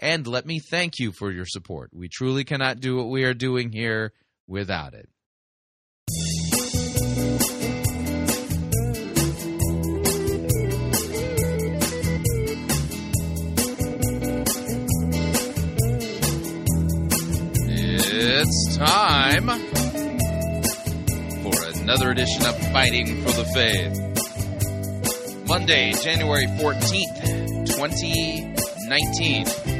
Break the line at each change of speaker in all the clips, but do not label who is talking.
and let me thank you for your support. We truly cannot do what we are doing here without it. It's time for another edition of Fighting for the Faith. Monday, January 14th, 2019.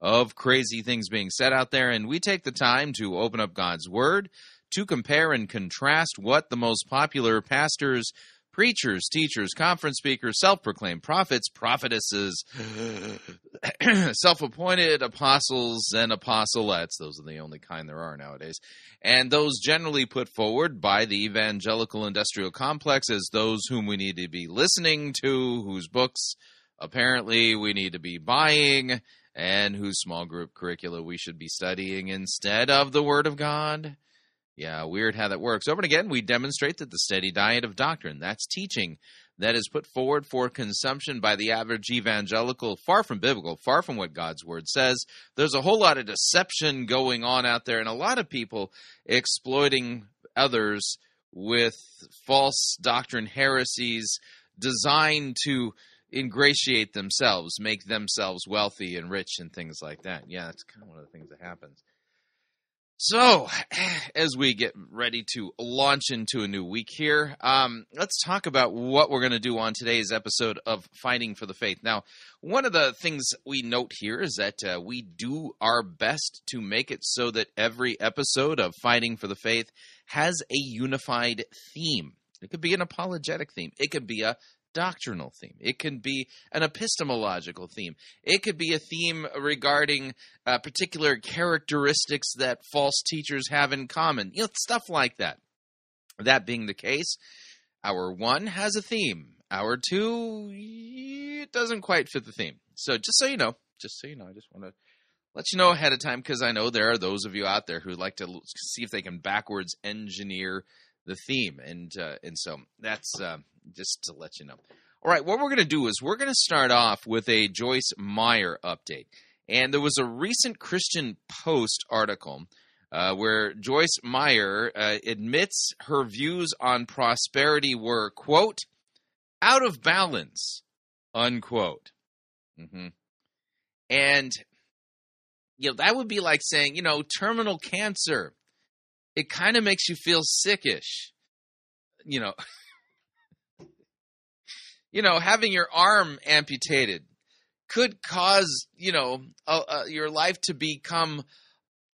of crazy things being said out there, and we take the time to open up God's Word to compare and contrast what the most popular pastors, preachers, teachers, conference speakers, self proclaimed prophets, prophetesses, self appointed apostles, and apostolettes, those are the only kind there are nowadays, and those generally put forward by the evangelical industrial complex as those whom we need to be listening to, whose books apparently we need to be buying and whose small group curricula we should be studying instead of the Word of God. Yeah, weird how that works. Over and again, we demonstrate that the steady diet of doctrine, that's teaching that is put forward for consumption by the average evangelical, far from biblical, far from what God's Word says. There's a whole lot of deception going on out there, and a lot of people exploiting others with false doctrine heresies designed to ingratiate themselves, make themselves wealthy and rich and things like that. Yeah, that's kind of one of the things that happens. So, as we get ready to launch into a new week here, um, let's talk about what we're going to do on today's episode of Fighting for the Faith. Now, one of the things we note here is that uh, we do our best to make it so that every episode of Fighting for the Faith has a unified theme. It could be an apologetic theme. It could be a doctrinal theme. It can be an epistemological theme. It could be a theme regarding uh, particular characteristics that false teachers have in common. You know, stuff like that. That being the case, hour one has a theme. Hour two, it doesn't quite fit the theme. So just so you know, just so you know, I just want to let you know ahead of time because I know there are those of you out there who like to see if they can backwards engineer the theme, and uh, and so that's uh, just to let you know. All right, what we're going to do is we're going to start off with a Joyce Meyer update, and there was a recent Christian Post article. Uh, where Joyce Meyer uh, admits her views on prosperity were, quote, out of balance, unquote. Mm-hmm. And, you know, that would be like saying, you know, terminal cancer it kind of makes you feel sickish. You know, you know, having your arm amputated could cause, you know, your life to become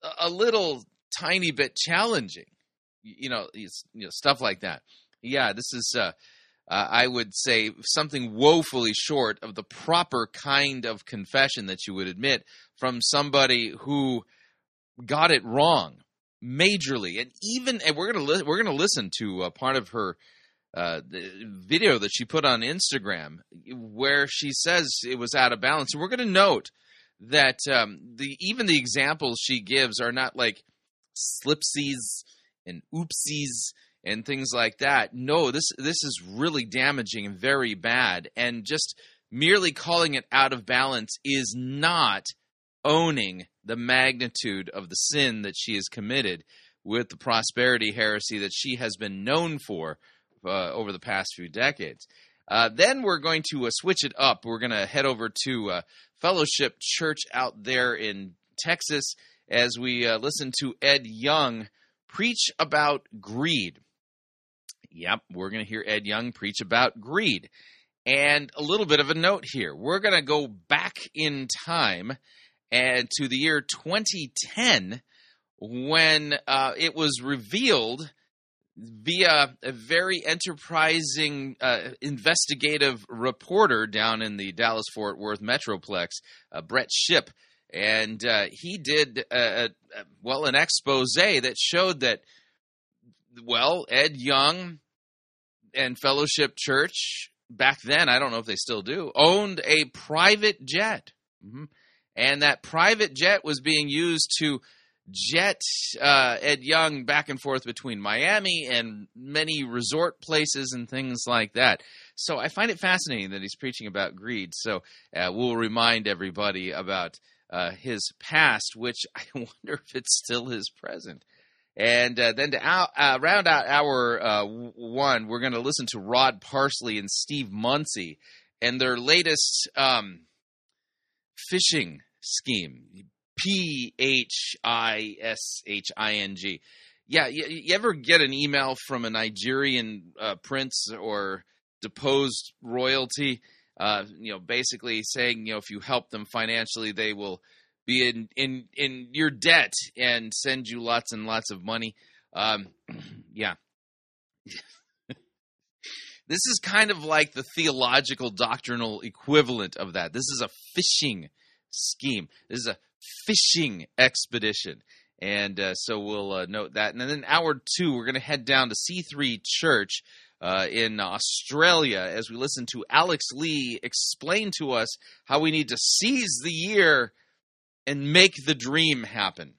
a, a, little tiny bit challenging. You know, you know, stuff like that. Yeah, this is uh, uh, I would say something woefully short of the proper kind of confession that you would admit from somebody who got it wrong majorly, and even and we're gonna li- we're gonna listen to uh, part of her uh, the video that she put on Instagram where she says it was out of balance. And we're going to note that um, the even the examples she gives are not like slipsies and oopsies and things like that. No, this this is really damaging and very bad. And just merely calling it out of balance is not owning the magnitude of the sin that she has committed with the prosperity heresy that she has been known for uh, over the past few decades. Uh, then we're going to uh, switch it up. We're going to head over to uh, Fellowship Church out there in Texas as we uh, listen to Ed Young preach about greed. Yep, we're going to hear Ed Young preach about greed. And a little bit of a note here. We're going to go back in time and to the year 2010 when uh, it was revealed via a very enterprising uh, investigative reporter down in the Dallas Fort Worth Metroplex, uh, Brett Shipp. And uh, he did, a, a, well, an expose that showed that, well, Ed Young and Fellowship Church, back then, I don't know if they still do, owned a private jet. Mm-hmm. And that private jet was being used to jet uh, Ed Young back and forth between Miami and many resort places and things like that. So I find it fascinating that he's preaching about greed. So uh, we'll remind everybody about uh, his past, which I wonder if it's still his present. And uh, then to out, uh, round out hour uh, one, we're going to listen to Rod Parsley and Steve Munsey and their latest um, phishing scheme. P H I S H I N G. Yeah, you, you, ever get an email from a Nigerian uh, prince or deposed royalty? Uh, you know, basically saying, you know, if you help them financially, they will be in in in your debt and send you lots and lots of money. Um, yeah. this is kind of like the theological doctrinal equivalent of that. This is a phishing scheme. This is a fishing expedition. And uh, so we'll uh, note that. And then hour two, we're going to head down to C3 Church uh, in Australia as we listen to Alex Lee explain to us how we need to seize the year and make the dream happen.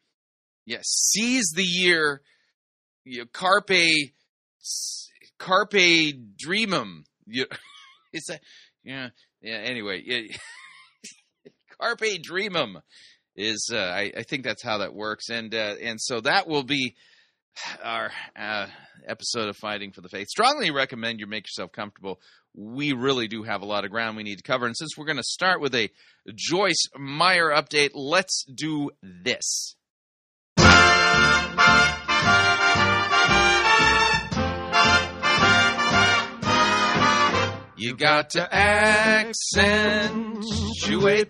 Yes, seize the year. You know, carpe, carpe dreamum. You, it's a yeah yeah. Anyway, carpe dreamum is uh, I, I, think that's how that works, and uh, and so that will be our uh, episode of Fighting for the Faith. Strongly recommend you make yourself comfortable. We really do have a lot of ground we need to cover, and since we're going to start with a Joyce Meyer update, let's do this. You got to accentuate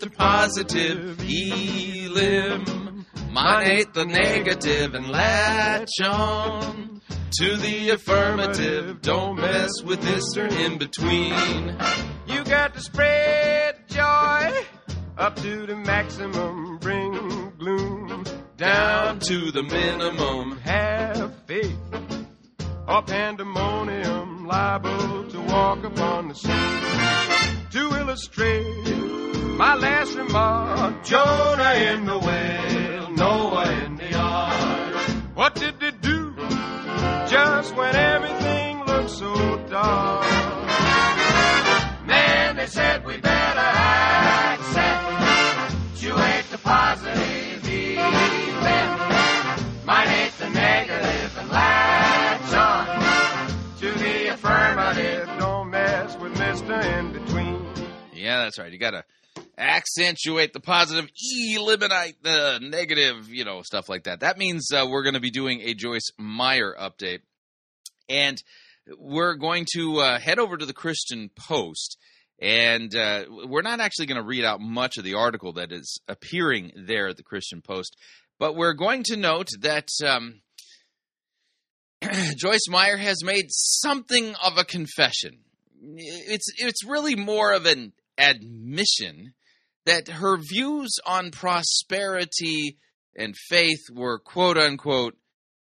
the positive, elim, minate the negative, and latch on to the affirmative. Don't mess with this or In Between.
You got to spread joy up to the maximum, bring gloom
down to the minimum.
Have faith or pandemonium liable to walk upon the scene. To illustrate my last remark, Jonah in the whale, Noah in the ark. What did they do just when everything looked so dark? Man, they said we better accept you ain't the positive In Between.
Yeah, that's right. You got to accentuate the positive, eliminate the negative, you know, stuff like that. That means uh, we're going to be doing a Joyce Meyer update. And we're going to uh, head over to the Christian Post. And uh, we're not actually going to read out much of the article that is appearing there at the Christian Post, but we're going to note that um, Joyce Meyer has made something of a confession. It's it's really more of an admission that her views on prosperity and faith were quote unquote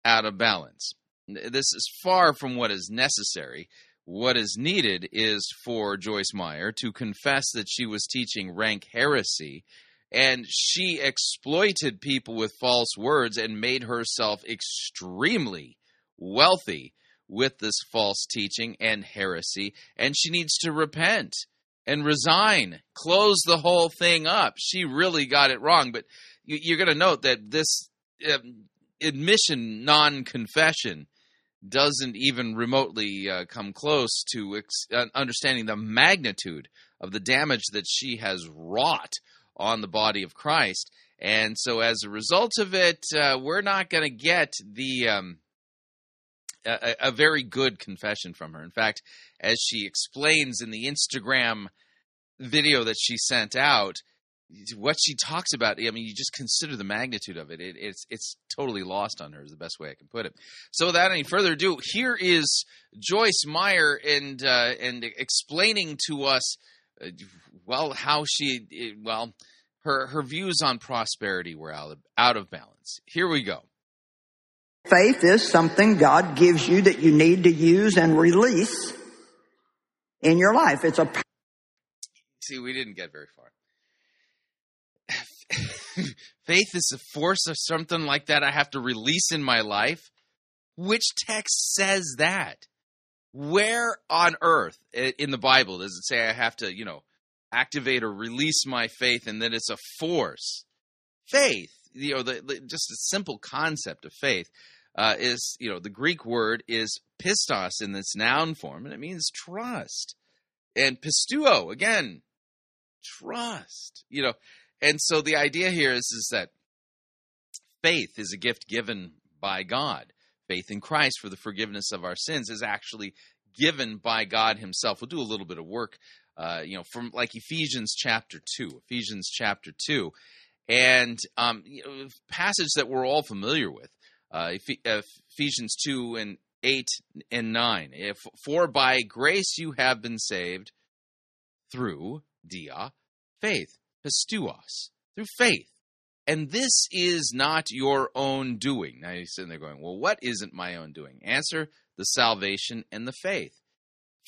out of balance. This is far from what is necessary What is needed is for Joyce Meyer to confess that she was teaching rank heresy and she exploited people with false words and made herself extremely wealthy with this false teaching and heresy and she needs to repent and resign close the whole thing up she really got it wrong but you're going to note that this um, admission non-confession doesn't even remotely uh, come close to ex- uh, understanding the magnitude of the damage that she has wrought on the body of Christ. And so, as a result of it, uh, we're not going to get the um, a, a, very good confession from her. In fact, as she explains in the Instagram video that she sent out, what she talks about, I mean, you just consider the magnitude of it. it. It's it's totally lost on her. Is the best way I can put it. So, without any further ado, here is Joyce Meyer and uh, and explaining to us, uh, well, how she well her her views on prosperity were out of, out of balance. Here we go.
Faith is something God gives you that you need to use and release in your life. It's a
See, we didn't get very far. Faith is a force of something like that I have to release in my life. Which text says that? Where on earth in the Bible does it say I have to, you know, activate or release my faith and that it's a force. Faith, you know, the, the, just a simple concept of faith uh, is, you know, the Greek word is pistos in this noun form, and it means trust. And pisteuo again, trust, you know. And so the idea here is, is that faith is a gift given by God. Faith in Christ for the forgiveness of our sins is actually given by God Himself. We'll do a little bit of work uh, you know, from like Ephesians chapter 2, Ephesians chapter 2, and um, you know, passage that we're all familiar with, uh, Ephesians 2 and 8 and 9. If, For by grace you have been saved through, dia, faith, pisteuos, through faith. And this is not your own doing. Now you're sitting there going, well, what isn't my own doing? Answer the salvation and the faith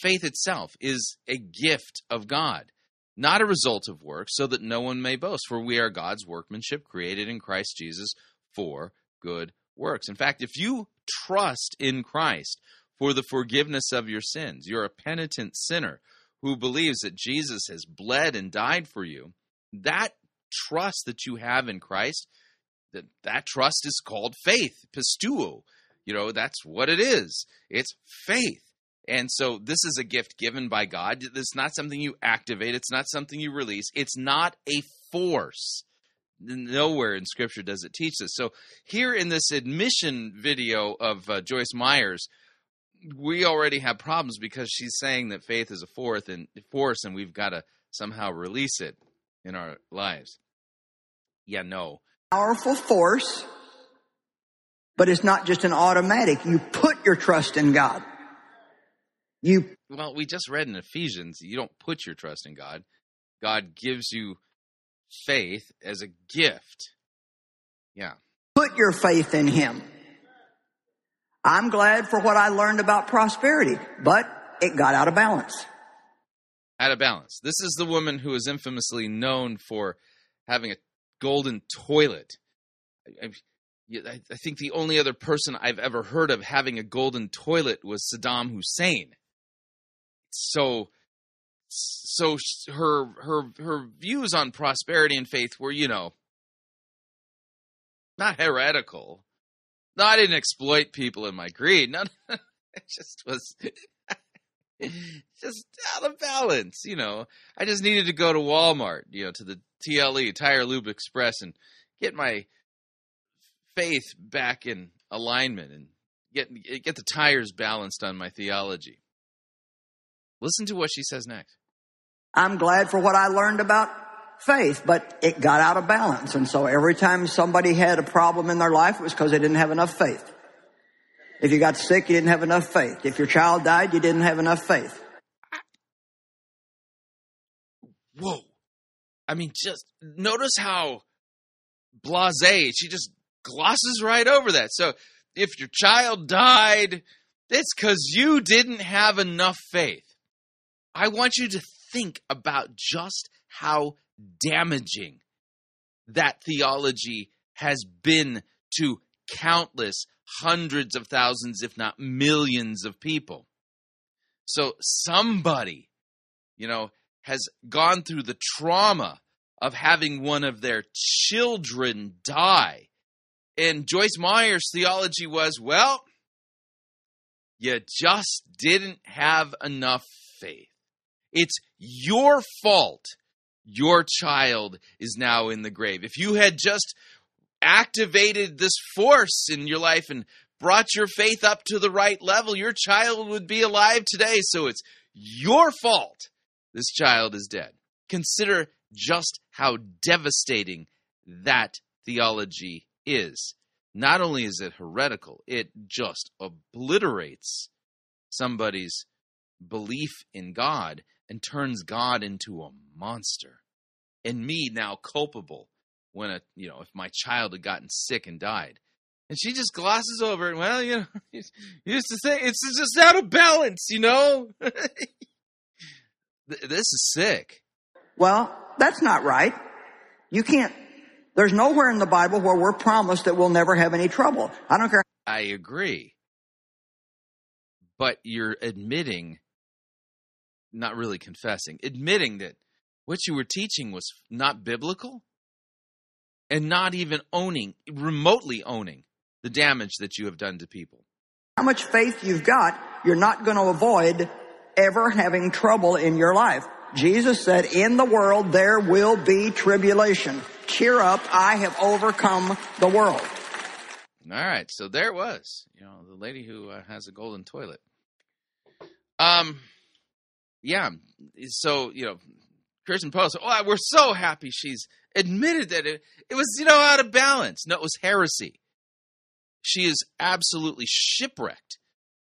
faith itself is a gift of God, not a result of works, so that no one may boast. For we are God's workmanship, created in Christ Jesus for good works. In fact, if you trust in Christ for the forgiveness of your sins, you're a penitent sinner who believes that Jesus has bled and died for you. That trust that you have in Christ, that, that trust is called faith, pisteuo. You know, that's what it is. It's faith. And so this is a gift given by God. It's not something you activate, it's not something you release, it's not a force. Nowhere in Scripture does it teach this. So here in this admission video of uh, Joyce Myers, we already have problems because she's saying that faith is a fourth and force, and we've got to somehow release it in our lives. Yeah, no.
Powerful force, but it's not just an automatic. You put your trust in God. You
well, we just read in Ephesians, you don't put your trust in God. God gives you faith as a gift. Yeah.
Put your faith in him. I'm glad for what I learned about prosperity, but it got out of balance.
Out of balance. This is the woman who is infamously known for having a golden toilet. I, I, I think the only other person I've ever heard of having a golden toilet was Saddam Hussein so so her her her views on prosperity and faith were you know not heretical. No i didn't exploit people in my greed. No it just was just out of balance you know. I just needed to go to walmart you know to the tle tire lube express and get my faith back in alignment and get get the tires balanced on my theology Listen to what she says next.
I'm glad for what I learned about faith, but it got out of balance. And so every time somebody had a problem in their life, it was because they didn't have enough faith. If you got sick, you didn't have enough faith. If your child died, you didn't have enough faith.
Whoa. I mean, just notice how blase, she just glosses right over that. So if your child died, It's because you didn't have enough faith. I want you to think about just how damaging that theology has been to countless hundreds of thousands, if not millions of people. So somebody, you know, has gone through the trauma of having one of their children die. And Joyce Meyer's theology was, well, you just didn't have enough faith. It's your fault your child is now in the grave. If you had just activated this force in your life and brought your faith up to the right level, your child would be alive today. So it's your fault this child is dead. Consider just how devastating that theology is. Not only is it heretical, it just obliterates somebody's belief in God and turns God into a monster. And me now culpable when a you know if my child had gotten sick and died. And she just glosses over it. Well, you know, you used to say it's just out of balance, you know. this is sick.
Well, that's not right. You can't. There's nowhere in the Bible where we're promised that we'll never have any trouble. I don't care.
I agree. But you're admitting, not really confessing, admitting that what you were teaching was not biblical and not even owning, remotely owning the damage that you have done to people.
How much faith you've got, you're not going to avoid ever having trouble in your life. Jesus said, in the world there will be tribulation. Cheer up, I have overcome the world.
All right, so there it was. You know, the lady who uh, has a golden toilet. Um, yeah. So you know, Christian Post. Oh, we're so happy she's admitted that it it was you know out of balance. No, it was heresy. She is absolutely shipwrecked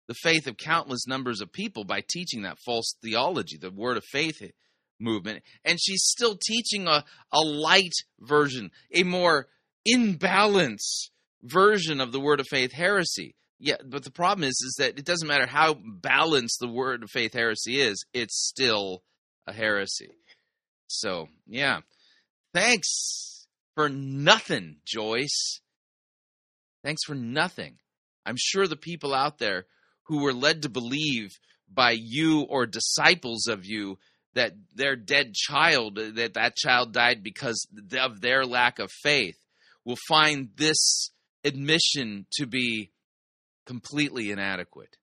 the faith of countless numbers of people by teaching that false theology, the word of faith movement. And she's still teaching a, a light version, a more in balance version of the word of faith heresy. Yeah, but the problem is is that it doesn't matter how balanced the word of faith heresy is, it's still a heresy. So, yeah. Thanks for nothing, Joyce. Thanks for nothing. I'm sure the people out there who were led to believe by you or disciples of you that their dead child that that child died because of their lack of faith will find this admission to be completely inadequate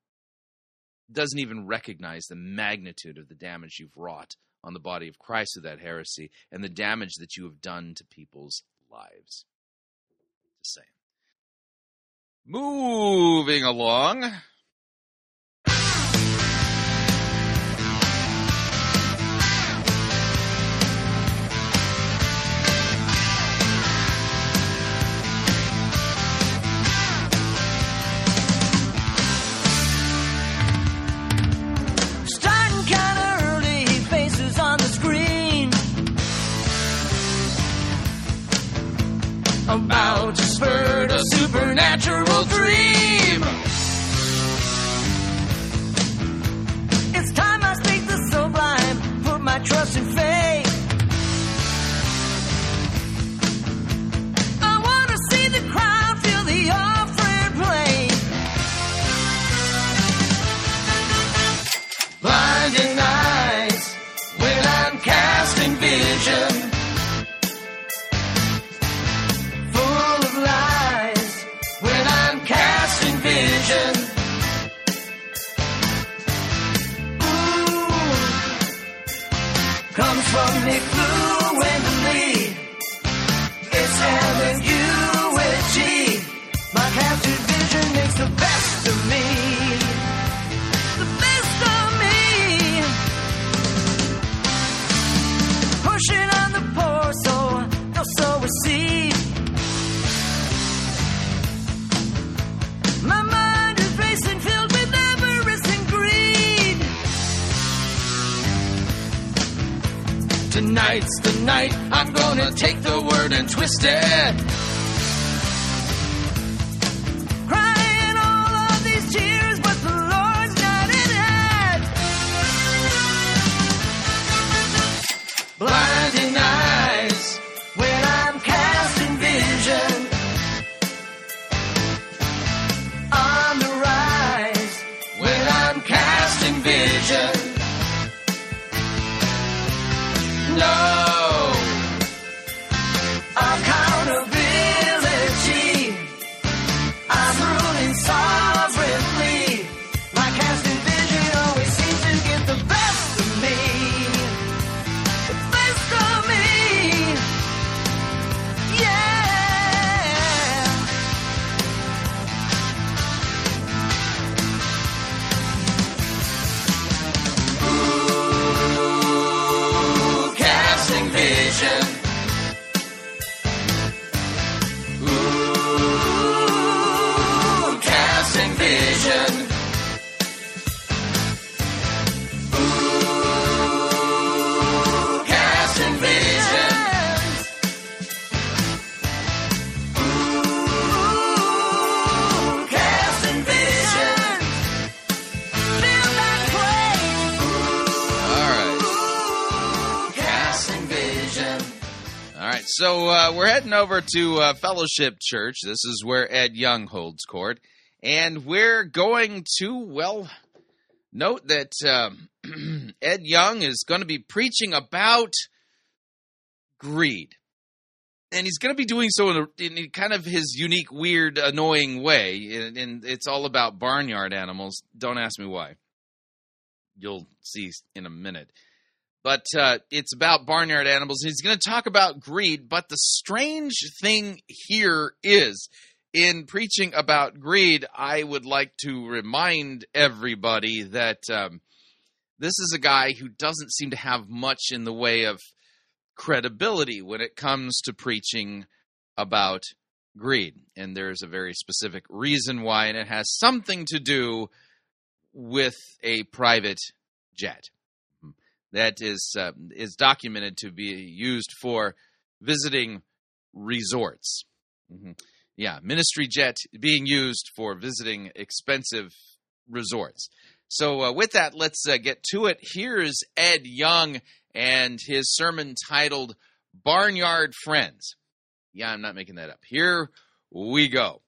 doesn't even recognize the magnitude of the damage you've wrought on the body of Christ with that heresy and the damage that you have done to people's lives. Just saying. Moving along. About to spurt a supernatural dream.
It's time I speak the sublime, put my trust in faith. Tonight's the night I'm gonna take the word and twist it. Crying all of these tears, but the
Lord's
not in it.
Blinding eyes. So uh, we're heading over to uh, Fellowship Church. This is where Ed Young holds court. And we're going to, well, note that um, Ed Young is going to be preaching about greed. And he's going to be doing so in, a, in kind of his unique, weird, annoying way. And, and it's all about barnyard animals. Don't ask me why. You'll see in a minute but uh, it's about barnyard animals. He's going to talk about greed, but the strange thing here is in preaching about greed, I would like to remind everybody that um, this is a guy who doesn't seem to have much in the way of credibility when it comes to preaching about greed. And there's a very specific reason why, and it has something to do with a private jet that is uh, is documented to be used for visiting resorts. Mhm. Yeah, ministry jet being used for visiting expensive resorts. So uh, with that, let's uh, get to it. Here's Ed Young and his sermon titled "Barnyard Friends." Yeah, I'm not making that up. Here we go.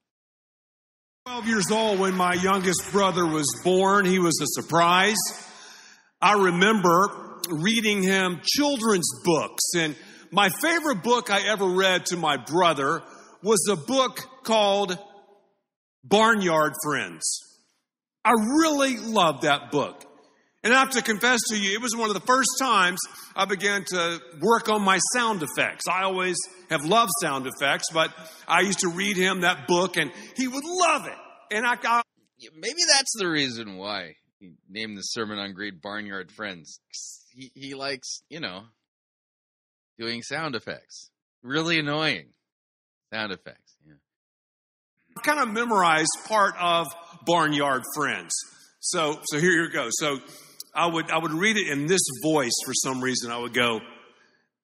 12 years old when my youngest brother was born. He was a surprise. I remember reading him children's books, and my favorite book I ever read to my brother was a book called Barnyard Friends. I really loved that book. And I have to confess to you, it was one of the first times I began to work on my sound effects. I always have loved sound effects, but I used to read him that book and he would love it. And I got,
Maybe that's the reason why he named the sermon on greed "Barnyard Friends." He he likes you know doing sound effects. Really annoying sound effects. Yeah.
I kind of memorized part of Barnyard Friends. So, so here you go. So I would, I would read it in this voice for some reason. I would go,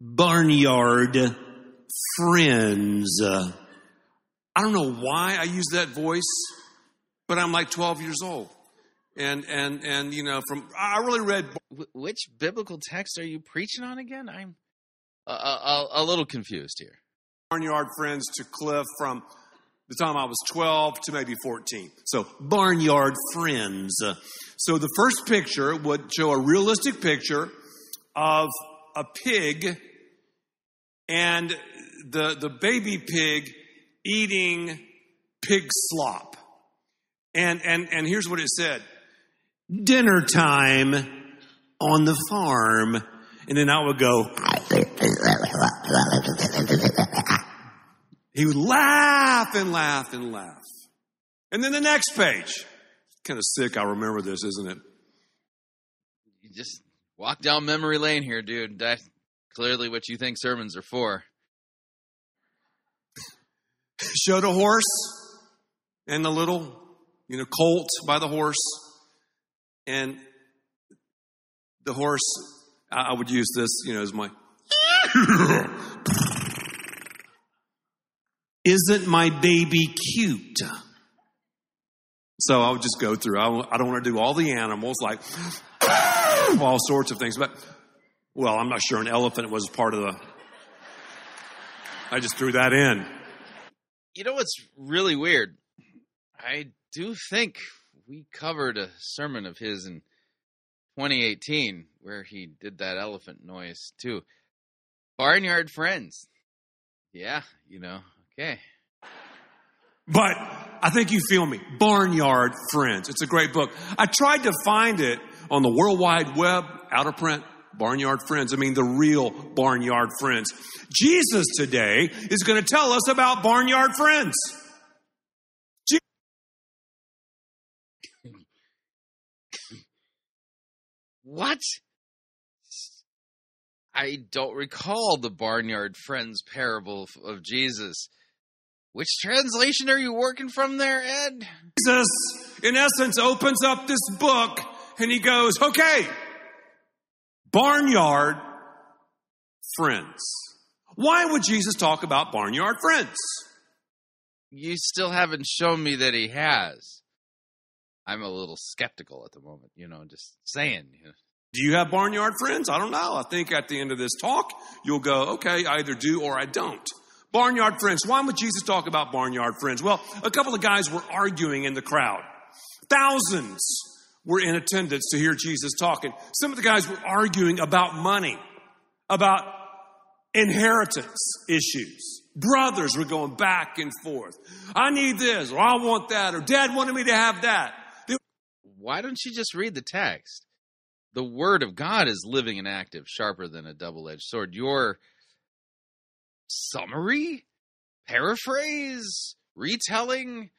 Barnyard Friends. I don't know why I use that voice, but I'm like 12 years old. And, and, and, you know, from, I really read
which biblical text are you preaching on again? I'm a, a, a little confused here.
Barnyard Friends to Cliff from the time I was 12 to maybe 14. So, Barnyard Friends. So, the first picture would show a realistic picture of a pig and the, the baby pig eating pig slop. And, and, and here's what it said Dinner time on the farm. And then I would go, He would laugh and laugh and laugh. And then the next page. Kind of sick, I remember this, isn't it?
You just walk down memory lane here, dude. That's clearly what you think sermons are for.
Showed a horse and the little, you know, colt by the horse. And the horse, I I would use this, you know, as my. Isn't my baby cute? So I would just go through. I don't want to do all the animals, like all sorts of things, but Well, I'm not sure an elephant was part of the. I just threw that in.
You know what's really weird? I do think we covered a sermon of his in 2018 where he did that elephant noise too. Barnyard Friends. Yeah, you know, okay.
But I think you feel me. Barnyard Friends. It's a great book. I tried to find it on the World Wide Web, out of print. Barnyard Friends. I mean, the real Barnyard Friends. Jesus today is going to tell us about Barnyard Friends.
What? I don't recall the Barnyard Friends parable of- Jesus. Which translation are you working from there, Ed?
Jesus, in essence, opens up this book and he goes, okay, barnyard friends. Why would Jesus talk about barnyard friends?
You still haven't shown me that he has. I'm a little skeptical at the moment, you know, just saying. You know.
Do you have barnyard friends? I don't know. I think at the end of this talk, you'll go, okay, I either do or I don't. Barnyard friends. Why would Jesus talk about barnyard friends? Well, a couple of guys were arguing in the crowd. Thousands were in attendance to hear Jesus talking. Some of the guys were arguing about money, about inheritance issues. Brothers were going back and forth. I need this, or I want that, or dad wanted me to have that.
Why don't you just read the text? The word of God is living and active, sharper than a double edged sword. Your summary, paraphrase, retelling,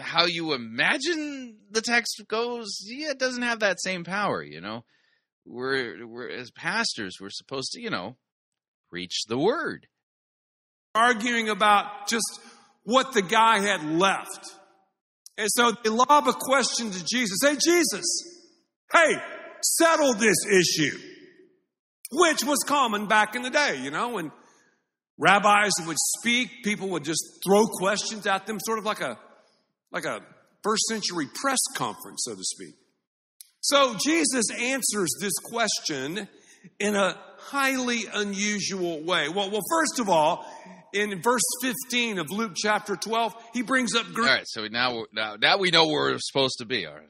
how you imagine the text goes, yeah, it doesn't have that same power, you know. We're we're as pastors, we're supposed to, you know, preach the word.
arguing about just what the guy had left. And so they lob a question to Jesus. Hey, Jesus, hey, settle this issue, which was common back in the day, you know, when rabbis would speak, people would just throw questions at them, sort of like a, like a first century press conference, so to speak. So Jesus answers this question in a highly unusual way. Well, well, first of all, in verse 15 of Luke chapter 12, he brings up
All
Greek.
right, so now now now we know where we're supposed to be. All right.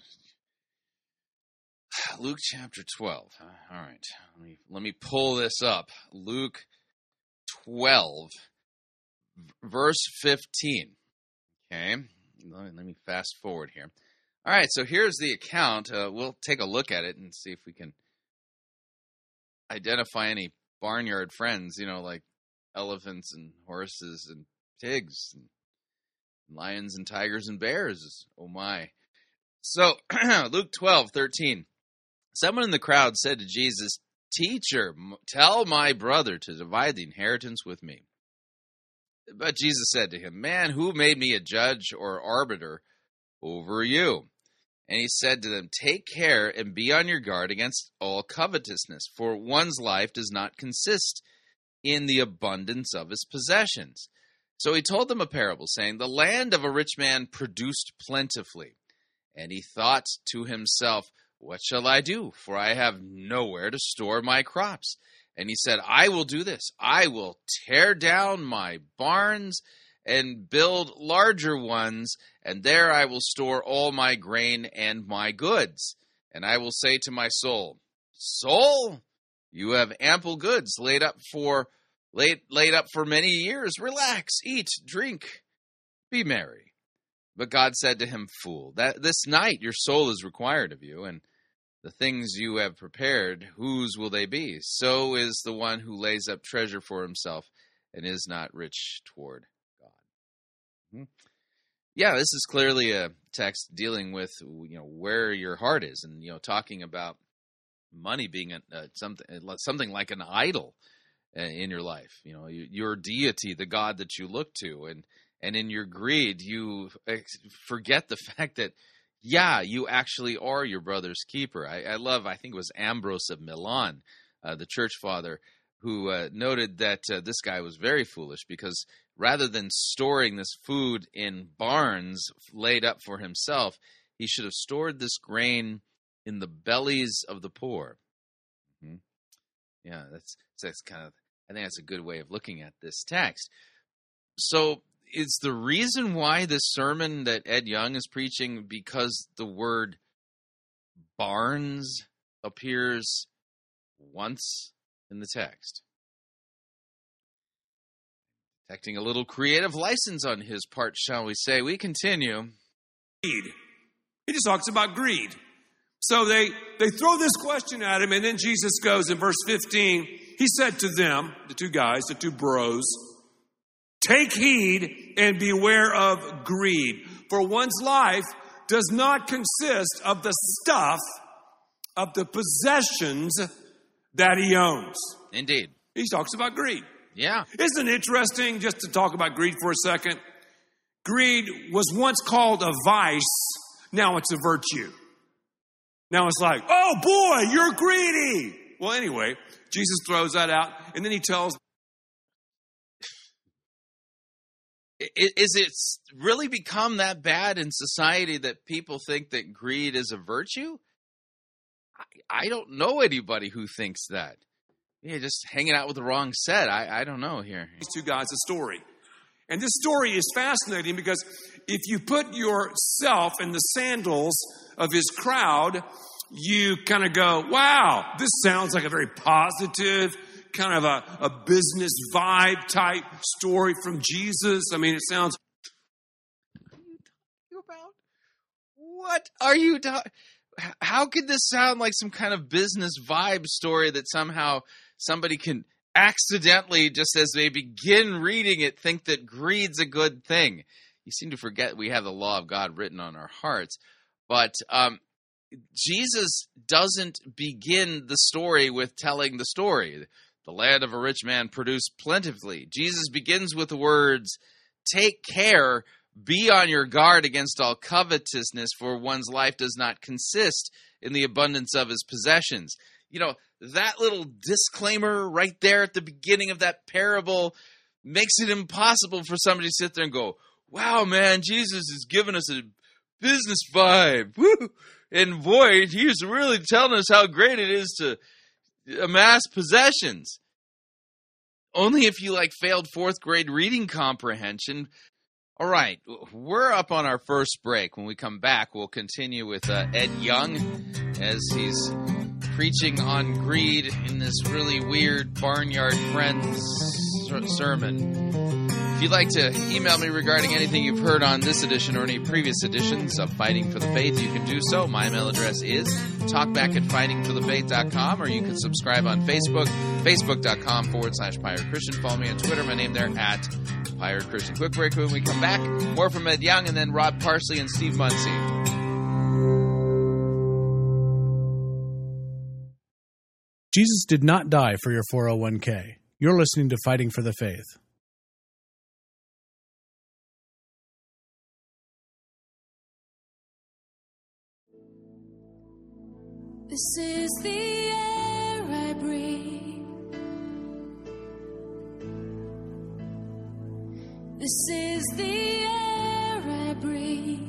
Luke chapter 12. All right. Let me let me pull this up. Luke 12 verse 15. Okay. Let me, let me fast forward here. All right, so here's the account. Uh, we'll take a look at it and see if we can identify any barnyard friends, you know, like elephants and horses and pigs and lions and tigers and bears. Oh my. So, Luke 12, 13. Someone in the crowd said to Jesus, Teacher, tell my brother to divide the inheritance with me. But Jesus said to him, Man, who made me a judge or arbiter over you? And he said to them, Take care and be on your guard against all covetousness, for one's life does not consist in the abundance of his possessions. So he told them a parable, saying, The land of a rich man produced plentifully. And he thought to himself, What shall I do? For I have nowhere to store my crops. And he said, I will do this. I will tear down my barns and build larger ones, and there I will store all my grain and my goods. And I will say to my soul, Soul, you have ample goods laid up for laid laid up for many years. Relax, eat, drink, be merry. But God said to him, Fool, that this night your soul is required of you, and the things you have prepared, whose will they be? So is the one who lays up treasure for himself and is not rich toward God. Hmm. Yeah, this is clearly a text dealing with you know where your heart is, and you know talking about money being a, uh, something something like an idol uh, in your life. You know, you, your deity, the God that you look to, and and in your greed, you forget the fact that yeah, you actually are your brother's keeper. I, I love. I think it was Ambrose of Milan, uh, the church father, who uh, noted that uh, this guy was very foolish because rather than storing this food in barns laid up for himself, he should have stored this grain in the bellies of the poor. Mhm. Yeah, that's that's kind of I think that's a good way of looking at this text. So is the reason why this sermon that Ed Young is preaching because the word barns appears once in the text. Detecting a little creative license on his part, shall we say. We continue.
Greed. He just talks about greed. So they, they throw this question at him, and then Jesus goes in verse 15. He said to them, the two guys, the two bros, Take heed and beware of greed, for one's life does not consist of the stuff of the possessions that he owns.
Indeed.
He talks about greed.
Yeah.
Isn't it interesting just to talk about greed for a second? Greed was once called a vice, now it's a virtue. Now it's like, oh boy, you're greedy. Well, anyway, Jesus throws that out, and then he tells
Is it really become that bad in society that people think that greed is a virtue? I, I don't know anybody who thinks that. Yeah, just hanging out with the wrong set. I, I don't know here.
these two guys a story. And this story is fascinating because if you put yourself in the sandals of his crowd, you kind of go, wow, this sounds like a very positive, kind of a, a business vibe type story from Jesus. I mean, it sounds What are you talk
about? What are you talking? How could this sound like some kind of business vibe story that somehow somebody can accidentally, just as they begin reading it, think that greed's a good thing? You seem to forget we have the law of God written on our hearts. But um, Jesus doesn't begin the story with telling the story. The land of a rich man produced plentifully. Jesus begins with the words, Take care, be on your guard against all covetousness, for one's life does not consist in the abundance of his possessions. You know, that little disclaimer right there at the beginning of that parable makes it impossible for somebody to sit there and go, Wow, man, Jesus is giving us a business vibe. Woo! And boy, he's really telling us how great it is to amass possessions. Only if you like failed fourth grade reading comprehension. All right, we're up on our first break. When we come back, we'll continue with uh, Ed Young as he's preaching on greed in this really weird Barnyard Friends sermon. If you'd like to email me regarding anything you've heard on this edition or any previous editions of Fighting for the Faith, you can do so. My email address is talkback at fightingforthefaith.com, or you can subscribe on Facebook, facebook.com forward slash Pirate Christian. Follow me on Twitter, my name there at Pirate Christian. Quick break when we come back. More from Ed Young and then Rod Parsley and Steve Munsey.
Jesus did not die for your 401k. You're listening to Fighting for the Faith.
This is the air I breathe. This is the air I breathe.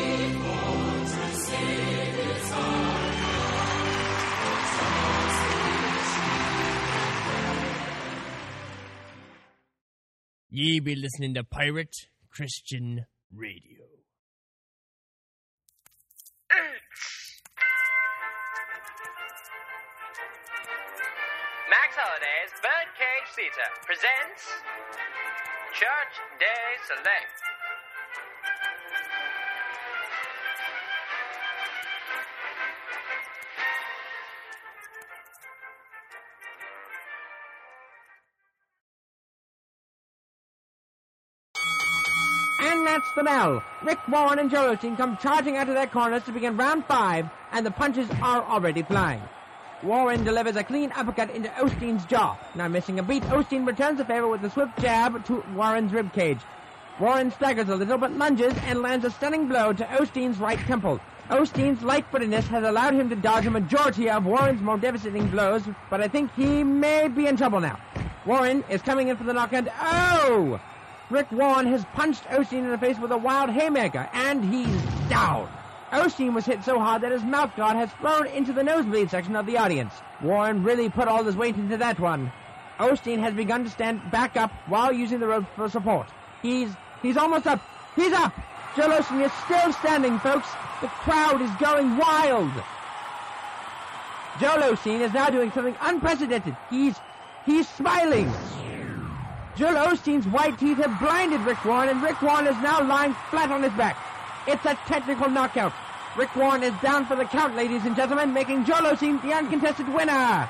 Ye be listening to Pirate Christian Radio.
Max Holliday's Birdcage Theater presents Church Day Select.
That's the bell. Rick Warren and Osteen come charging out of their corners to begin round five, and the punches are already flying. Warren delivers a clean uppercut into Osteen's jaw. Now missing a beat, Osteen returns the favor with a swift jab to Warren's ribcage. Warren staggers a little but lunges and lands a stunning blow to Osteen's right temple. Osteen's light-footedness has allowed him to dodge a majority of Warren's more devastating blows, but I think he may be in trouble now. Warren is coming in for the knockout. Oh! Rick Warren has punched Osteen in the face with a wild haymaker, and he's down. Osteen was hit so hard that his mouth guard has flown into the nosebleed section of the audience. Warren really put all his weight into that one. Osteen has begun to stand back up while using the rope for support. He's he's almost up. He's up. Joel Osteen is still standing, folks. The crowd is going wild. Joel Osteen is now doing something unprecedented. He's he's smiling. Joel Osteen's white teeth have blinded Rick Warren, and Rick Warren is now lying flat on his back. It's a technical knockout. Rick Warren is down for the count, ladies and gentlemen, making Joel Osteen the uncontested winner.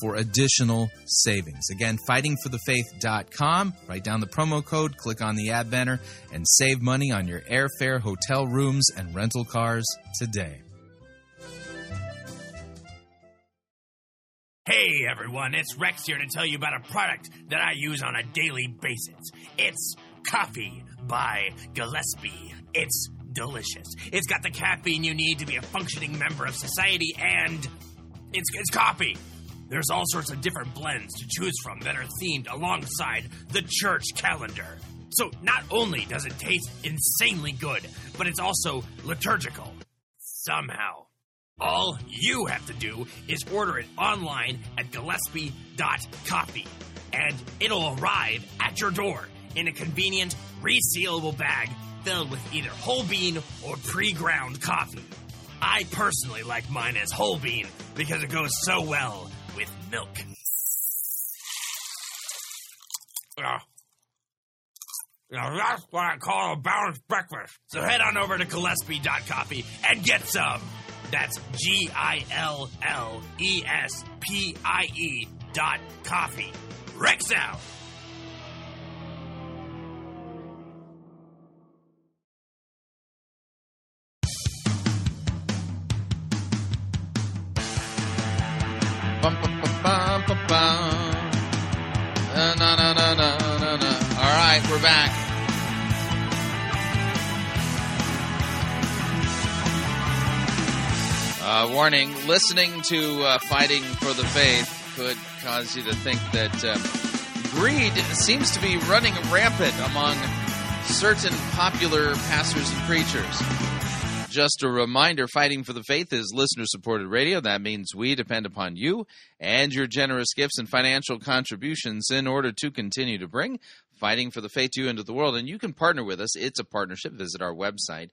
for additional savings. Again, fightingforthefaith.com. Write down the promo code, click on the ad banner, and save money on your airfare, hotel rooms, and rental cars today.
Hey everyone, it's Rex here to tell you about a product that I use on a daily basis. It's Coffee by Gillespie. It's delicious. It's got the caffeine you need to be a functioning member of society, and it's, it's coffee. There's all sorts of different blends to choose from that are themed alongside the church calendar. So not only does it taste insanely good, but it's also liturgical. Somehow. All you have to do is order it online at gillespie.coffee, and it'll arrive at your door in a convenient, resealable bag filled with either whole bean or pre ground coffee. I personally like mine as whole bean because it goes so well with milk. Ah. Now that's what I call a balanced breakfast. So head on over to Gillespie.coffee and get some. That's G I L L E S P I E dot coffee. Rex out.
We're back. Uh, warning listening to uh, Fighting for the Faith could cause you to think that uh, greed seems to be running rampant among certain popular pastors and preachers. Just a reminder Fighting for the Faith is listener supported radio. That means we depend upon you and your generous gifts and financial contributions in order to continue to bring Fighting for the Faith to into the world. And you can partner with us. It's a partnership. Visit our website,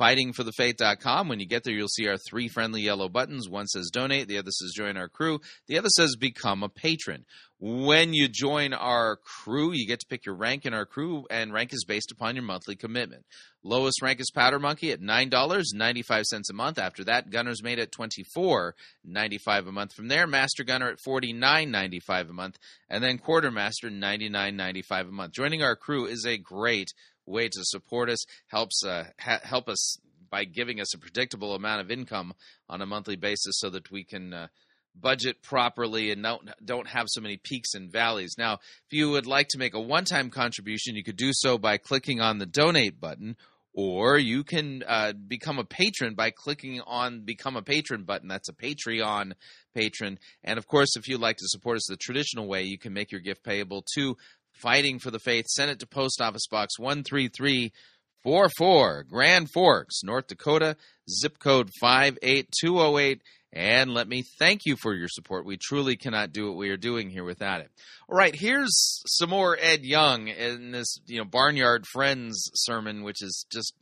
fightingforthefaith.com. When you get there, you'll see our three friendly yellow buttons. One says donate, the other says join our crew, the other says become a patron. When you join our crew, you get to pick your rank in our crew, and rank is based upon your monthly commitment. Lowest rank is Powder Monkey at $9.95 a month. After that, Gunner's Mate at $24.95 a month. From there, Master Gunner at $49.95 a month, and then Quartermaster $99.95 a month. Joining our crew is a great way to support us, helps uh, ha- help us by giving us a predictable amount of income on a monthly basis so that we can uh, budget properly and don't don't have so many peaks and valleys. Now, if you would like to make a one-time contribution, you could do so by clicking on the donate button or you can uh, become a patron by clicking on become a patron button that's a patreon patron and of course if you'd like to support us the traditional way you can make your gift payable to fighting for the faith send it to post office box 844 Grand Forks, North Dakota, zip code 58208. And let me thank you for your support. We truly cannot do what we are doing here without it. All right, here's some more Ed Young in this, you know, Barnyard Friends sermon, which is just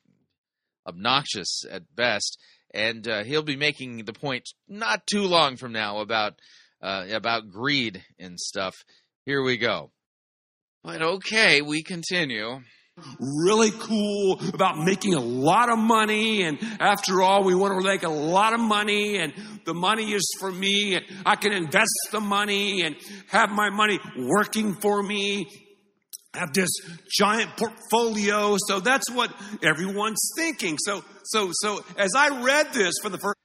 obnoxious at best. And uh, he'll be making the point not too long from now about uh, about greed and stuff. Here we go. But okay, we continue.
really cool about making a lot of money. And after all, we want to make a lot of money and the money is for me. And I can invest the money and have my money working for me. Have this giant portfolio. So that's what everyone's thinking. So, so, so as I read this for the first,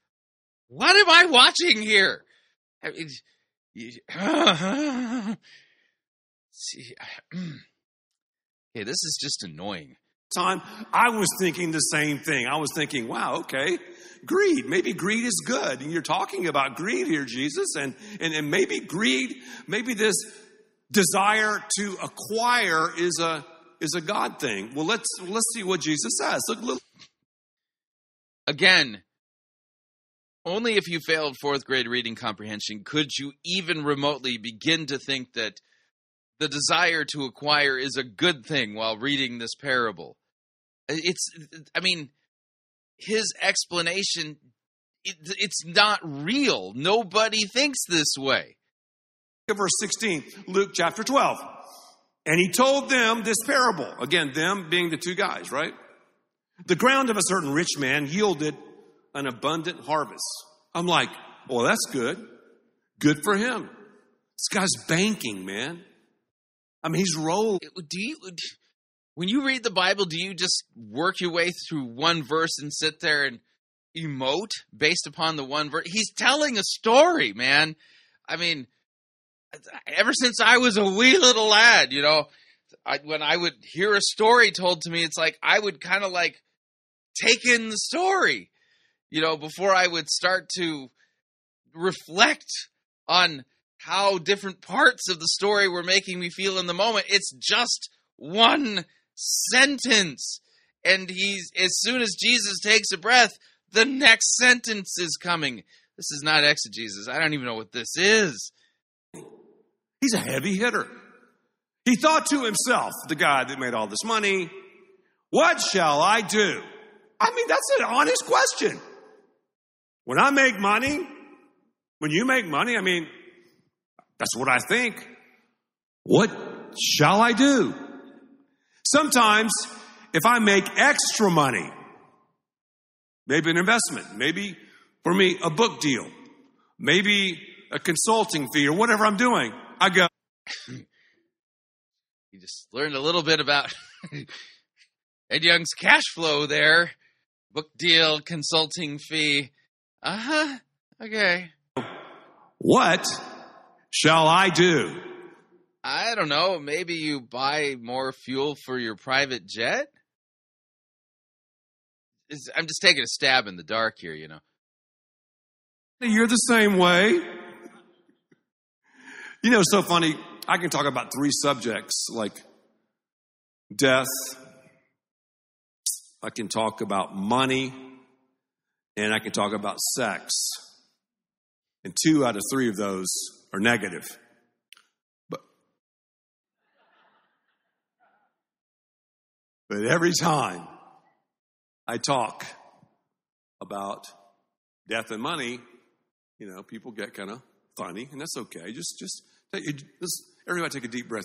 What am I watching here? I mean, uh-huh. See, okay, this is just annoying.
time, I was thinking the same thing. I was thinking, wow, okay, greed. Maybe greed is good. And you're talking about greed here, Jesus. And, and, and maybe greed, maybe this desire to acquire is a, is a God thing. Well, let's, let's see what Jesus says. Look, look,
Again, only if you failed fourth grade reading comprehension could you even remotely begin to think that the desire to acquire is a good thing while reading this parable. It's, I mean, his explanation, it, it's not real. Nobody thinks this way.
verse 16, Luke chapter 12. And he told them this parable. Again, them being the two guys, right? The ground of a certain rich man yielded an abundant harvest. I'm like, well, that's good. Good for him. This guy's banking, man. I mean, he's rolling.
Do you, when you read the Bible, do you just work your way through one verse and sit there and emote based upon the one verse? He's telling a story, man. I mean, ever since I was a wee little lad, you know, I, when I would hear a story told to me, it's like I would kind of like take in the story, you know, before I would start to reflect on how different parts of the story were making me feel in the moment. It's just one sentence. And he's as soon as Jesus takes a breath, the next sentence is coming. This is not exegesis. I don't even know what this is.
He's a heavy hitter. He thought to himself, the guy that made all this money, what shall I do? I mean, that's an honest question. When I make money, when you make money, I mean, that's what I think. What shall I do? Sometimes, if I make extra money, maybe an investment, maybe for me, a book deal, maybe a consulting fee or whatever I'm doing, I go,
You just learned a little bit about Ed Young's cash flow there. Book deal, consulting fee. Uh huh. Okay.
What shall I do?
I don't know. Maybe you buy more fuel for your private jet? I'm just taking a stab in the dark here, you know.
You're the same way. You know, it's so funny. I can talk about three subjects like death, I can talk about money, and I can talk about sex. And two out of three of those are negative. But, but every time I talk about death and money, you know, people get kind of funny, and that's okay. Just, just, just everybody take a deep breath.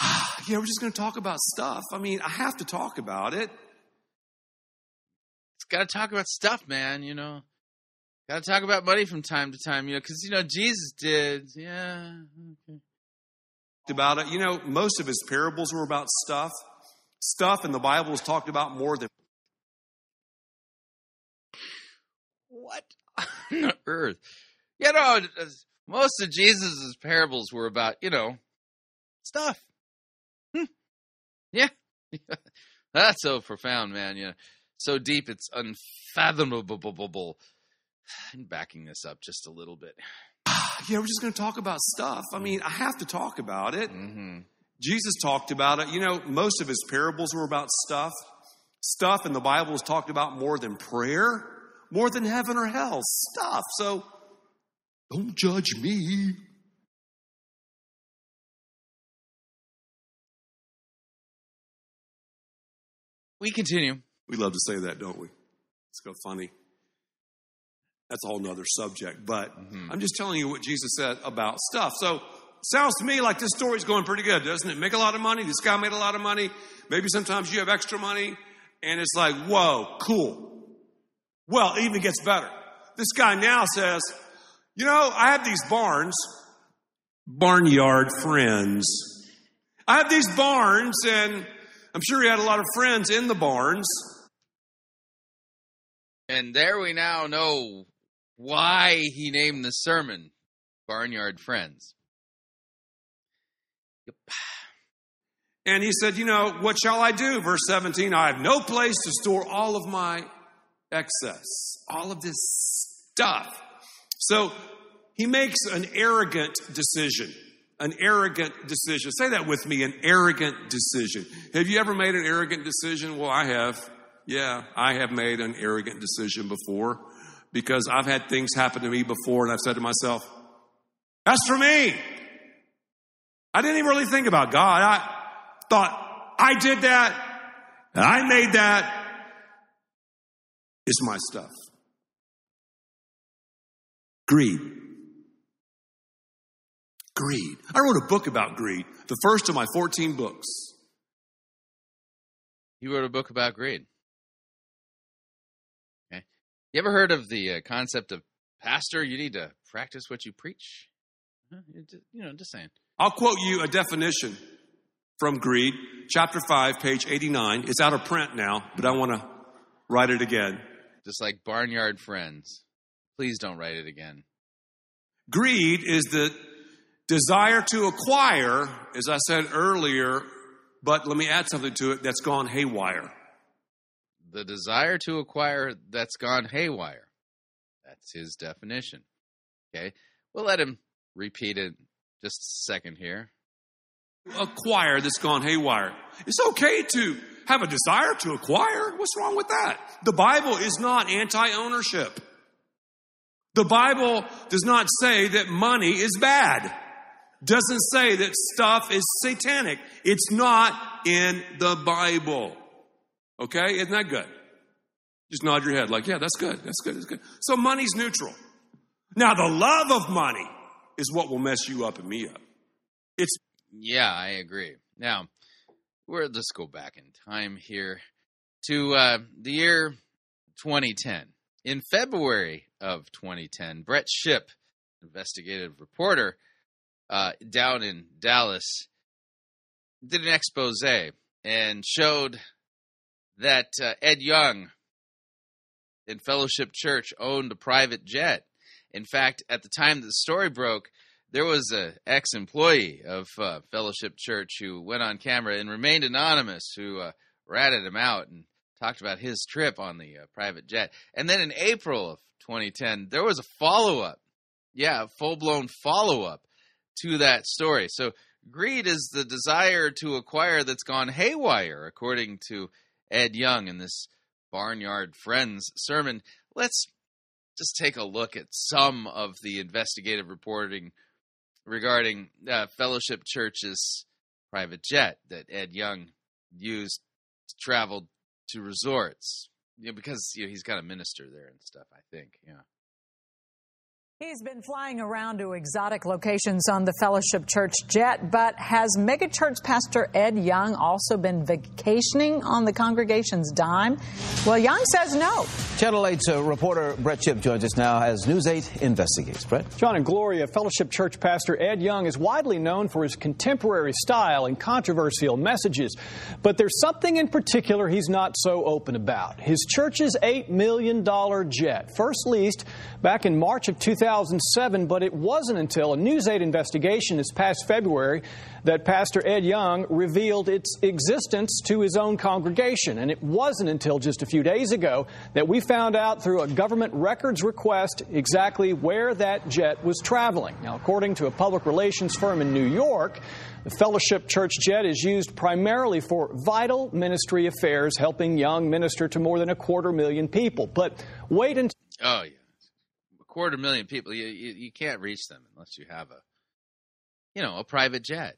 Ah, yeah, we're just going to talk about stuff. I mean, I have to talk about it.
It's got to talk about stuff, man, you know. Got to talk about money from time to time, you know, because, you know, Jesus did. Yeah. Okay.
About it, you know, most of his parables were about stuff. Stuff in the Bible is talked about more than
What on earth? You know, most of Jesus' parables were about, you know, stuff. Hmm. Yeah. That's so profound, man. You know, so deep it's unfathomable. I'm backing this up just a little bit.
yeah, we're just going to talk about stuff. I mean, I have to talk about it.
hmm
Jesus talked about it. You know, most of his parables were about stuff. Stuff in the Bible is talked about more than prayer, more than heaven or hell. Stuff. So don't judge me.
We continue.
We love to say that, don't we? It's so funny. That's a whole nother subject, but mm-hmm. I'm just telling you what Jesus said about stuff. So, sounds to me like this story's going pretty good, doesn't it? Make a lot of money. This guy made a lot of money. Maybe sometimes you have extra money, and it's like, whoa, cool. Well, it even gets better. This guy now says, you know, I have these barns, barnyard friends. I have these barns, and I'm sure he had a lot of friends in the barns.
And there we now know why he named the sermon Barnyard Friends. Yep.
And he said, You know, what shall I do? Verse 17, I have no place to store all of my excess, all of this stuff. So he makes an arrogant decision. An arrogant decision. Say that with me an arrogant decision. Have you ever made an arrogant decision? Well, I have. Yeah, I have made an arrogant decision before because I've had things happen to me before and I've said to myself, that's for me. I didn't even really think about God. I thought, I did that. I made that. It's my stuff. Greed. Greed. I wrote a book about greed, the first of my 14 books.
You wrote a book about greed. You ever heard of the uh, concept of pastor? You need to practice what you preach. Huh? You know, just saying.
I'll quote you a definition from Greed, chapter 5, page 89. It's out of print now, but I want to write it again.
Just like Barnyard Friends. Please don't write it again.
Greed is the desire to acquire, as I said earlier, but let me add something to it that's gone haywire.
The desire to acquire that's gone haywire. That's his definition. Okay. We'll let him repeat it just a second here.
Acquire that's gone haywire. It's okay to have a desire to acquire. What's wrong with that? The Bible is not anti ownership. The Bible does not say that money is bad. Doesn't say that stuff is satanic. It's not in the Bible. Okay? Isn't that good? Just nod your head like, yeah, that's good. That's good. That's good. So money's neutral. Now, the love of money is what will mess you up and me up. It's
Yeah, I agree. Now, we're let's go back in time here to uh, the year 2010. In February of 2010, Brett Shipp, investigative reporter uh, down in Dallas, did an expose and showed that uh, Ed Young in Fellowship Church owned a private jet. In fact, at the time that the story broke, there was a ex-employee of uh, Fellowship Church who went on camera and remained anonymous, who uh, ratted him out and talked about his trip on the uh, private jet. And then in April of 2010, there was a follow-up, yeah, a full-blown follow-up to that story. So greed is the desire to acquire that's gone haywire, according to Ed Young in this Barnyard Friends sermon. Let's just take a look at some of the investigative reporting regarding uh, Fellowship Church's private jet that Ed Young used to travel to resorts. You know, because you know, he's got a minister there and stuff, I think. Yeah.
He's been flying around to exotic locations on the Fellowship Church jet, but has megachurch pastor Ed Young also been vacationing on the congregation's dime? Well, Young says no.
Channel 8's uh, reporter Brett Shipp joins us now as News 8 investigates. Brett?
John and Gloria, Fellowship Church pastor Ed Young is widely known for his contemporary style and controversial messages. But there's something in particular he's not so open about. His church's $8 million jet, first leased back in March of 2000. 2007, but it wasn't until a News 8 investigation this past February that Pastor Ed Young revealed its existence to his own congregation. And it wasn't until just a few days ago that we found out through a government records request exactly where that jet was traveling. Now, according to a public relations firm in New York, the Fellowship Church jet is used primarily for vital ministry affairs, helping Young minister to more than a quarter million people. But wait until.
Oh, yeah. Quarter million people. You, you, you can't reach them unless you have a, you know, a private jet.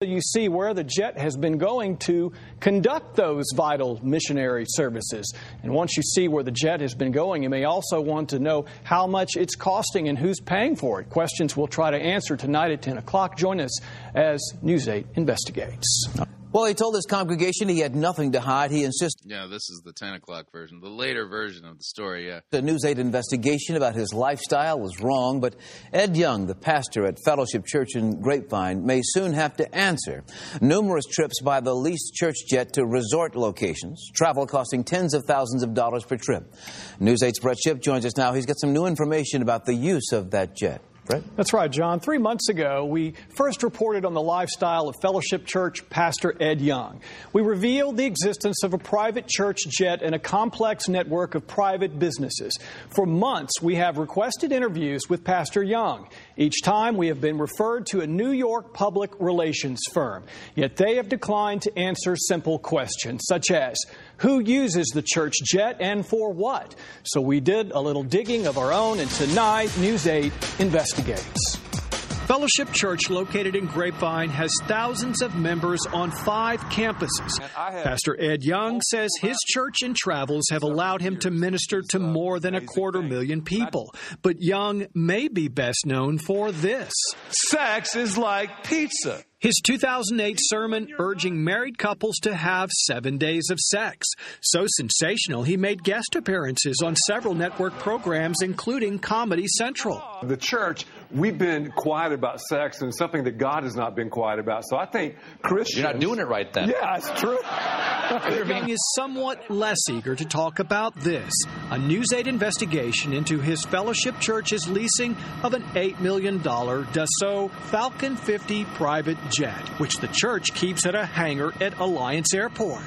You see where the jet has been going to conduct those vital missionary services. And once you see where the jet has been going, you may also want to know how much it's costing and who's paying for it. Questions we'll try to answer tonight at 10 o'clock. Join us as News 8 investigates.
Well, he told his congregation he had nothing to hide. He insisted.
Yeah, this is the 10 o'clock version, the later version of the story, yeah.
The News 8 investigation about his lifestyle was wrong, but Ed Young, the pastor at Fellowship Church in Grapevine, may soon have to answer. Numerous trips by the leased church jet to resort locations, travel costing tens of thousands of dollars per trip. News 8's Brett Shipp joins us now. He's got some new information about the use of that jet. Brett?
That's right, John. Three months ago, we first reported on the lifestyle of Fellowship Church Pastor Ed Young. We revealed the existence of a private church jet and a complex network of private businesses. For months, we have requested interviews with Pastor Young. Each time, we have been referred to a New York public relations firm. Yet they have declined to answer simple questions, such as who uses the church jet and for what? So we did a little digging of our own, and tonight, News 8 investigates. Fellowship Church, located in Grapevine, has thousands of members on five campuses. Pastor Ed Young says his church and travels have allowed him to minister to more than a quarter million people. But Young may be best known for this
Sex is like pizza.
his 2008 sermon urging married couples to have seven days of sex. So sensational, he made guest appearances on several network programs, including Comedy Central.
The church, we've been quiet about sex and something that God has not been quiet about. So I think Christians.
You're not doing it right then.
Yeah, it's true.
Young is somewhat less eager to talk about this a News 8 investigation into his fellowship church's leasing of an $8 million Dassault Falcon 50 private jet, which the church keeps at a hangar at Alliance Airport.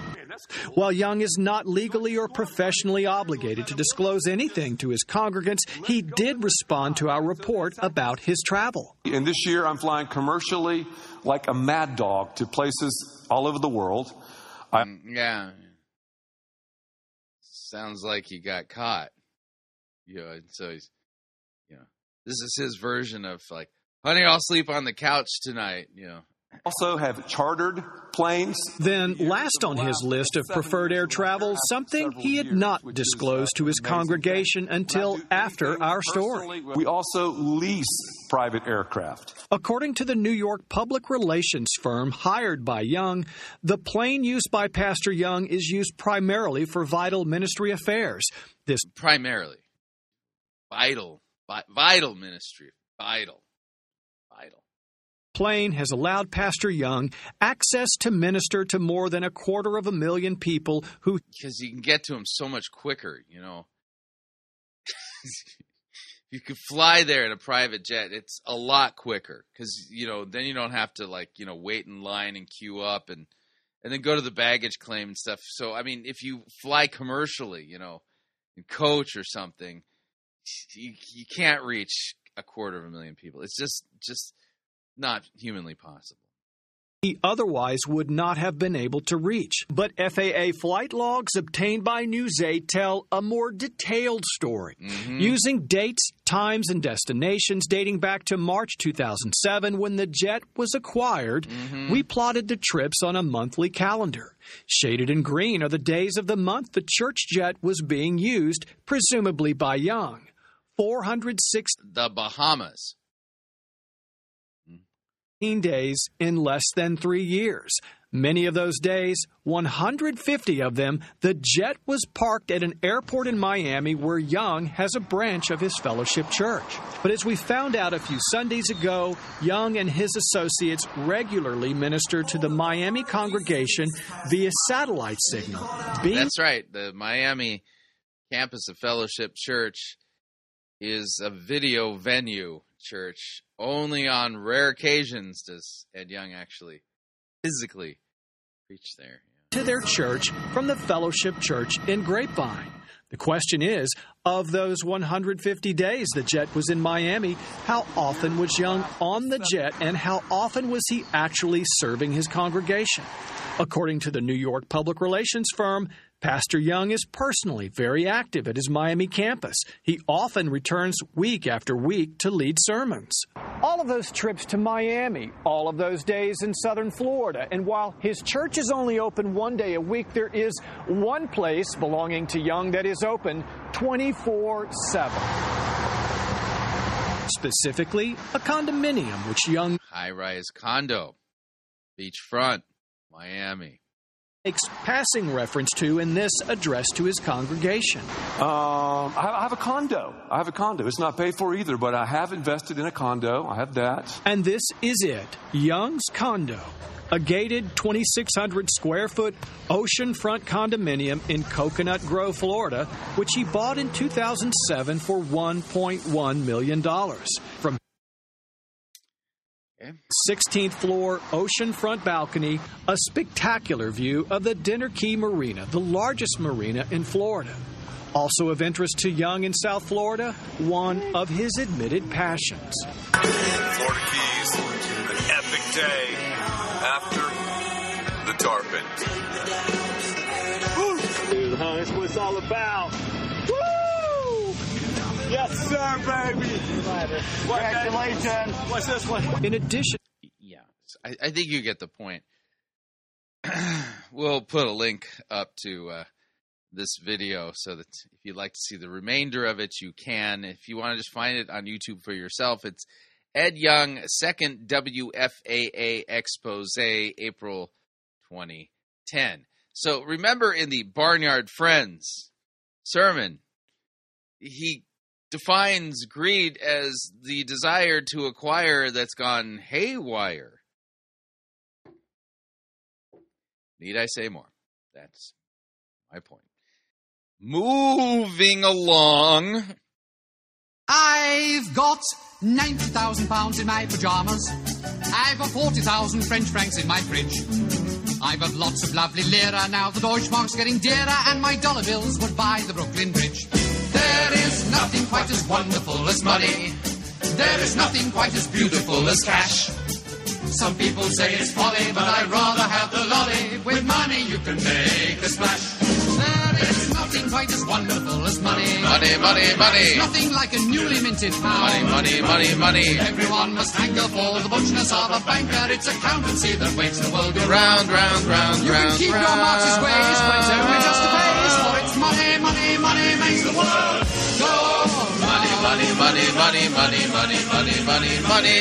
While Young is not legally or professionally obligated to disclose anything to his congregants, he did respond to our report about his travel.
And this year I'm flying commercially like a mad dog to places all over the world. I, um,
Yeah. Sounds like he got caught. You know, and so he's, you know, this is his version of like, honey, I'll sleep on the couch tonight, you know.
Also have chartered planes.
Then, last on his list of preferred air travel, something he had not disclosed to his congregation until after our story.
We also lease private aircraft.
According to the New York public relations firm hired by Young, the plane used by Pastor Young is used primarily for vital ministry affairs. This
Primarily. Vital. Vital ministry. Vital. Vital.
Plane has allowed Pastor Young access to minister to more than a quarter of a million people who
Because you can get to him so much quicker, you know. you could fly there in a private jet. It's a lot quicker because you know then you don't have to like you know wait in line and queue up and and then go to the baggage claim and stuff. So I mean, if you fly commercially, you know, coach or something, you you can't reach a quarter of a million people. It's just just not humanly possible.
he otherwise would not have been able to reach. But FAA flight logs obtained by News 8 tell a more detailed story, mm-hmm. using dates, times, and destinations dating back to March 2007 when the jet was acquired. Mm-hmm. We plotted the trips on a monthly calendar. Shaded in green are the days of the month the church jet was being used, presumably by Young. 406
The Bahamas.
15 days in less than three years. Many of those days, 150 of them, the jet was parked at an airport in Miami where Young has a branch of his fellowship church. But as we found out a few Sundays ago, Young and his associates regularly minister to the Miami congregation via satellite signal.
That's right. The Miami campus of Fellowship Church is a video venue church. Only on rare occasions does Ed Young actually physically preach there.
to their church from the Fellowship Church in Grapevine. The question is of those 150 days the jet was in Miami, how often was Young on the jet and how often was he actually serving his congregation? According to the New York public relations firm, Pastor Young is personally very active at his Miami campus. He often returns week after week to lead sermons. All of those trips to Miami, all of those days in southern Florida, and while his church is only open one day a week, there is one place belonging to Young that is open 24 7. Specifically, a condominium which Young
High rise condo, beachfront, Miami.
Makes passing reference to in this address to his congregation.
Um, I I have a condo. I have a condo. It's not paid for either, but I have invested in a condo. I have that.
And this is it Young's Condo, a gated 2,600 square foot oceanfront condominium in Coconut Grove, Florida, which he bought in 2007 for $1.1 million. From 16th floor oceanfront balcony, a spectacular view of the Dinner Key Marina, the largest marina in Florida. Also of interest to Young in South Florida, one of his admitted passions.
Florida Keys, an epic day after the tarpon.
Dude, huh? That's what it's all about. Woo! Yes, sir, baby. Congratulations. What's this one?
In addition,
Yeah, I, I think you get the point. we'll put a link up to uh, this video so that if you'd like to see the remainder of it, you can. If you want to just find it on YouTube for yourself, it's Ed Young, second WFAA expose, April 2010. So remember in the Barnyard Friends sermon, he defines greed as the desire to acquire that's gone haywire. Need I say more? That's my point. Moving along.
I've got 90,000 pounds in my pajamas. I've got 40,000 French francs in my fridge. I've got lots of lovely lira now. The Deutschmark's getting dearer, and my dollar bills would buy the Brooklyn Bridge. There is nothing quite as wonderful as money. There is nothing quite as beautiful as cash. Some people say it's folly, but I'd rather have the lolly. With money, you can make a splash. There is nothing quite as wonderful as money.
Money, money, money.
Nothing like a newly minted pound.
Money, money, money, money.
Everyone must hanker for the butchness of a banker. It's accountancy that makes the world go
Round, round, round,
You
round,
can keep your. Marxist ways, but only just a the world
Money, money, money, money, money, money, money, money, money.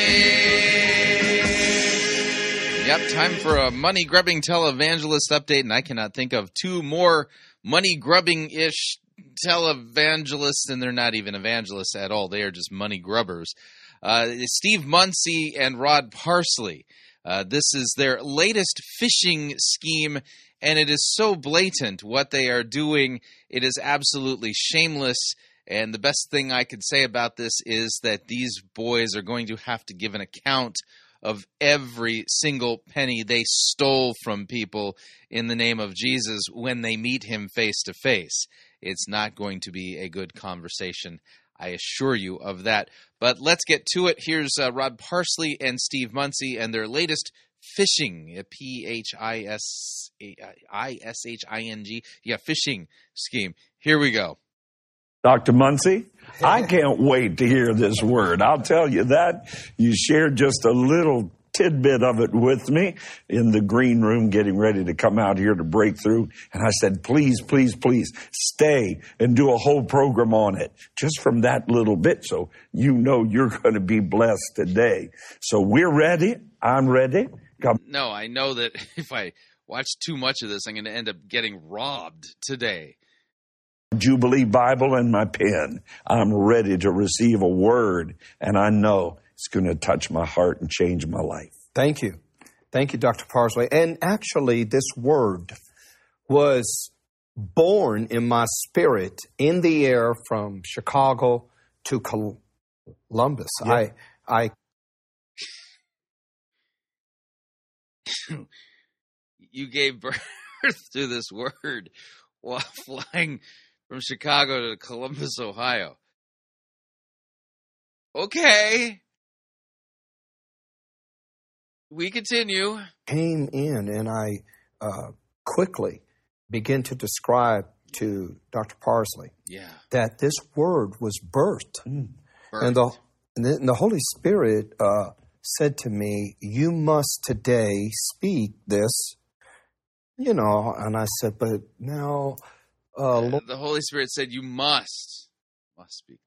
Yep, time for a money grubbing televangelist update, and I cannot think of two more money grubbing ish televangelists, and they're not even evangelists at all. They are just money grubbers. Uh, Steve Munsey and Rod Parsley. Uh, this is their latest phishing scheme, and it is so blatant what they are doing. It is absolutely shameless. And the best thing I could say about this is that these boys are going to have to give an account of every single penny they stole from people in the name of Jesus when they meet him face to face. It's not going to be a good conversation. I assure you of that. But let's get to it. Here's uh, Rod Parsley and Steve Munsey and their latest phishing, P H I S I S H I N G, yeah, phishing scheme. Here we go.
Dr. Munsey, I can't wait to hear this word. I'll tell you that. You shared just a little tidbit of it with me in the green room getting ready to come out here to break through. And I said, please, please, please stay and do a whole program on it just from that little bit. So you know you're going to be blessed today. So we're ready. I'm ready. Come.
No, I know that if I watch too much of this, I'm going to end up getting robbed today.
Jubilee Bible and my pen. I'm ready to receive a word, and I know it's going to touch my heart and change my life.
Thank you. Thank you, Dr. Parsley. And actually, this word was born in my spirit in the air from Chicago to Col- Columbus. I, I,
you gave birth to this word while flying from Chicago to Columbus, Ohio. Okay. We continue.
came in and I uh, quickly began to describe to Dr. Parsley
Yeah.
that this word was birthed.
Birthed.
And, the, and the and the Holy Spirit uh, said to me, You must today speak this. You know, and I said, But now, uh, Lord,
The Holy Spirit said, You must. Must speak.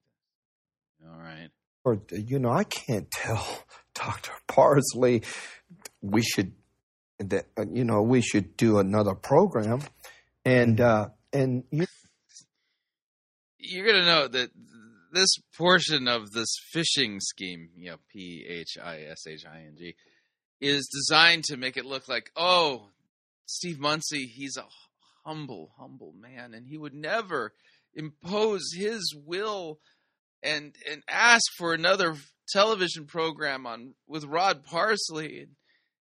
All right.
Or, you know, I can't tell Dr. Parsley we should, that, uh, you know, we should do another program. And, uh, and you,
You're going to know that this portion of this phishing scheme, you know, P H I S H I N G, is designed to make it look like, oh, Steve Munsey, he's a humble, humble man, and he would never impose his will and and ask for another television program on with Rod Parsley.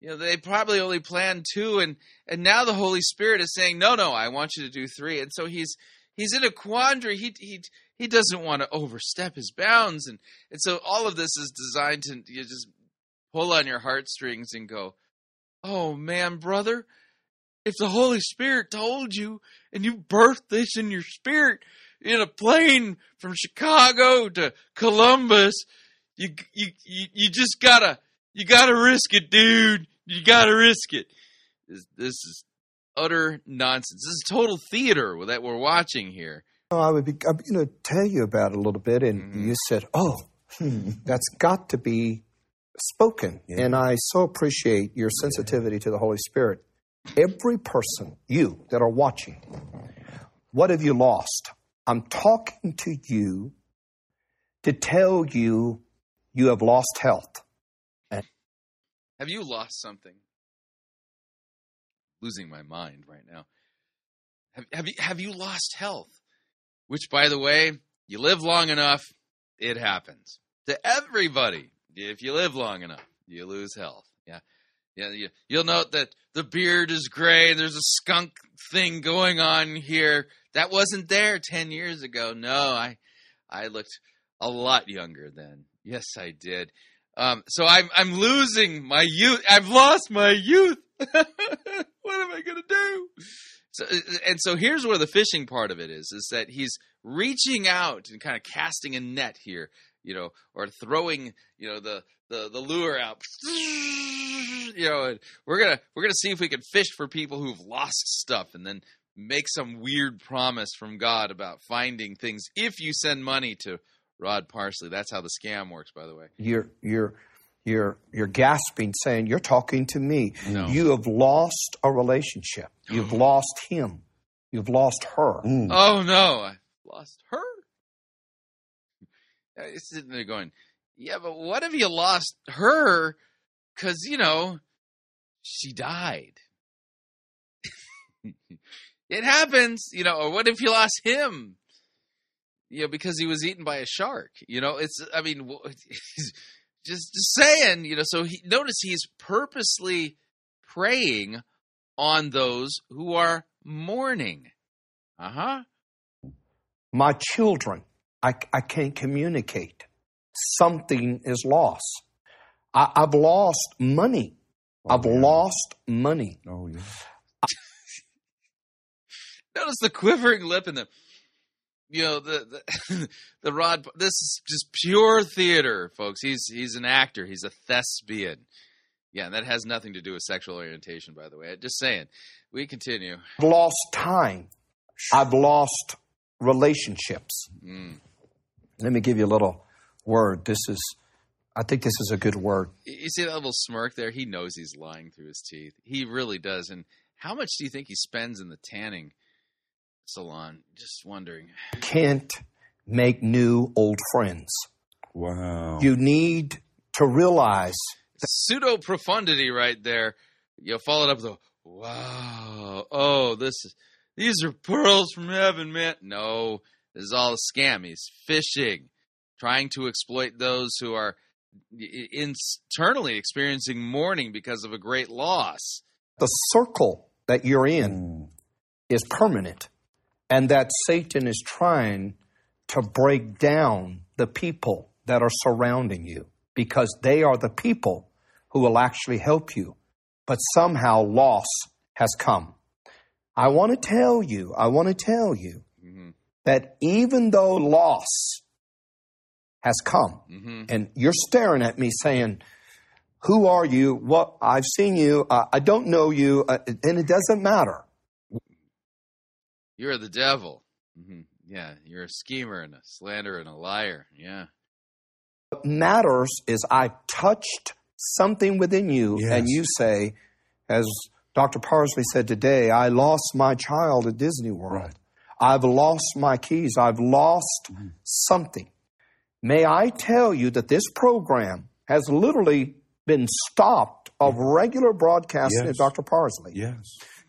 You know, they probably only planned two, and and now the Holy Spirit is saying, no, no, I want you to do three, and so he's he's in a quandary. He he he doesn't want to overstep his bounds, and and so all of this is designed to you just pull on your heartstrings and go, oh man, brother, if the Holy Spirit told you and you birthed this in your spirit in a plane from Chicago to Columbus, you you you, you just gotta you gotta risk it, dude. You gotta risk it. This, this is utter nonsense. This is total theater that we're watching here.
know, I would be, I'm going to tell you about it a little bit. And you said, oh, hmm, that's got to be spoken. And I so appreciate your sensitivity to the Holy Spirit. Every person, you that are watching, what have you lost? I'm talking to you to tell you you have lost health.
Have you lost something? Losing my mind right now. Have, have you have you lost health? Which, by the way, you live long enough, it happens to everybody. If you live long enough, you lose health. Yeah, yeah. You, you'll note that the beard is gray. and There's a skunk thing going on here that wasn't there ten years ago. No, I I looked a lot younger then. Yes, I did. Um, so I'm I'm losing my youth. I've lost my youth. what am I gonna do? So and so here's where the fishing part of it is: is that he's reaching out and kind of casting a net here, you know, or throwing, you know, the the the lure out. You know, we're gonna we're gonna see if we can fish for people who've lost stuff, and then make some weird promise from God about finding things if you send money to Rod Parsley. That's how the scam works, by the way.
You're, you're, you're, you're gasping, saying, You're talking to me.
No.
You have lost a relationship. You've lost him. You've lost her. Mm.
Oh no, I lost her. It's sitting there going, yeah, but what if you lost her? Because you know, she died. it happens, you know. Or what if you lost him? You know, because he was eaten by a shark. You know, it's. I mean, wh- just just saying. You know, so he notice he's purposely preying on those who are mourning. Uh huh.
My children, I, I can't communicate. Something is lost. I, I've lost money. I've lost money.
Oh, yeah.
Notice the quivering lip in the, you know, the the, the rod. This is just pure theater, folks. He's he's an actor. He's a thespian. Yeah, and that has nothing to do with sexual orientation, by the way. Just saying. We continue.
I've lost time. I've lost relationships.
Mm.
Let me give you a little word. This is, I think this is a good word.
You see that little smirk there? He knows he's lying through his teeth. He really does. And how much do you think he spends in the tanning salon? Just wondering.
Can't make new old friends.
Wow.
You need to realize
pseudo profundity right there. You know, followed up with a wow. Oh, this is these are pearls from heaven, man. No, this is all a scam. He's fishing. trying to exploit those who are internally experiencing mourning because of a great loss.
The circle that you're in hmm. is permanent, and that Satan is trying to break down the people that are surrounding you because they are the people who will actually help you. But somehow loss has come. I want to tell you, I want to tell you that even though loss has come,
Mm-hmm.
and you're staring at me saying, Who are you? What I've seen you. Uh, I don't know you, uh, and it doesn't matter.
You're the devil. hmm Yeah, you're a schemer and a slanderer and a liar. Yeah.
What matters is I touched something within you, and you say, as Dr. Parsley said today, I lost my child at Disney World. I've lost my keys. I've lost something. May I tell you that this program has literally been stopped of regular broadcasting
Yes.
at Dr. Parsley
Yes.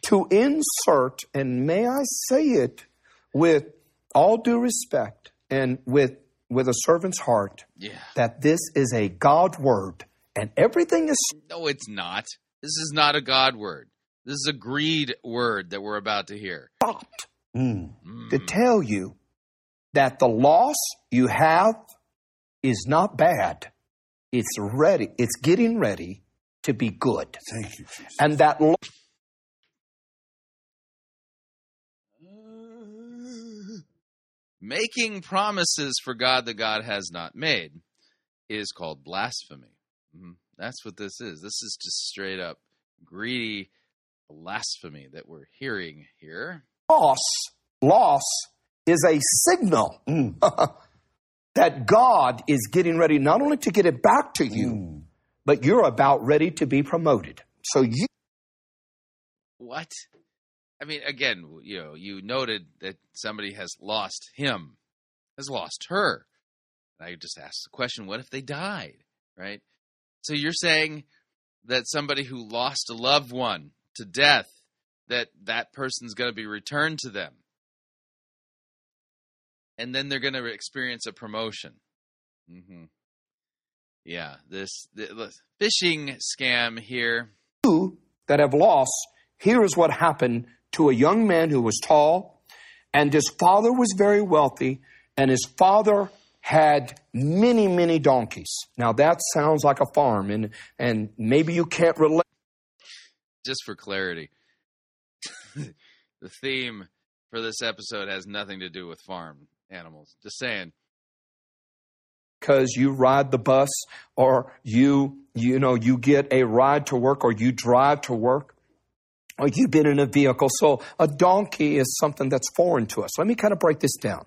To insert, and may I say it with all due respect and with, with a servant's heart,
Yeah.
that this is a God word and everything is
No, it's not. This is not a God word. This is a greed word that we're about to hear.
stopped mm. to tell you that the loss you have is not bad. It's ready. It's getting ready to be good.
Thank you, Jesus.
And that lo-
Making promises for God that God has not made is called blasphemy. Mhm. That's what this is. This is just straight up greedy blasphemy that we're hearing here.
loss, loss is a signal that God is getting ready not only to get it back to you, but you're about ready to be promoted. So you
What? I mean, again, you know, you noted that somebody has lost him, has lost her. I just asked the question, what if they died? Right? So you're saying that somebody who lost a loved one to death, that that person's going to be returned to them. And then they're going to experience a promotion. Mm-hmm. Yeah, this the phishing scam here.
you that have lost, here is what happened to a young man who was tall, and his father was very wealthy, and his father had many, many donkeys. Now that sounds like a farm, and and maybe you can't relate.
just for clarity, the theme for this episode has nothing to do with farm animals. Just saying.
because you ride the bus or you you know you get a ride to work or you drive to work or you've been in a vehicle so a donkey is something that's foreign to us let me kind of break this down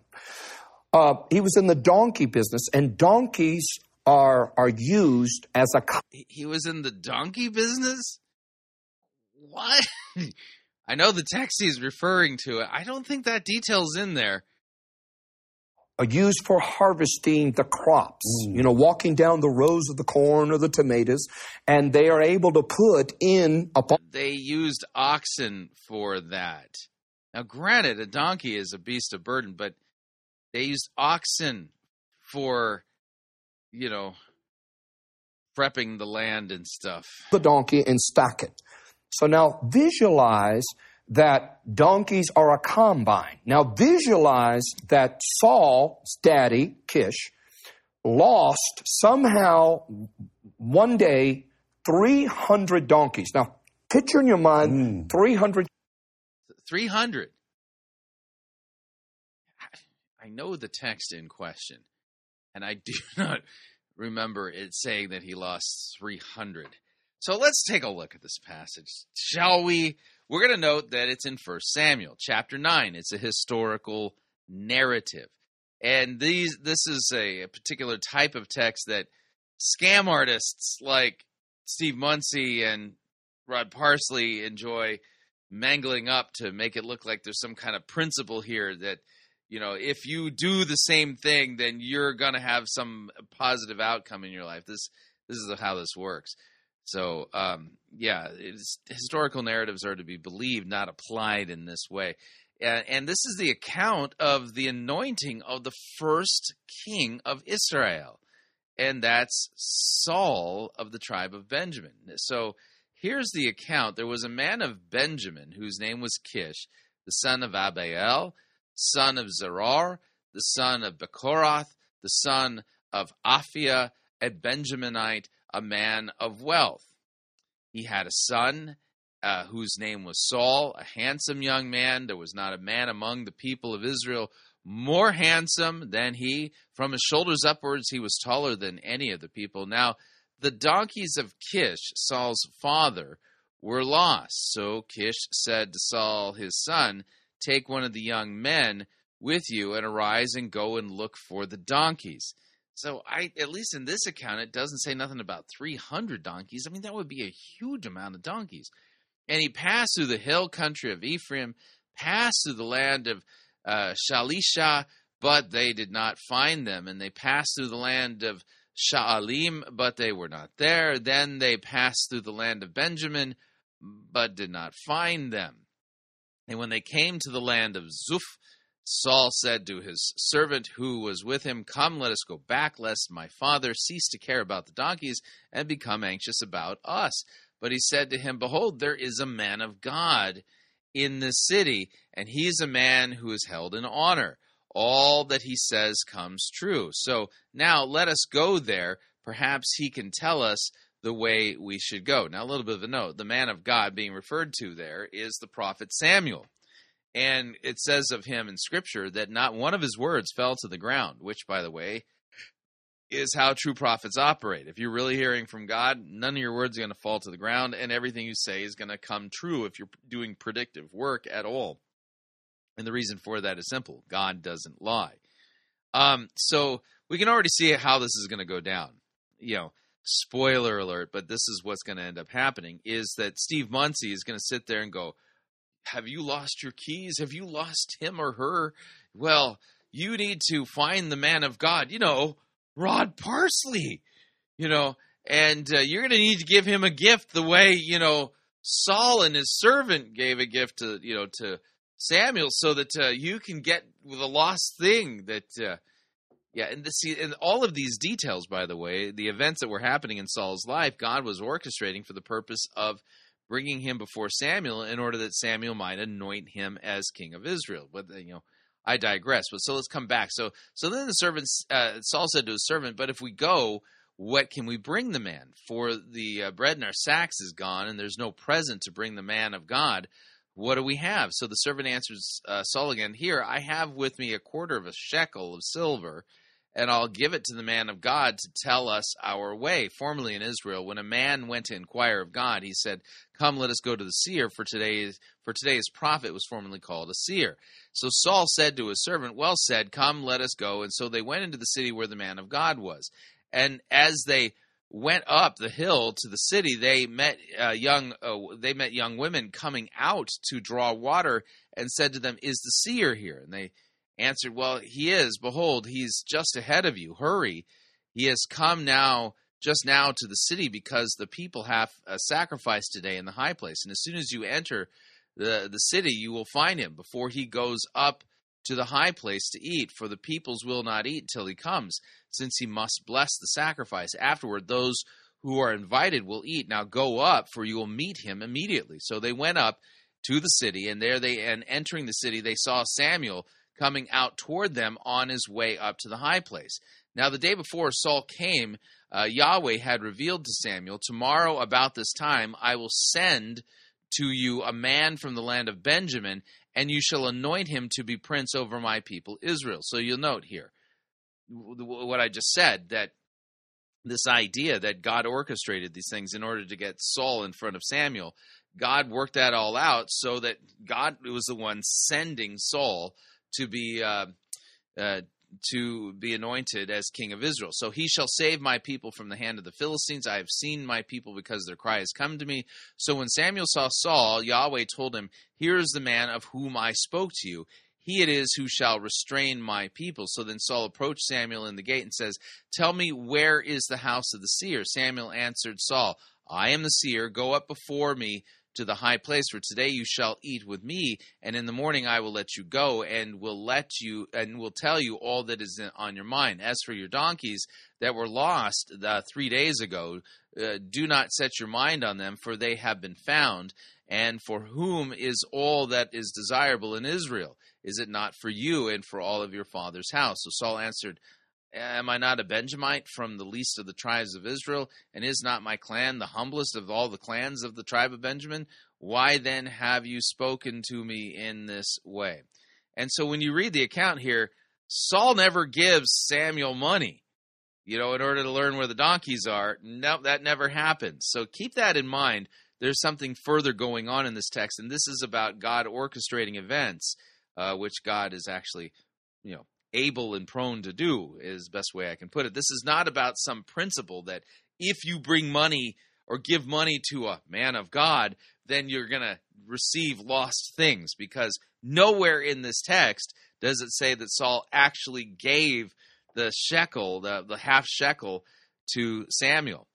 uh, he was in the donkey business and donkeys are are used as a co-
He- was in the donkey business? What? I know the text he's referring to. It. I don't think that detail's in there.
Are used for harvesting the crops mm. you know walking down the rows of the corn or the tomatoes and they are able to put in a
They used oxen for that. Now, granted, a donkey is a beast of burden, but they used oxen for, you know, prepping the land and stuff.
the donkey and stack it. So now visualize that donkeys are a combine. Now visualize that Saul's daddy, Kish, lost somehow one day 300 donkeys. Now picture in your mind hmm. 300
300. I know the text in question, and I do not remember it saying that he lost 300. So let's take a look at this passage, shall we? We're going to note that it's in 1 Samuel chapter 9. It's a historical narrative. And these this is a, a particular type of text that scam artists like Steve Munsey and Rod Parsley enjoy mangling up to make it look like there's some kind of principle here that you know if you do the same thing then you're going to have some positive outcome in your life this this is how this works so um yeah historical narratives are to be believed not applied in this way Uh, and this is the account of the anointing of the first king of Israel, and that's Saul of the tribe of Benjamin. So here's the account there was a man of Benjamin whose name was Kish, the son of Abiel, son of Zeror, the son of Becorath, the son of Aphiah, a Benjaminite, a man of wealth. He had a son uh, whose name was Saul, a handsome young man. There was not a man among the people of Israel more handsome than he. From his shoulders upwards, he was taller than any of the people. Now, the donkeys of Kish, Saul's father, were lost. So Kish said to Saul, his son, Take one of the young men with you and arise and go and look for the donkeys. So I at least in this account it doesn't say nothing about 300 donkeys. I mean that would be a huge amount of donkeys. And he passed through the hill country of Ephraim, passed through the land of uh, Shalisha, but they did not find them. And they passed through the land of Sha'alim, but they were not there. Then they passed through the land of Benjamin, but did not find them. And when they came to the land of Zuph, Saul said to his servant who was with him, Come, let us go back, lest my father cease to care about the donkeys and become anxious about us. But he said to him, Behold, there is a man of God in this city, and he is a man who is held in honor. All that he says comes true. So now let us go there. Perhaps he can tell us the way we should go. Now, a little bit of a note the man of God being referred to there is the prophet Samuel. And it says of him in Scripture that not one of his words fell to the ground, which, by the way, is how true prophets operate. If you're really hearing from God, none of your words are going to fall to the ground, and everything you say is going to come true if you're doing predictive work at all. And the reason for that is simple God doesn't lie. Um, so we can already see how this is going to go down. You know, spoiler alert, but this is what's going to end up happening is that Steve Munsey is going to sit there and go, Have you lost your keys? Have you lost him or her? Well, you need to find the man of God. You know, Rod Parsley, you know, and uh, you're going to need to give him a gift the way, you know, Saul and his servant gave a gift to, you know, to Samuel so that uh, you can get the lost thing that, uh, yeah, and, this, and all of these details, by the way, the events that were happening in Saul's life, God was orchestrating for the purpose of bringing him before Samuel in order that Samuel might anoint him as king of Israel. But, you know, I digress. But so let's come back. So so then the servant uh, Saul said to his servant, "But if we go, what can we bring the man? For the uh, bread in our sacks is gone, and there's no present to bring the man of God. What do we have?" So the servant answers uh, Saul again, "Here I have with me a quarter of a shekel of silver." And I'll give it to the man of God to tell us our way. Formerly in Israel, when a man went to inquire of God, he said, "Come, let us go to the seer, for today's for today's prophet was formerly called a seer." So Saul said to his servant, "Well said, come, let us go." And so they went into the city where the man of God was. And as they went up the hill to the city, they met uh, young uh, they met young women coming out to draw water, and said to them, "Is the seer here?" And they answered, Well, he is. Behold, he's just ahead of you. Hurry. He has come now, just now, to the city because the people have a sacrifice today in the high place. And as soon as you enter the, the city, you will find him before he goes up to the high place to eat. For the peoples will not eat till he comes, since he must bless the sacrifice. Afterward, those who are invited will eat. Now go up, for you will meet him immediately. So they went up to the city, and there they and entering the city, they saw Samuel coming out toward them on his way up to the high place. Now, the day before Saul came, uh, Yahweh had revealed to Samuel, Tomorrow, about this time, I will send to you a man from the land of Benjamin, and you shall anoint him to be prince over my people Israel. So you'll note here what I just said that this idea that God orchestrated these things in order to get Saul in front of Samuel, God worked that all out so that God was the one sending Saul to be uh, uh, to be anointed as king of Israel. So he shall save my people from the hand of the Philistines. I have seen my people because their cry has come to me. So when Samuel saw Saul, Yahweh told him, Here is the man of whom I spoke to you. He it is who shall restrain my people. So then Saul approached Samuel in the gate and says, Tell me, where is the house of the seer? Samuel answered Saul, I am the seer. Go up before me to the high place for today you shall eat with me and in the morning I will let you go and will let you and will tell you all that is on your mind. As for your donkeys that were lost uh, 3 days ago uh, do not set your mind on them for they have been found. And for whom is all that is desirable in Israel? Is it not for you and for all of your father's house? So Saul answered Am I not a Benjamite from the least of the tribes of Israel? And is not my clan the humblest of all the clans of the tribe of Benjamin? Why then have you spoken to me in this way? And so when you read the account here, Saul never gives Samuel money, you know, in order to learn where the donkeys are. No, that never happens. So keep that in mind. There's something further going on in this text, and this is about God orchestrating events, uh, which God is actually, you know, able and prone to do is best way I can put it. This is not about some principle that if you bring money or give money to a man of God, then you're going to receive lost things because nowhere in this text does it say that Saul actually gave the shekel, the, the half shekel to Samuel.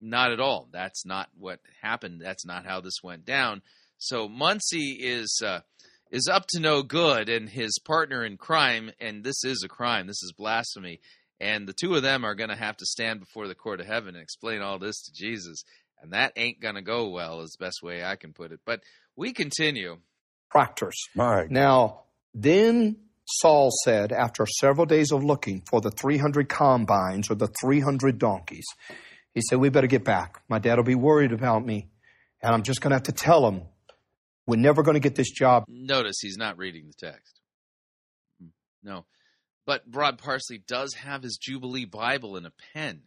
Not at all. That's not what happened. That's not how this went down. So Munsey is uh, is up to no good and his partner in crime, and this is a crime, this is blasphemy, and the two of them are going to have to stand before the court of heaven and explain all this to Jesus, and that ain't going to go well, is the best way I can put it. But we continue.
Tractors. Now, then Saul said, after several days of looking for the 300 combines or the 300 donkeys, he said, We better get back. My dad will be worried about me, and I'm just going to have to tell him we're never going to get this job.
Notice he's not reading the text. Hmm, no. But Rod Parsley does have his Jubilee Bible in a pen.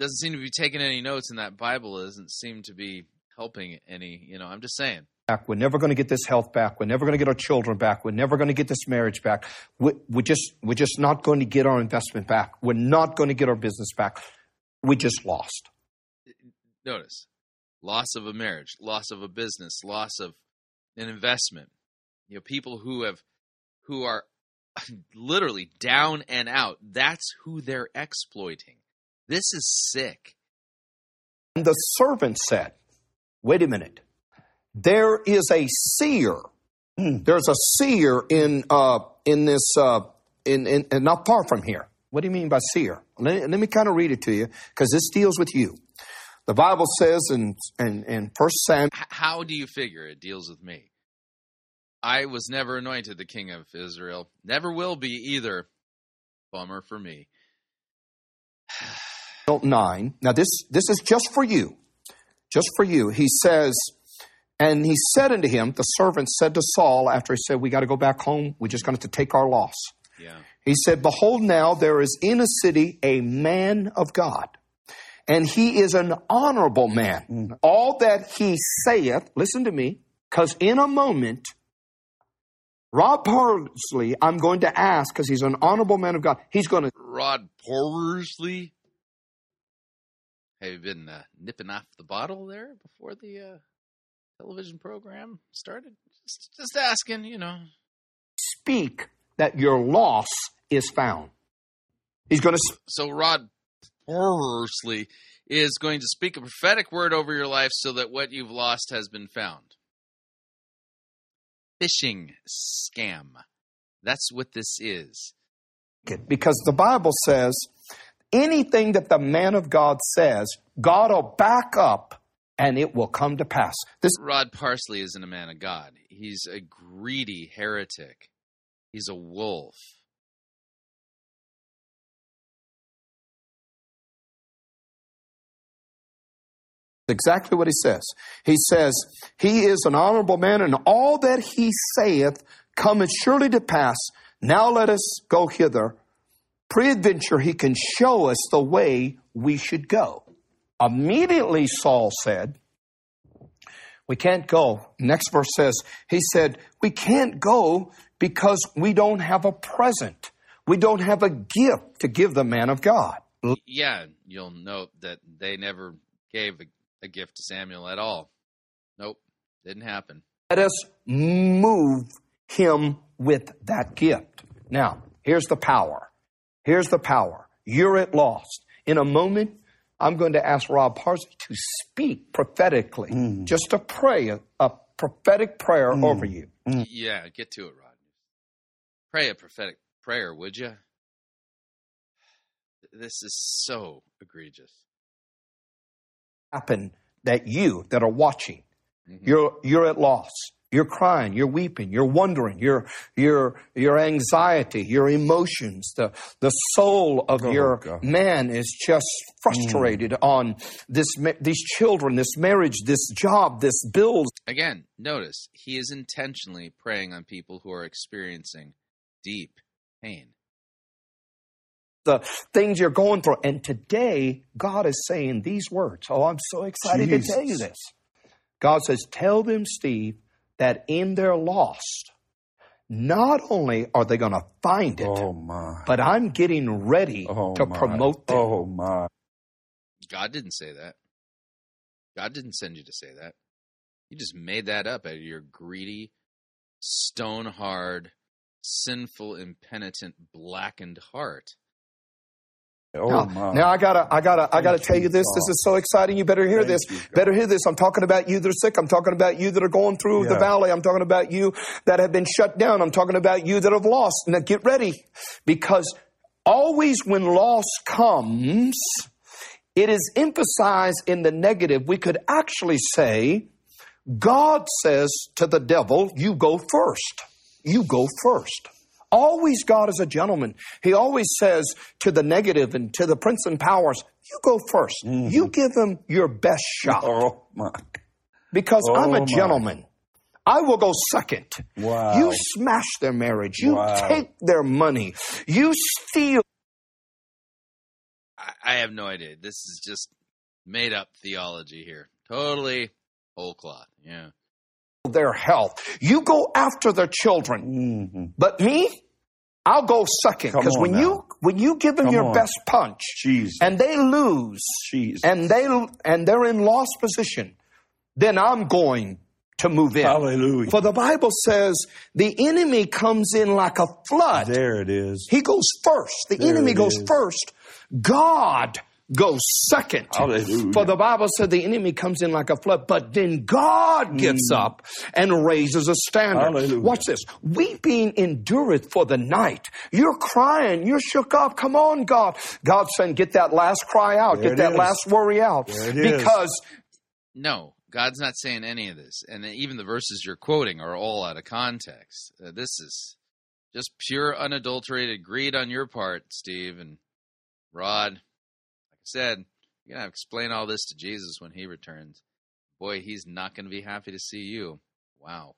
Doesn't seem to be taking any notes, and that Bible doesn't seem to be helping any. You know, I'm just saying.
We're never going to get this health back. We're never going to get our children back. We're never going to get this marriage back. We're, we're just we're just not going to get our investment back. We're not going to get our business back. We just lost.
Notice loss of a marriage, loss of a business, loss of an investment. You know, people who have who are literally down and out. That's who they're exploiting. This is sick.
And the servant said, Wait a minute. There is a seer. There's a seer in uh, in this uh, in, in, in not far from here. What do you mean by seer? Let, let me kind of read it to you because this deals with you. The Bible says in, in, in 1 Samuel.
How do you figure it deals with me? I was never anointed the king of Israel. Never will be either. Bummer for me.
9. Now, this, this is just for you. Just for you. He says, And he said unto him, the servant said to Saul, after he said, We got to go back home, we're just going to take our loss.
Yeah.
He said, Behold, now there is in a city a man of God and he is an honorable man. Mm. All that he saith, listen to me, because in a moment, Rod Parsley, I'm going to ask, because he's an honorable man of God, he's going to.
Rod Parsley? Have you been uh, nipping off the bottle there before the uh, television program started? Just, just asking, you know.
Speak that your loss is found. He's going to.
So, Rod Parsley is going to speak a prophetic word over your life so that what you've lost has been found. Phishing scam. That's what this is.
Because the Bible says anything that the man of God says, God will back up and it will come to pass.
This Rod Parsley isn't a man of God. He's a greedy heretic. He's a wolf.
Exactly what he says. He says, He is an honorable man, and all that he saith cometh surely to pass. Now let us go hither. Preadventure, he can show us the way we should go. Immediately, Saul said, We can't go. Next verse says, He said, We can't go because we don't have a present. We don't have a gift to give the man of God.
Yeah, you'll note that they never gave a a gift to Samuel at all. Nope, didn't happen.
Let us move him with that gift. Now, here's the power. Here's the power. You're at lost. In a moment, I'm going to ask Rob Parsley to speak prophetically,
Mm.
just to pray a, a prophetic prayer over you.
Yeah, get to it, Rod. Pray a prophetic prayer, would you? This is so egregious.
Happen that you that are watching, mm-hmm. you're you're at loss. You're crying, you're weeping, you're wondering, your your your anxiety, your emotions, the the soul of oh, your man is just frustrated mm. on this these children, this marriage, this job, this bills.
Again, notice he is intentionally preying on people who are experiencing deep pain.
The things you're going through. And today, God is saying these words. Oh, I'm so excited to tell you this. God says, Tell them, Steve, that in their lost, not only are they going to find it, but I'm getting ready to
my.
promote them.
Oh, my.
God didn't say that. God didn't send you to say that. You just made that up out of your greedy, stone hard, sinful, impenitent, blackened heart.
Oh,
now,
my.
now I gotta, I gotta, I gotta tell
you,
this.
God.
This is so exciting. You better hear
Thank
this.
you,
better hear this. I'm talking about you that are sick. I'm talking about you that are going through the valley. I'm talking about you that have been shut down. I'm talking about you that have lost. Now get ready, because always when loss comes, it is emphasized in the negative. We could actually say, God says to the devil, "You go first. You go first. Always God is a gentleman. He always says to the negative and to the prince and powers, you go 1st You give him your best shot.
Mm-hmm. Oh, my.
Because I'm
Oh,
a
my.
gentleman. I will go second.
Wow.
You smash their marriage. You
Wow.
take their money. You steal
I, I have no idea. This is just made up theology here. Totally whole cloth. Yeah.
their health. You go after their children. But me, I'll go second. Because when
now.
you when you give them
Come
your
on.
best punch
Jesus.
and they lose
Jesus.
and they and they're in lost position, then I'm going to move in.
Hallelujah.
For the Bible says the enemy comes in like a flood.
There it is.
He goes first. The
There
enemy goes
is.
first. God goes second.
Hallelujah.
For the Bible said the enemy comes in like a flood, but then God gets up and raises a standard.
Mm. Hallelujah.
Watch this. Weeping endureth for the night. You're crying. You're shook up. Come on, God. God's saying, get that last cry out.
There
get
it
that
is.
last worry out.
There it is.
because
No, God's not saying any of this. And even the verses you're quoting are all out of context. Uh, this is just pure, unadulterated greed on your part, Steve and Rod. Like I said, you're going to have to explain all this to Jesus when he returns. Boy, he's not going to be happy to see you. Wow.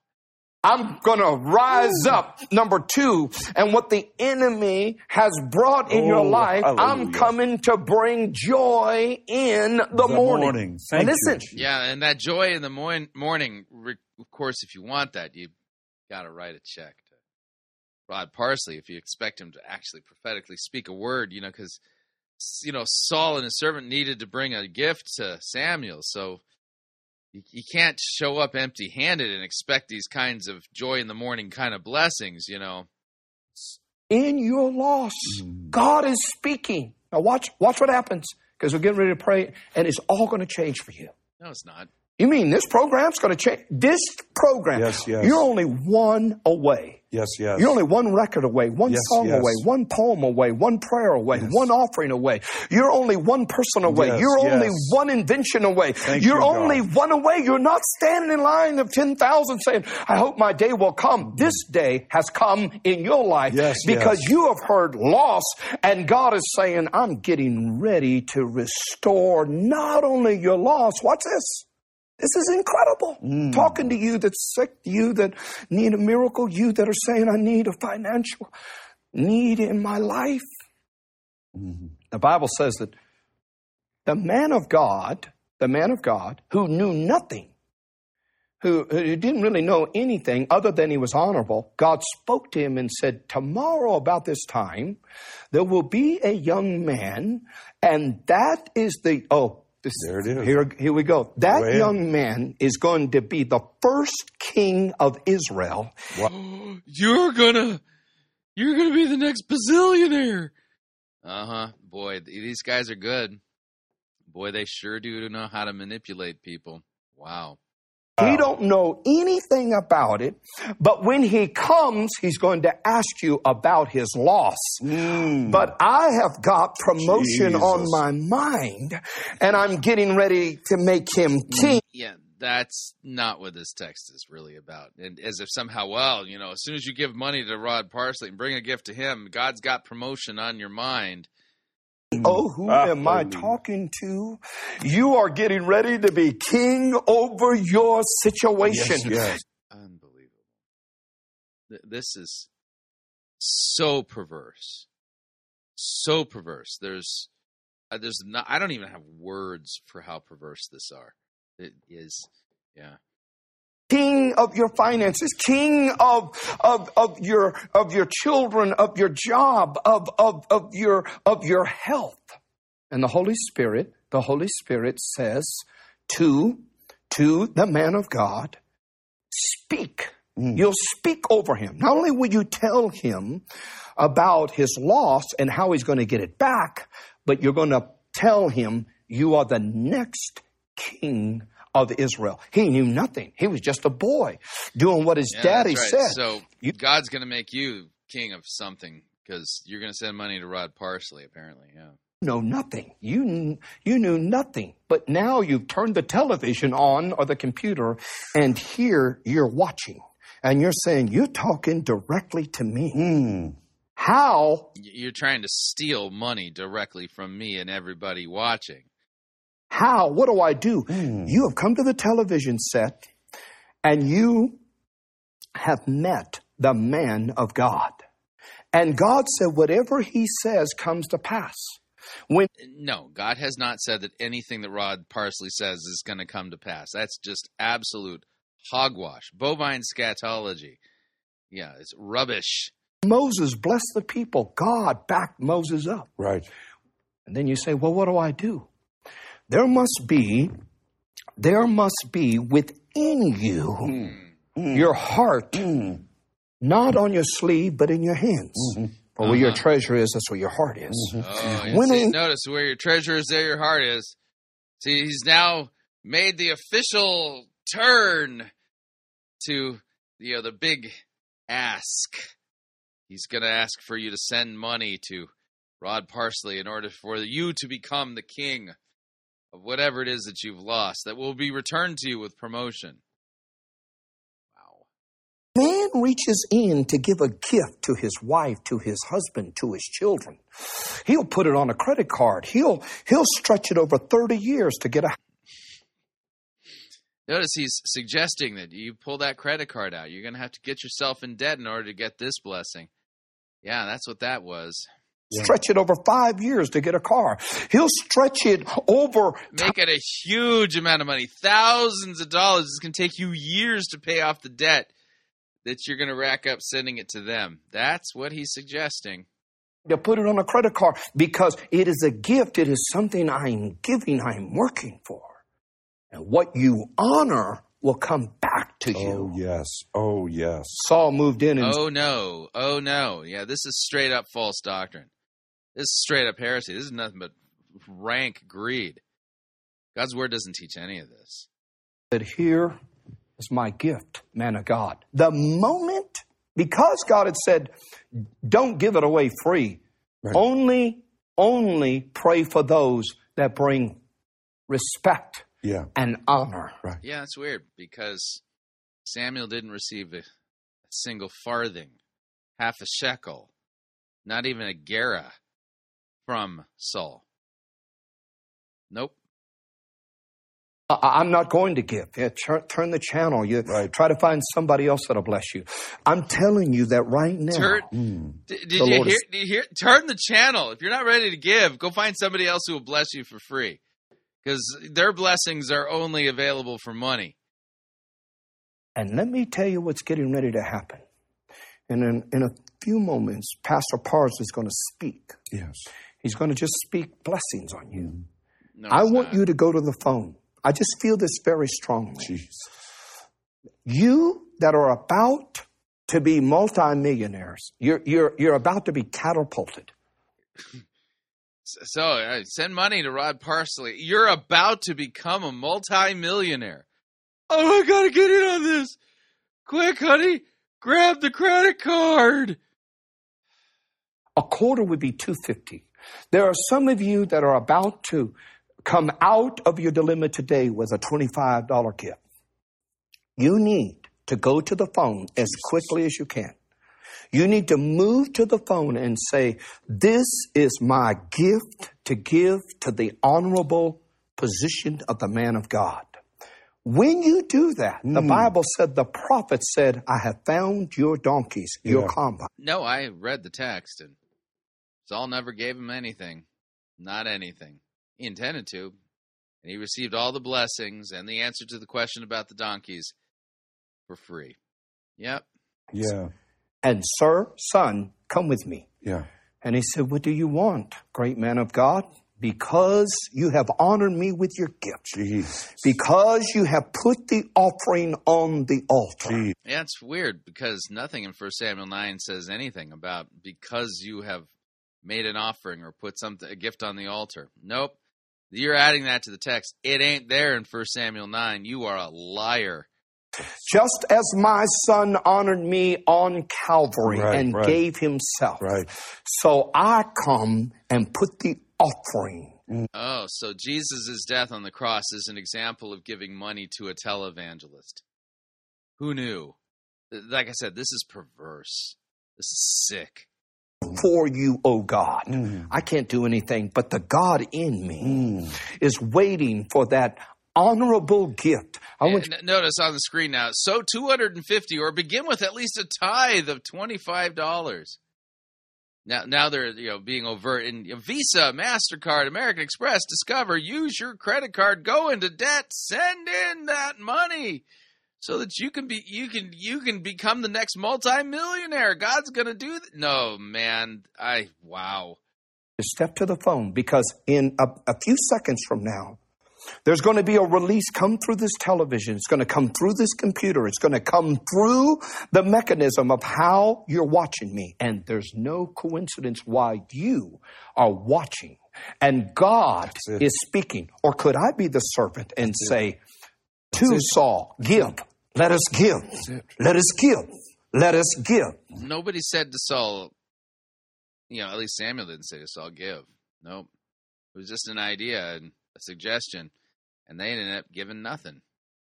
I'm going to rise up, number two, and what the enemy has brought in your
Oh,
life, I'm coming to bring joy in the,
The
morning.
morning. Thank
and
you,
listen,
Jesus.
Yeah, and that joy in the morn- morning, re- of course, if you want that, you got to write a check to Rod Parsley if you expect him to actually prophetically speak a word, you know, because, you know, Saul and his servant needed to bring a gift to Samuel. So you, you can't show up empty handed and expect these kinds of joy in the morning kind of blessings, you know.
in your loss,
Mm.
God is speaking. Now watch, watch what happens because we're getting ready to pray, and it's all going to change for you.
No, it's not.
You mean this program's going to change? This program,
Yes, yes.
you're only one away.
Yes, yes.
You're only one record away, one
Yes,
song
yes.
away, one poem away, one prayer away, one offering away. You're only one person away.
Yes,
You're only one invention away.
Thank
You're
you, God.
only one away. You're not standing in line of 10,000 saying, I hope my day will come. This day has come in your life
Yes,
because
yes.
you have heard loss and God is saying, I'm getting ready to restore not only your loss, watch this. This is incredible.
Mm.
Talking to you that's sick, you that need a miracle, you that are saying, I need a financial need in my life.
Mm-hmm.
The Bible says that the man of God, the man of God who knew nothing, who, who didn't really know anything other than he was honorable, God spoke to him and said, Tomorrow, about this time, there will be a young man, and that is the, oh, this,
There it is.
Here, here we go. That
Go
young man is going to be the first king of Israel.
You're gonna, you're gonna be the next bazillionaire. Uh huh. Boy, these guys are good. boy, they sure do know how to manipulate people. Wow.
He don't know anything about it, but when he comes, he's going to ask you about his loss. Mm. But I have got promotion on my mind, and I'm getting ready to make him mm. king.
Yeah, that's not what this text is really about. And as if somehow, well, you know, as soon as you give money to Rod Parsley and bring a gift to him, God's got promotion on your mind.
Oh, who am I talking to? You are getting ready to be king over your situation.
Unbelievable. Th- This is so perverse. So perverse. There's uh, there's not I don't even have words for how perverse this are. It is yeah.
King of your finances, king of, of, of your, of your children, of your job, of, of, of your, of your health. And the Holy Spirit, the Holy Spirit says to, to the man of God, speak. Mm. You'll speak over him. Not only will you tell him about his loss and how he's going to get it back, but you're going to tell him you are the next king of Israel. He knew nothing. He was just a boy doing what his
Yeah,
daddy
right.
said.
So God's going to make you king of something because you're going to send money to Rod Parsley apparently. Yeah.
know nothing. You you knew nothing. But now you've turned the television on or the computer, and here you're watching, and you're saying you're talking directly to me. Hmm.
How? You're trying to steal money directly from me and everybody watching.
How? What do I do? Hmm. You have come to the television set, and you have met the man of God, and God said, whatever He says comes to pass. When
No, God has not said that anything that Rod Parsley says is going to come to pass. That's just absolute hogwash, bovine scatology. Yeah, it's rubbish.
Moses blessed the people, God backed Moses up.
Right.
And then you say, well, what do I do? There must be, there must be within you mm-hmm. your heart, mm-hmm. not on your sleeve, but in your hands. Mm-hmm. For where your uh-huh. treasure is, that's where your heart is.
Oh,
When
see,
I-
notice where your treasure is, there your heart is. See, he's now made the official turn to you know the big ask. He's going to ask for you to send money to Rod Parsley in order for you to become the king of whatever it is that you've lost that will be returned to you with promotion. Wow.
Man reaches in to give a gift to his wife, to his husband, to his children. He'll put it on a credit card. He'll, he'll stretch it over 30 years to get a
Notice he's suggesting that you pull that credit card out. You're going to have to get yourself in debt in order to get this blessing. Yeah, that's what that was.
Stretch it over five years to get a car. He'll stretch it over
Make it a huge amount of money, thousands of dollars. It's going to take you years to pay off the debt that you're going to rack up sending it to them. That's what he's suggesting.
to put it on a credit card because it is a gift. It is something I'm giving, I'm working for. And what you honor will come back to oh, you.
Oh, yes. Oh, yes.
Saul moved in and
Oh no. Oh no. Yeah, this is straight up false doctrine. This is straight up heresy. This is nothing but rank greed. God's word doesn't teach any of this.
said, Here is my gift, man of God. The moment, because God had said, don't give it away free, only, only pray for those that bring respect
Yeah.
and honor.
Right.
Yeah, it's weird because Samuel didn't receive a, a single farthing, half a shekel, not even a gera from Saul. Nope.
I- I'm not going to give. Yeah, tur- turn the channel. You try to find somebody else that'll bless you. I'm telling you that right now.
Turn, hmm. D- did,
The
you hear,
is-
did you hear? Turn the channel. If you're not ready to give, go find somebody else who will bless you for free. Because their blessings are only available for money.
And let me tell you what's getting ready to happen. And in, in a few moments, Pastor Parsley is going to speak.
Yes.
He's going to just speak blessings on you.
No,
I want
not.
you to go to the phone. I just feel this very strongly. You that are about to be multimillionaires, you're, you're, you're about to be catapulted.
So uh, send money to Rod Parsley. You're about to become a multi-millionaire. Oh, I gotta get in on this. Quick, honey, grab the credit card.
A quarter would be 250. There are some of you that are about to come out of your dilemma today with a $25 gift. You need to go to the phone as quickly as you can. You need to move to the phone and say, This is my gift to give to the honorable position of the man of God. When you do that, the hmm. Bible said, the prophet said, I have found your donkeys, your
Yeah.
combine.
No, I read the text, and Saul never gave him anything. Not anything. He intended to. And he received all the blessings and the answer to the question about the donkeys for free. Yep.
Yeah.
And, sir, son, come with me.
Yeah.
And he said, What do you want, great man of God? Because you have honored me with your gift. Because you have put the offering on the altar.
Yeah, it's weird because nothing in 1 Samuel 9 says anything about because you have made an offering or put something a gift on the altar. Nope. You're adding that to the text. It ain't there in 1 Samuel 9. You are a liar.
Just as my son honored me on Calvary
Right,
and
right.
gave himself. Right. So I come and put the offering.
Oh, so Jesus' death on the cross is an example of giving money to a televangelist. Who knew? Like I said, this is perverse. This is sick.
For you, O God. Mm. I can't do anything, but the God in me mm. is waiting for that honorable gift. I want
N- Notice on the screen now, so 250 or begin with at least a tithe of $25. Now, now they're you know being overt in Visa, Mastercard, American Express, Discover. Use your credit card. Go into debt. Send in that money so that you can be you can you can become the next multimillionaire. God's gonna do that. No, man. I wow.
step to the phone because in a, a few seconds from now, there's going to be a release come through this television. It's going to come through this computer. It's going to come through the mechanism of how you're watching me. And there's no coincidence why you are watching. And God is speaking. Or could I be the servant and say to Saul, give, let us give, let us give, let us give.
Nobody said to Saul, you know, at least Samuel didn't say to Saul, give. Nope. It was just an idea and a suggestion, and they ended up giving nothing.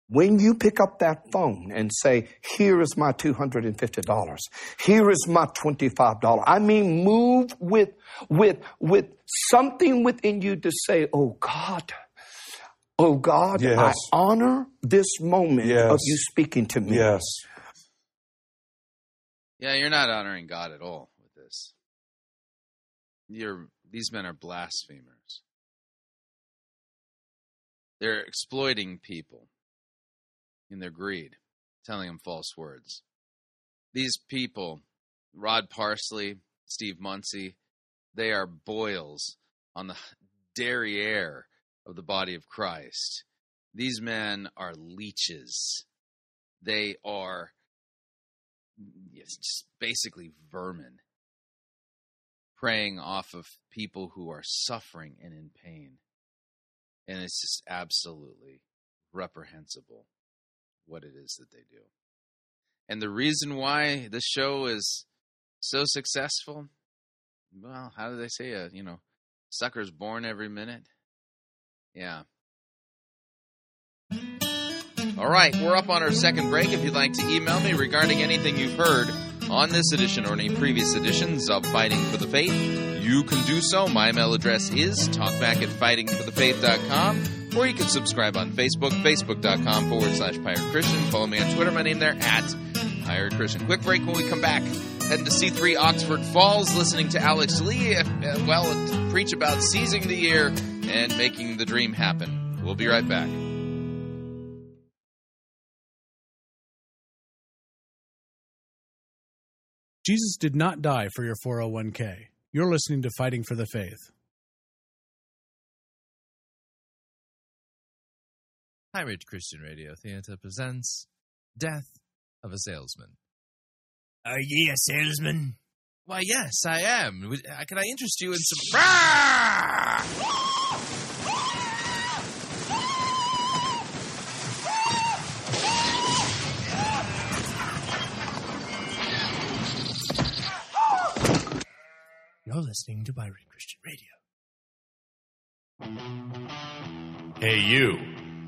When you pick up that phone and say, here is my $250, here is my $25, I mean, move with, with, with something within you to say, oh God, oh God, I honor this moment
Yes.
of you speaking to me.
Yes.
Yeah, you're not honoring God at all with this. You're these men are blasphemers. They're exploiting people in their greed, telling them false words. These people, Rod Parsley, Steve Munsey, they are boils on the derriere of the body of Christ. These men are leeches. They are yes, just basically vermin preying off of people who are suffering and in pain. And it's just absolutely reprehensible what it is that they do. And the reason why this show is so successful, well, how do they say it? You know, suckers born every minute. Yeah. All right, we're up on our second break. If you'd like to email me regarding anything you've heard on this edition or any previous editions of Fighting for the Faith, you can do so. My email address is talkback at fightingforthefaith.com, or you can subscribe on Facebook, facebook.com forward slash Pirate Christian. Follow me on Twitter. My name there at Pirate Christian. Quick break when we come back. Heading to C3 Oxford Falls, listening to Alex Lee, uh, well, preach about seizing the year and making the dream happen. We'll be right back.
Jesus did not die for your 401k. You're listening to Fighting for the Faith.
Pirate Christian Radio Theater presents Death of a Salesman.
Are ye a salesman?
Why, yes, I am. Uh, Can I interest you in some. You're listening to Pirate Christian Radio.
Hey, you.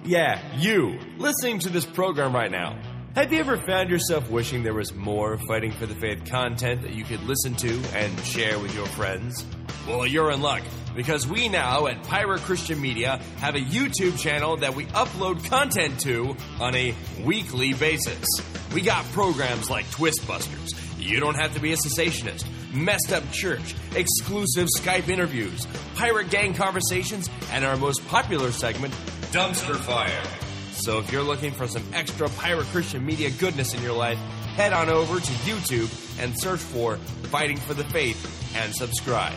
Yeah, you. Listening to this program right now. Have you ever found yourself wishing there was more Fighting for the Faith content that you could listen to and share with your friends? Well, you're in luck because we now at Pirate Christian Media have a YouTube channel that we upload content to on a weekly basis. We got programs like Twist Busters. You don't have to be a cessationist. Messed Up Church, exclusive Skype interviews, pirate gang conversations, and our most popular segment, Dumpster Fire. So if you're looking for some extra Pirate Christian Media goodness in your life, head on over to YouTube and search for Fighting for the Faith and subscribe.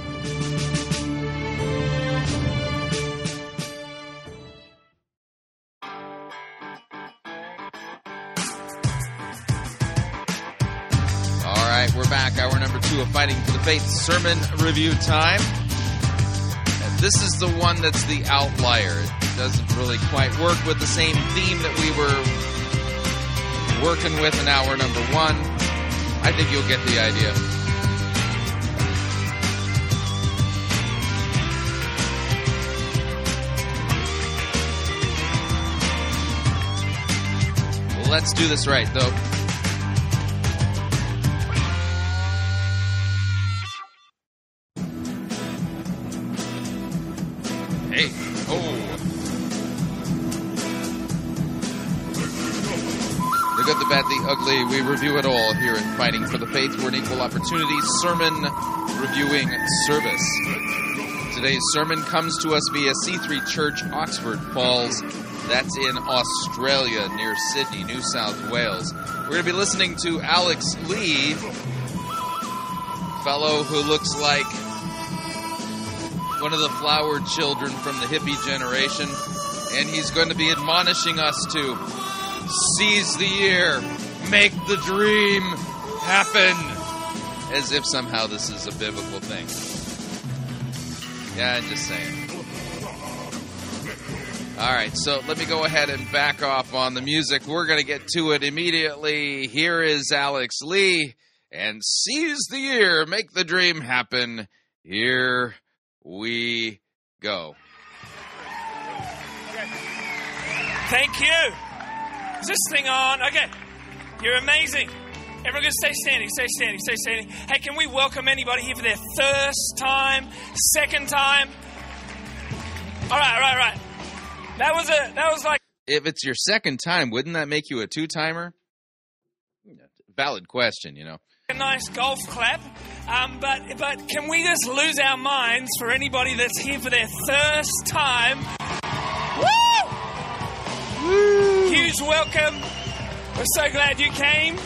Number Fighting for the Faith sermon review time. And this is the one that's the outlier. It doesn't really quite work with the same theme that we were working with in hour number one. I think you'll get the idea. Let's do this right, though. We review it all here in Fighting for the Faith. We're an equal opportunity sermon reviewing service. Today's sermon comes to us via C3 Church, Oxford Falls. That's in Australia, near Sydney, New South Wales. We're going to be listening to Alex Lee, fellow who looks like one of the flower children from the hippie generation, and he's going to be admonishing us to seize the year, make the dream happen, as if somehow this is a biblical thing. Yeah, I'm just saying. All right, so let me go ahead and back off on the music. We're going to get to it immediately. Here is Alex Lee and seize the year, make the dream happen. Here we go.
Thank you. Is this thing on? Okay. You're amazing. Everyone can stay standing, stay standing, stay standing. Hey, can we welcome anybody here for their first time, second time? All right, all right, all right. That was a that was like
If it's your second time, wouldn't that make you a two timer? Valid question, you know.
a nice golf clap. Um, but but can we just lose our minds for anybody that's here for their first time? Woo! Huge welcome. We're so glad you came.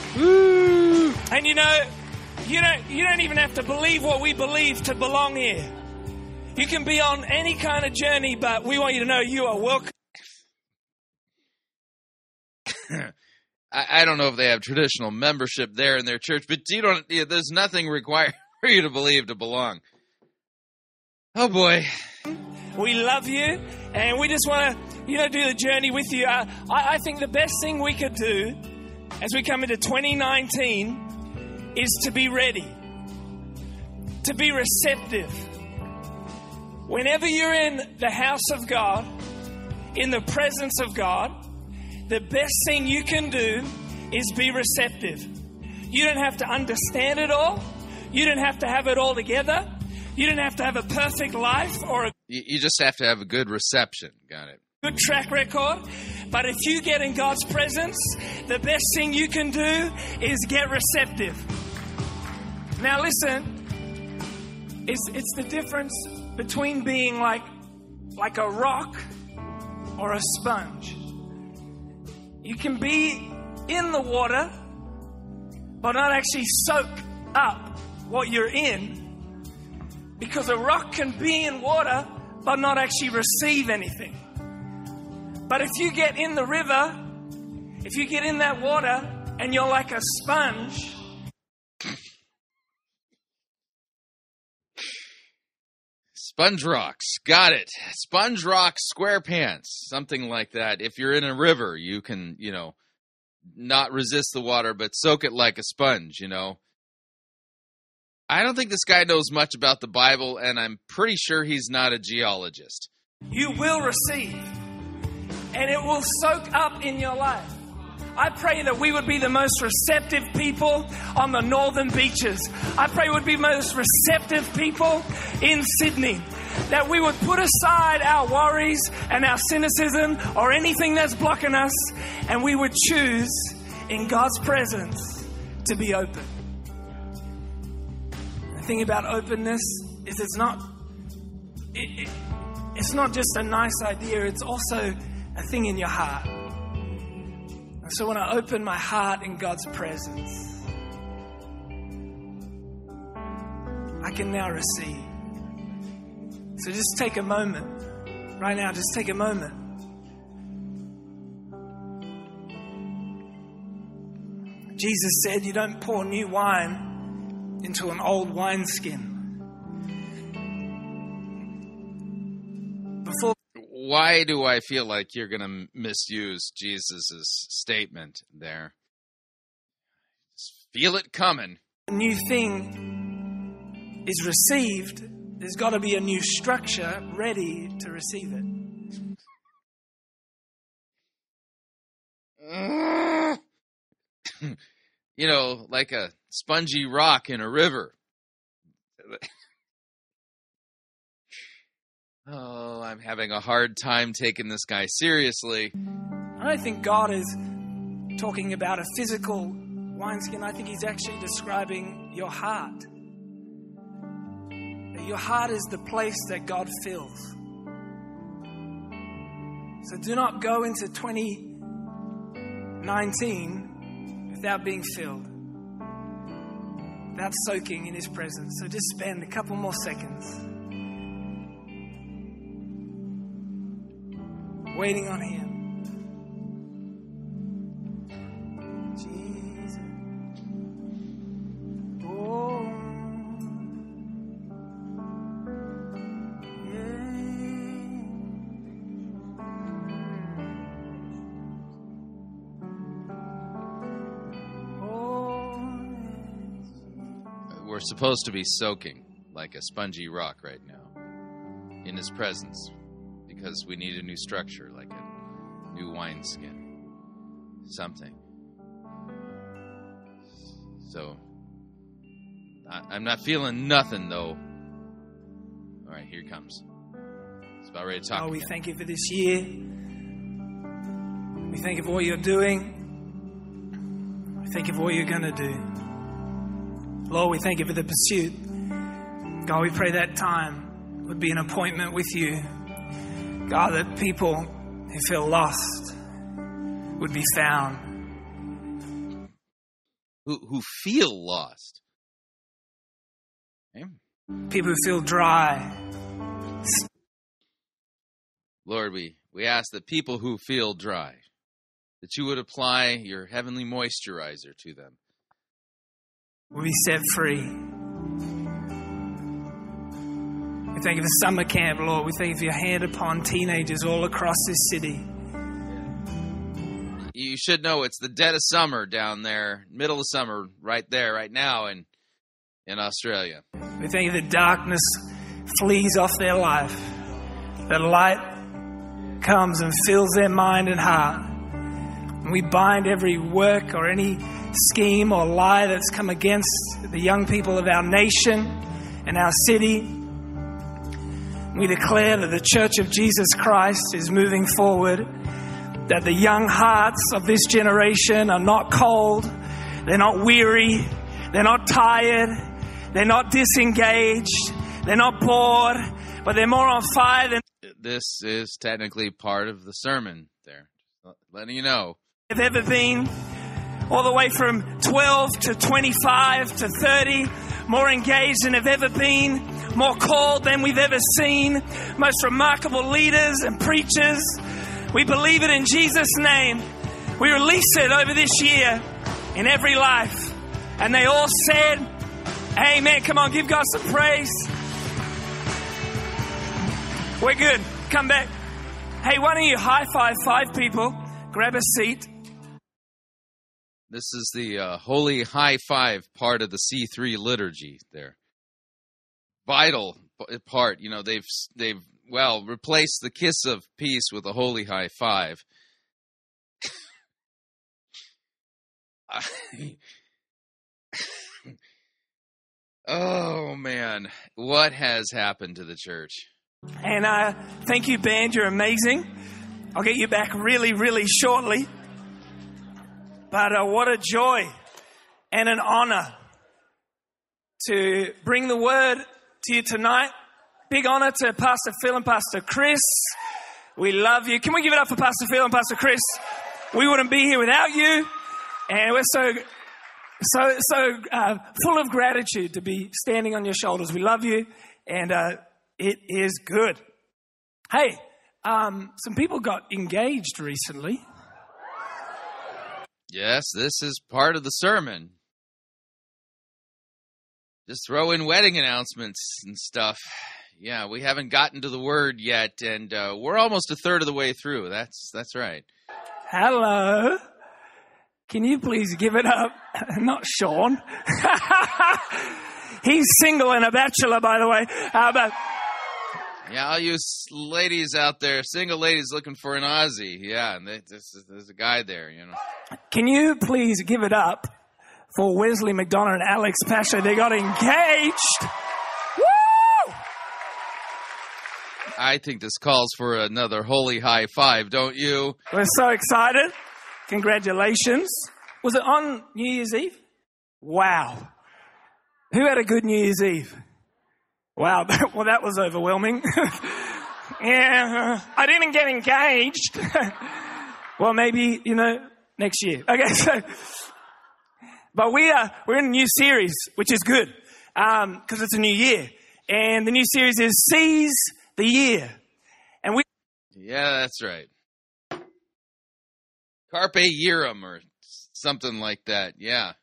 And you know, you don't you don't even have to believe what we believe to belong here. You can be on any kind of journey, but we want you to know you are welcome.
I, I don't know if they have traditional membership there in their church, but you don't. There's nothing required for you to believe to belong. Oh boy.
We love you, and we just want to, you know, do the journey with you. Uh, I, I think the best thing we could do as we come into 2019 is to be ready, to be receptive. Whenever you're in the house of God, in the presence of God, the best thing you can do is be receptive. You don't have to understand it all. You don't have to have it all together. You don't have to have a perfect life or a
You, you just have to have a good reception. Got it.
Good track record. But if you get in God's presence, the best thing you can do is get receptive. Now, listen, it's, it's the difference between being like, like a rock or a sponge. You can be in the water, but not actually soak up what you're in. Because a rock can be in water, but not actually receive anything. But if you get in the river, if you get in that water and you're like a sponge,
Sponge rocks. Got it. Sponge rock squarepants. Something like that. If you're in a river, you can, you know, not resist the water, but soak it like a sponge, you know. I don't think this guy knows much about the Bible, and I'm pretty sure he's not a geologist.
you will receive. And it will soak up in your life. I pray that we would be the most receptive people on the northern beaches. I pray we would be most receptive people in Sydney. That we would put aside our worries and our cynicism or anything that's blocking us, and we would choose in God's presence to be open. The thing about openness is it's not it, it, it's not just a nice idea, it's also a thing in your heart. And so when I open my heart in God's presence, I can now receive. So just take a moment. Right now, just take a moment. Jesus said, You don't pour new wine into an old wineskin. Before
Why do I feel like you're going to misuse Jesus' statement there? Just feel it coming.
a new thing is received, there's got to be a new structure ready to receive it.
you know, like a spongy rock in a river. Oh, I'm having a hard time taking this guy seriously.
I don't think God is talking about a physical wineskin. I think He's actually describing your heart. Your heart is the place that God fills. So do not go into 2019 without being filled, without soaking in His presence. So just spend a couple more seconds waiting on Him.
Supposed to be soaking like a spongy rock right now in his presence because we need a new structure, like a new wineskin. Something. So, I, I'm not feeling nothing though. All right, here it comes. It's about ready to talk.
Oh, we
again.
thank you for this year. We thank you for what you're doing. We thank you for what you're going to do. Lord, we thank you for the pursuit. God, we pray that time would be an appointment with you. God, that people who feel lost would be found.
Who who feel lost? Okay.
People who feel dry
Lord, we, we ask that people who feel dry, that you would apply your heavenly moisturizer to them.
will be set free. Thank you for summer camp, Lord. We thank you for your hand upon teenagers all across this city.
You should know it's the dead of summer down there, middle of summer, right there, right now in, in Australia.
We thank you that darkness flees off their life, that light comes and fills their mind and heart. And we bind every work or any scheme or lie that's come against the young people of our nation and our city. We declare that the Church of Jesus Christ is moving forward, that the young hearts of this generation are not cold, they're not weary, they're not tired, they're not disengaged, they're not bored, but they're more on fire than
this is technically part of the sermon there. Letting you know.
Have ever been all the way from 12 to 25 to 30, more engaged than have ever been, more called than we've ever seen, most remarkable leaders and preachers. We believe it in Jesus' name. We release it over this year in every life. And they all said, Amen. Come on, give God some praise. We're good come back. Hey, why don't you high five five people? Grab a seat.
This is the uh, holy high five part of the C3 liturgy there. Vital part, you know, they've they've well replaced the kiss of peace with a holy high five. oh man, what has happened to the church?
And uh, thank you, band. You're amazing. I'll get you back really, really shortly. But uh, what a joy and an honor to bring the word to you tonight. Big honor to Pastor Phil and Pastor Chris. We love you. Can we give it up for Pastor Phil and Pastor Chris? We wouldn't be here without you. And we're so, so, so uh, full of gratitude to be standing on your shoulders. We love you. And uh, it is good. Hey, um, some people got engaged recently.
Yes, this is part of the sermon. Just throw in wedding announcements and stuff. Yeah, we haven't gotten to the word yet, and uh, we're almost a third of the way through. That's that's right.
Hello. Can you please give it up? Not Sean. He's single and a bachelor, by the way. But
yeah, all you ladies out there, single ladies looking for an Aussie. Yeah, and they, there's, there's a guy there, you know.
Can you please give it up for Wesley McDonough and Alex Pasha? They got engaged. Woo!
I think this calls for another holy high five, don't you?
We're so excited. Congratulations. Was it on New Year's Eve? Wow. Who had a good New Year's Eve? Wow, well, that was overwhelming. yeah, I didn't get engaged. well, maybe, you know, next year. Okay, so, but we are, we're in a new series, which is good, um, cause it's a new year. And the new series is Seize the Year. And we.
Yeah, that's right. Carpe Yearum or something like that. Yeah.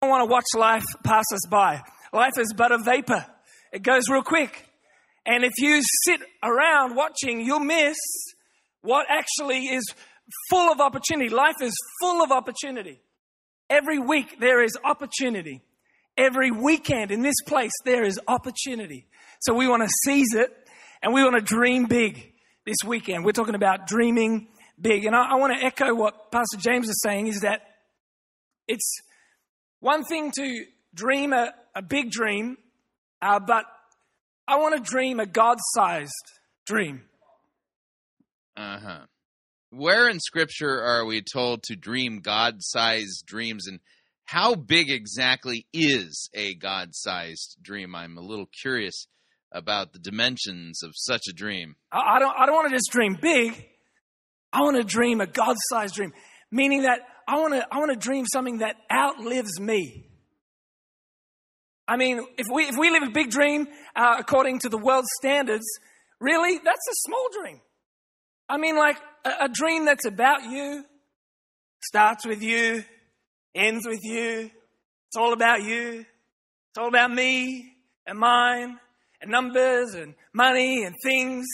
I don't want to watch life pass us by. Life is but a vapor. It goes real quick. And if you sit around watching, you'll miss what actually is full of opportunity. Life is full of opportunity. Every week there is opportunity. Every weekend in this place there is opportunity. So we want to seize it and we want to dream big this weekend. We're talking about dreaming big. And I, I want to echo what Pastor James is saying is that it's one thing to dream a, a big dream uh, but I want to dream a God sized dream.
Uh huh. Where in Scripture are we told to dream God sized dreams and how big exactly is a God sized dream? I'm a little curious about the dimensions of such a dream.
I don't, I don't want to just dream big. I want to dream a God sized dream, meaning that I want to, I want to dream something that outlives me. I mean, if we, if we live a big dream uh, according to the world's standards, really, that's a small dream. I mean, like a, a dream that's about you, starts with you, ends with you. It's all about you. It's all about me and mine and numbers and money and things.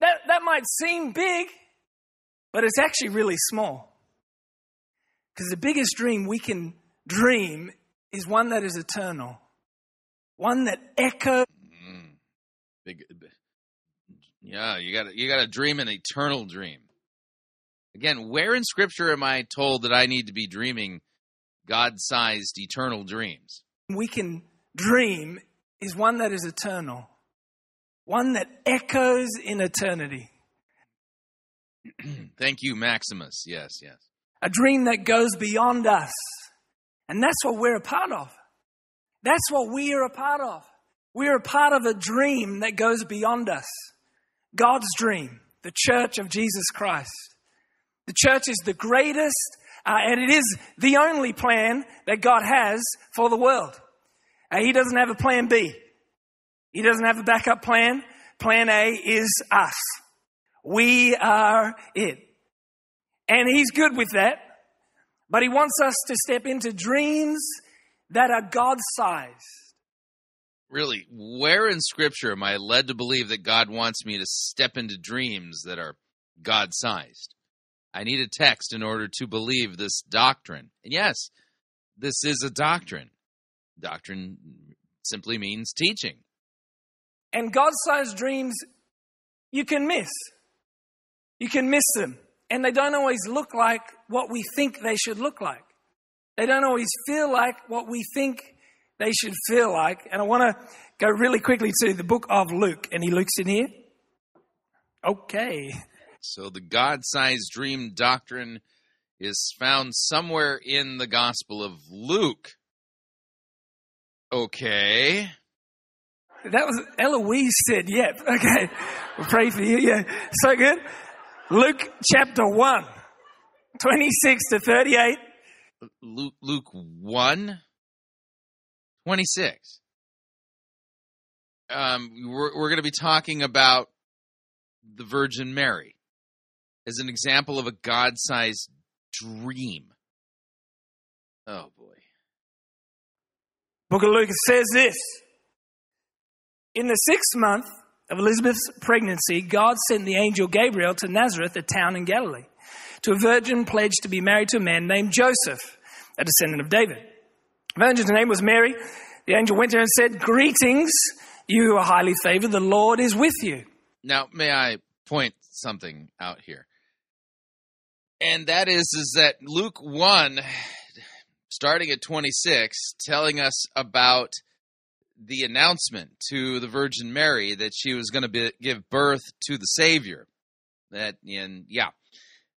That, that might seem big, but it's actually really small. Because the biggest dream we can dream is one that is eternal, one that echoes.
Mm. Big, yeah, you got you got to dream an eternal dream. Again, where in Scripture am I told that I need to be dreaming God-sized eternal dreams?
We can dream is one that is eternal, one that echoes in eternity.
Thank you, Maximus. Yes, yes.
A dream that goes beyond us. And that's what we're a part of. That's what we are a part of. We're a part of a dream that goes beyond us. God's dream, the church of Jesus Christ. The church is the greatest, uh, and it is the only plan that God has for the world. Uh, he doesn't have a plan B. He doesn't have a backup plan. Plan A is us. We are it. And He's good with that. But He wants us to step into dreams that are God sized.
Really, where in Scripture am I led to believe that God wants me to step into dreams that are God sized? I need a text in order to believe this doctrine. And yes, this is a doctrine. Doctrine simply means teaching.
And God sized dreams, you can miss. You can miss them. And they don't always look like what we think they should look like. They don't always feel like what we think they should feel like. And I want to go really quickly to the book of Luke. Any Luke's in here? Okay.
So the God sized dream doctrine is found somewhere in the Gospel of Luke. Okay.
That was Eloise said, yep. Okay. We'll pray for you. Yeah. So good. Luke chapter 1, 26 to 38.
Luke, Luke 1, 26. Um, we're, we're going to be talking about the Virgin Mary as an example of a God sized dream. Oh boy.
Book of Luke says this In the sixth month of Elizabeth's pregnancy, God sent the angel Gabriel to Nazareth, a town in Galilee, to a virgin pledged to be married to a man named Joseph, a descendant of David. The virgin's name was Mary. The angel went to her and said, Greetings, you who are highly favored, the Lord is with you.
Now, may I point something out here? and that is is that Luke 1 starting at 26 telling us about the announcement to the Virgin Mary that she was going to give birth to the Savior. That and yeah,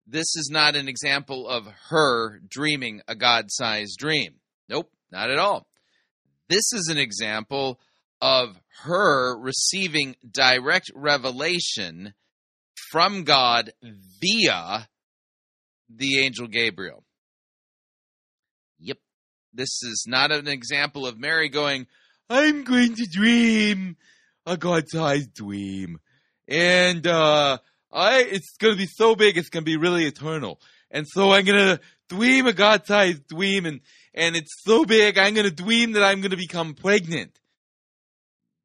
this is not an example of her dreaming a God-sized dream. Nope, not at all. This is an example of her receiving direct revelation from God via the angel Gabriel. Yep. This is not an example of Mary going, I'm going to dream a God sized dream. And uh I it's gonna be so big it's gonna be really eternal. And so I'm gonna dream a God sized dream and and it's so big I'm gonna dream that I'm gonna become pregnant.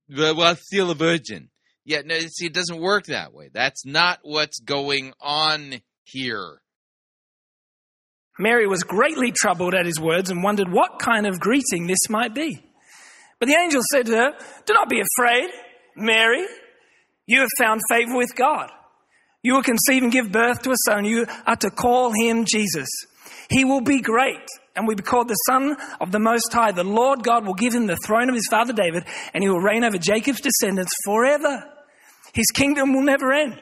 but while still a virgin. Yeah, no, see, it doesn't work that way. That's not what's going on here.
Mary was greatly troubled at his words and wondered what kind of greeting this might be. But the angel said to her, Do not be afraid, Mary. You have found favor with God. You will conceive and give birth to a son. You are to call him Jesus. He will be great and will be called the Son of the Most High. The Lord God will give him the throne of his father David, and he will reign over Jacob's descendants forever. His kingdom will never end.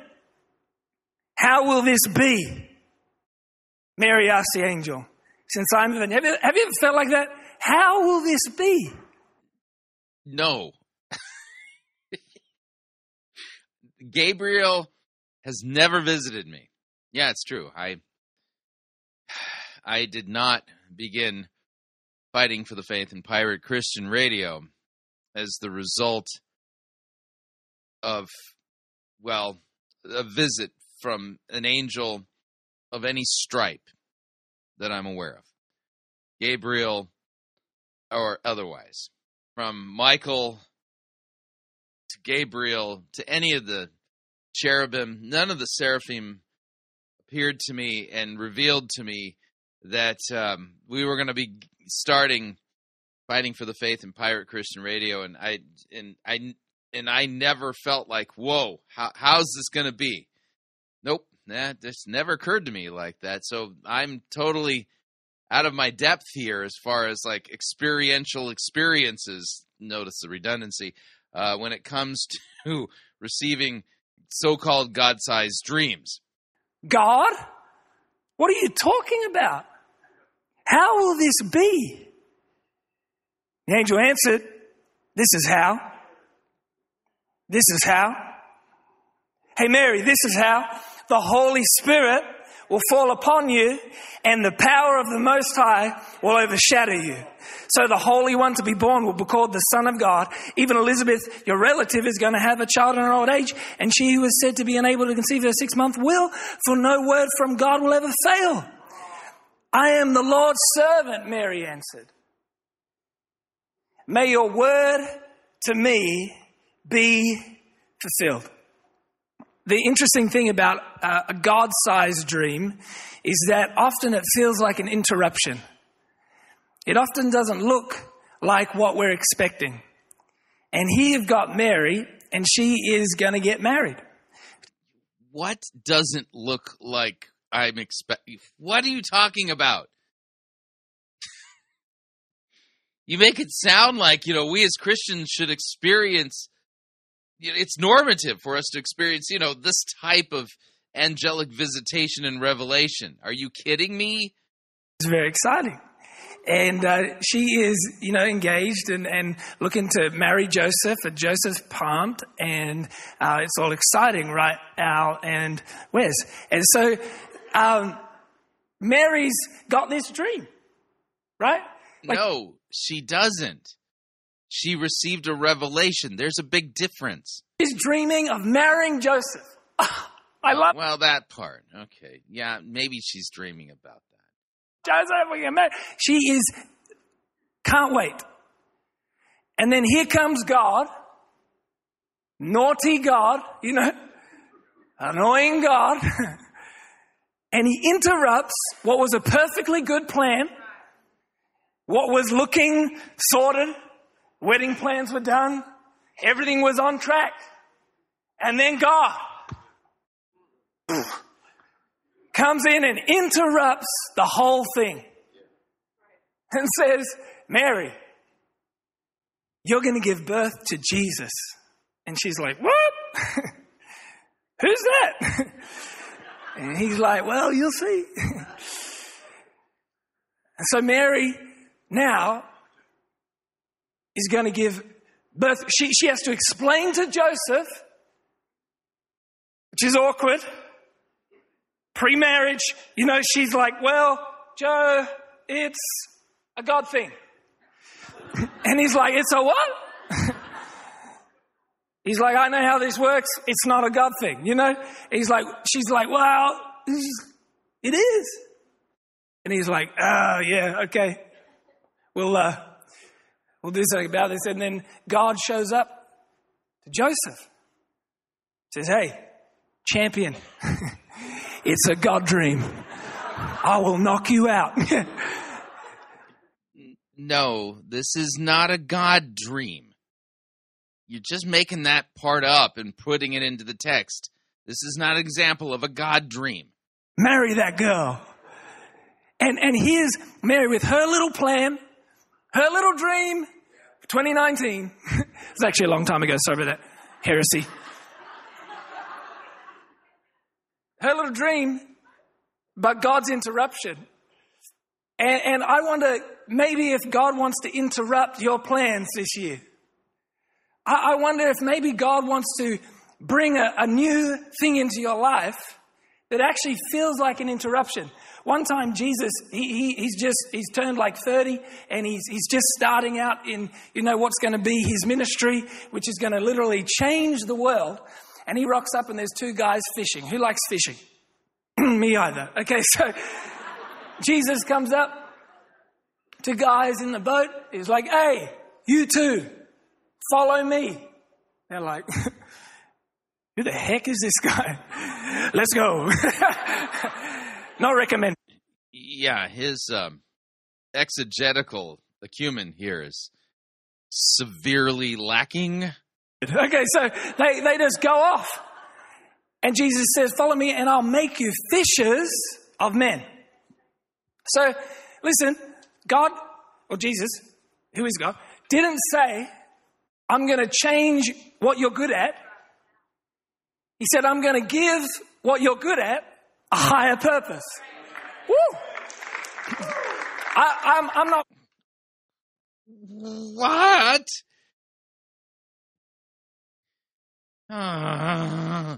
How will this be? Mary asked the angel, since I'm have you, have you ever felt like that? How will this be?
No. Gabriel has never visited me. Yeah, it's true. I I did not begin Fighting for the Faith in Pirate Christian Radio as the result of, well, a visit from an angel of any stripe that I'm aware of. Gabriel or otherwise. From Michael to Gabriel to any of the cherubim, none of the seraphim appeared to me and revealed to me that um, we were going to be starting fighting for the faith in pirate Christian radio, and I and I and I never felt like, whoa, how, how's this going to be? Nope, that just never occurred to me like that. So I'm totally out of my depth here as far as like experiential experiences. Notice the redundancy uh, when it comes to receiving so-called God-sized dreams.
God, what are you talking about? How will this be? The angel answered, This is how. This is how. Hey, Mary, this is how. The Holy Spirit will fall upon you and the power of the Most High will overshadow you. So the Holy One to be born will be called the Son of God. Even Elizabeth, your relative, is going to have a child in her old age, and she who was said to be unable to conceive her six month will, for no word from God will ever fail. I am the Lord's servant, Mary answered. May your word to me be fulfilled. The interesting thing about uh, a God sized dream is that often it feels like an interruption. It often doesn't look like what we're expecting. And here you've got Mary, and she is going to get married.
What doesn't look like I'm expecting? What are you talking about? you make it sound like, you know, we as Christians should experience it's normative for us to experience, you know, this type of angelic visitation and revelation. Are you kidding me?
It's very exciting. And uh, she is, you know, engaged and, and looking to marry Joseph, and Joseph's pumped, and uh, it's all exciting, right, Al and Wes? And so um, Mary's got this dream, right?
Like, no, she doesn't. She received a revelation. There's a big difference.
She's dreaming of marrying Joseph. I love.
Well, that part. Okay, yeah, maybe she's dreaming about that.
Joseph, we married. She is can't wait. And then here comes God, naughty God, you know, annoying God, and he interrupts what was a perfectly good plan, what was looking sorted, Wedding plans were done. Everything was on track. And then God comes in and interrupts the whole thing and says, Mary, you're going to give birth to Jesus. And she's like, What? Who's that? and he's like, Well, you'll see. and so Mary now is going to give birth. She, she has to explain to Joseph, which is awkward. Pre marriage, you know, she's like, well, Joe, it's a God thing. And he's like, it's a what? he's like, I know how this works. It's not a God thing, you know? He's like, she's like, well, it is. And he's like, oh, yeah, okay. We'll, uh, we'll do something about this. And then God shows up to Joseph. Says, hey, champion, it's a God dream. I will knock you out.
no, this is not a God dream. You're just making that part up and putting it into the text. This is not an example of a God dream.
Marry that girl. And, and here's Mary with her little plan her little dream, 2019. it's actually a long time ago. Sorry about that. Heresy. Her little dream, but God's interruption. And, and I wonder maybe if God wants to interrupt your plans this year. I, I wonder if maybe God wants to bring a, a new thing into your life that actually feels like an interruption. One time, Jesus, he, he, he's just, he's turned like 30 and he's, he's just starting out in, you know, what's going to be his ministry, which is going to literally change the world. And he rocks up and there's two guys fishing. Who likes fishing? Me either. Okay, so Jesus comes up, two guys in the boat. He's like, hey, you two, follow me. They're like, who the heck is this guy? Let's go. Not recommend.
Yeah, his um, exegetical acumen here is severely lacking.
Okay, so they, they just go off. And Jesus says, Follow me, and I'll make you fishers of men. So, listen, God, or Jesus, who is God, didn't say, I'm going to change what you're good at. He said, I'm going to give what you're good at a higher purpose. Woo! I, I'm, I'm not.
What? Uh,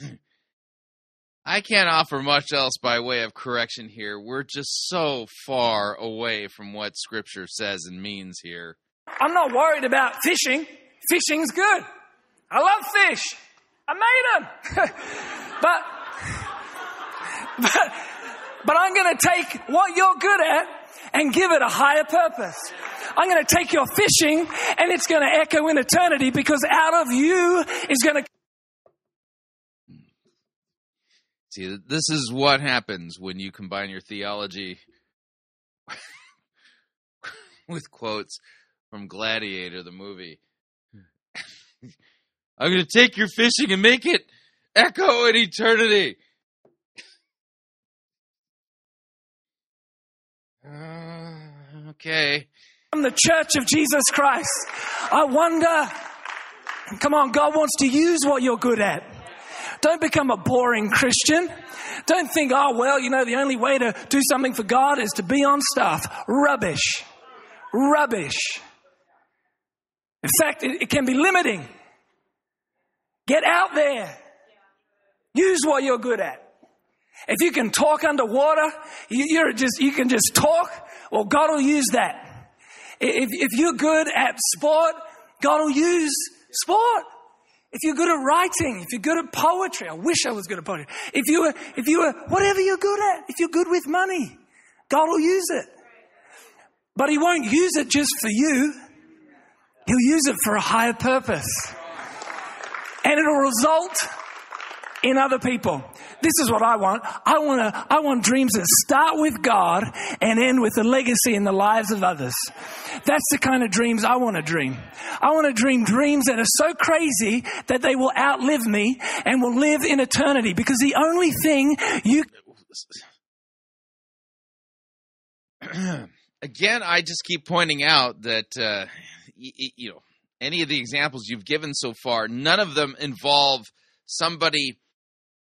I can't offer much else by way of correction here. We're just so far away from what Scripture says and means here.
I'm not worried about fishing. Fishing's good. I love fish. I made them. but, but, but I'm going to take what you're good at and give it a higher purpose. I'm going to take your fishing and it's going to echo in eternity because out of you is going to
See, this is what happens when you combine your theology with quotes from Gladiator, the movie. I'm going to take your fishing and make it echo in eternity. Uh, okay.
I'm the church of Jesus Christ. I wonder, come on, God wants to use what you're good at. Don't become a boring Christian. Don't think, oh, well, you know, the only way to do something for God is to be on staff. Rubbish. Rubbish. In fact, it, it can be limiting. Get out there. Use what you're good at. If you can talk underwater, you, are just, you can just talk, well, God will use that. If, if you're good at sport, God will use sport. If you're good at writing, if you're good at poetry, I wish I was good at poetry. If you were, if you were, whatever you're good at, if you're good with money, God will use it. But He won't use it just for you. He'll use it for a higher purpose. And it'll result in other people. This is what I want. I want to, I want dreams that start with God and end with a legacy in the lives of others. That's the kind of dreams I want to dream. I want to dream dreams that are so crazy that they will outlive me and will live in eternity because the only thing you.
Again, I just keep pointing out that, uh, you know, any of the examples you've given so far, none of them involve somebody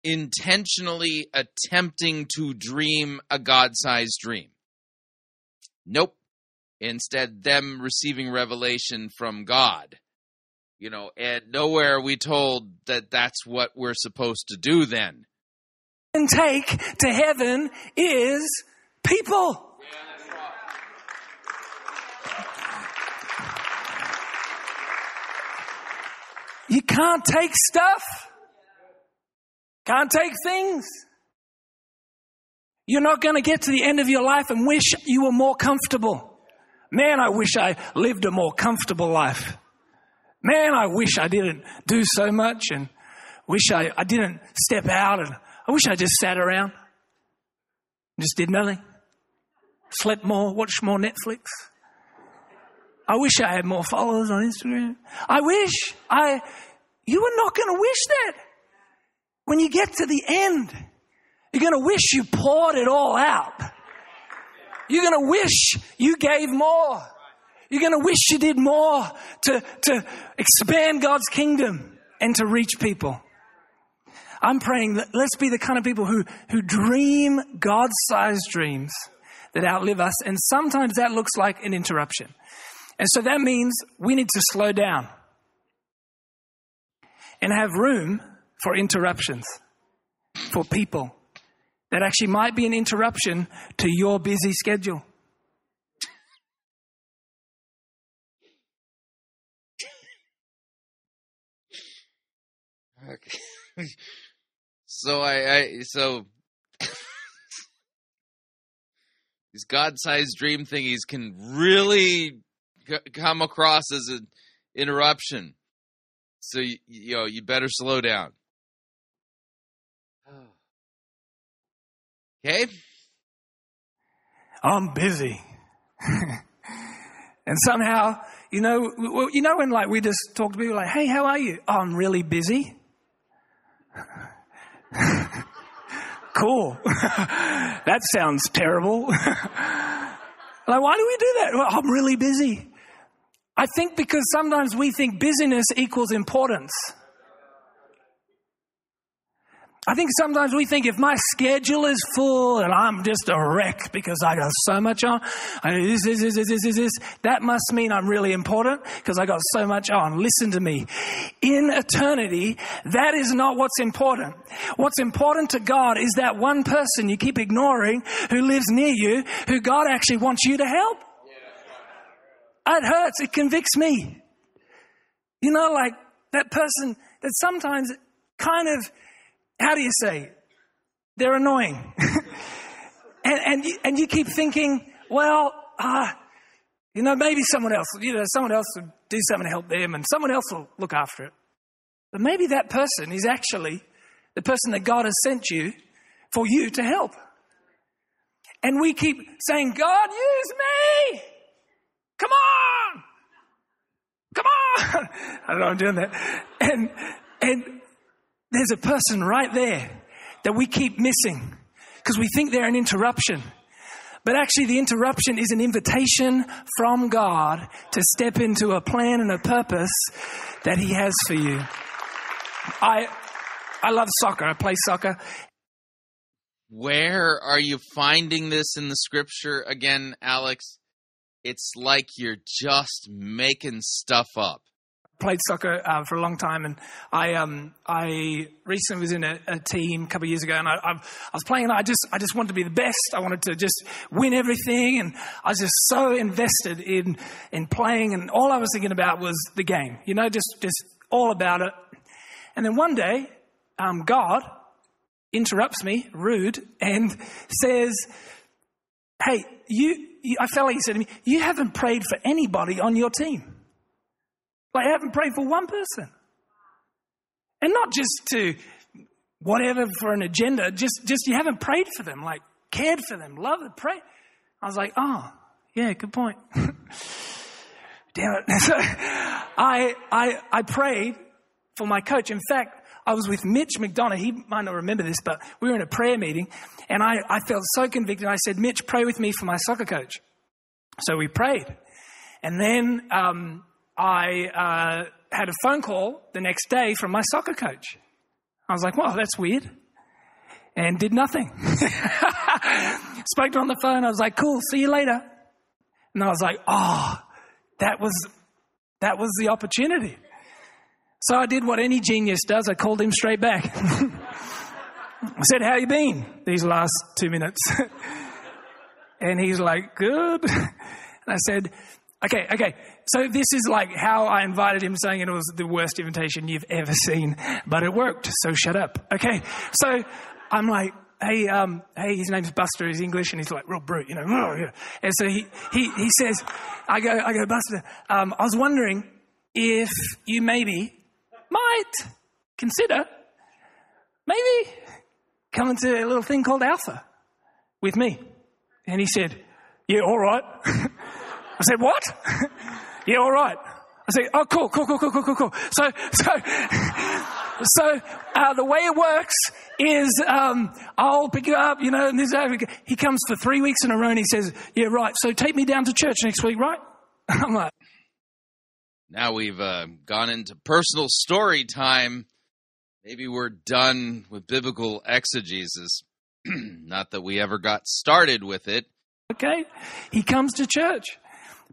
intentionally attempting to dream a God sized dream. Nope. Instead, them receiving revelation from God. You know, and nowhere we told that that's what we're supposed to do then.
And take to heaven is people. You can't take stuff. Can't take things. You're not going to get to the end of your life and wish you were more comfortable. Man, I wish I lived a more comfortable life. Man, I wish I didn't do so much and wish I, I didn't step out and I wish I just sat around, just did nothing, slept more, watched more Netflix. I wish I had more followers on Instagram. I wish I, you are not going to wish that. When you get to the end, you're going to wish you poured it all out. You're going to wish you gave more. You're going to wish you did more to, to expand God's kingdom and to reach people. I'm praying that let's be the kind of people who, who dream God sized dreams that outlive us. And sometimes that looks like an interruption. And so that means we need to slow down and have room for interruptions, for people that actually might be an interruption to your busy schedule.
Okay. so I, I so these God-sized dream thingies can really c- come across as an interruption. So you, you know you better slow down. Okay.
I'm busy. and somehow, you know, well, you know when like we just talk to people like, "Hey, how are you?" Oh, I'm really busy. cool. that sounds terrible. like, why do we do that? Well, I'm really busy. I think because sometimes we think busyness equals importance. I think sometimes we think if my schedule is full and I'm just a wreck because I got so much on, this, this, this, this, this, this, that must mean I'm really important because I got so much on. Listen to me. In eternity, that is not what's important. What's important to God is that one person you keep ignoring who lives near you, who God actually wants you to help. It hurts. It convicts me. You know, like that person that sometimes kind of how do you say? They're annoying. and, and, you, and you keep thinking, well, uh, you know, maybe someone else, you know, someone else would do something to help them and someone else will look after it. But maybe that person is actually the person that God has sent you for you to help. And we keep saying, God, use me! Come on! Come on! I don't know I'm doing that. And, and there's a person right there that we keep missing because we think they're an interruption. But actually, the interruption is an invitation from God to step into a plan and a purpose that He has for you. I, I love soccer. I play soccer.
Where are you finding this in the scripture again, Alex? It's like you're just making stuff up
played soccer uh, for a long time, and I um, I recently was in a, a team a couple of years ago, and I, I, I, was playing, I just I just wanted to be the best. I wanted to just win everything, and I was just so invested in in playing, and all I was thinking about was the game. You know, just just all about it. And then one day, um, God interrupts me, rude, and says, "Hey, you." I felt like he said to me, "You haven't prayed for anybody on your team." Like, I haven't prayed for one person. And not just to whatever for an agenda, just, just you haven't prayed for them, like cared for them, loved them, pray. I was like, oh, yeah, good point. Damn it. So I, I, I prayed for my coach. In fact, I was with Mitch McDonough. He might not remember this, but we were in a prayer meeting and I, I felt so convicted. I said, Mitch, pray with me for my soccer coach. So we prayed. And then um, I uh, had a phone call the next day from my soccer coach. I was like, well, that's weird. And did nothing. Spoke to her on the phone. I was like, cool, see you later. And I was like, oh, that was, that was the opportunity. So I did what any genius does. I called him straight back. I said, how you been these last two minutes? and he's like, good. And I said, okay, okay, so this is like how I invited him, saying it was the worst invitation you've ever seen, but it worked. So shut up. Okay. So I'm like, hey, um, hey, his name's Buster. He's English, and he's like real brute, you know. And so he he he says, I go, I go, Buster. Um, I was wondering if you maybe might consider maybe coming to a little thing called Alpha with me. And he said, Yeah, all right. I said, What? Yeah, all right. I say, oh, cool, cool, cool, cool, cool, cool, cool. So, so, so uh, the way it works is um, I'll pick you up, you know, and this. He comes for three weeks in a row and he says, yeah, right. So take me down to church next week, right? I'm like,
now we've uh, gone into personal story time. Maybe we're done with biblical exegesis. Not that we ever got started with it.
Okay. He comes to church.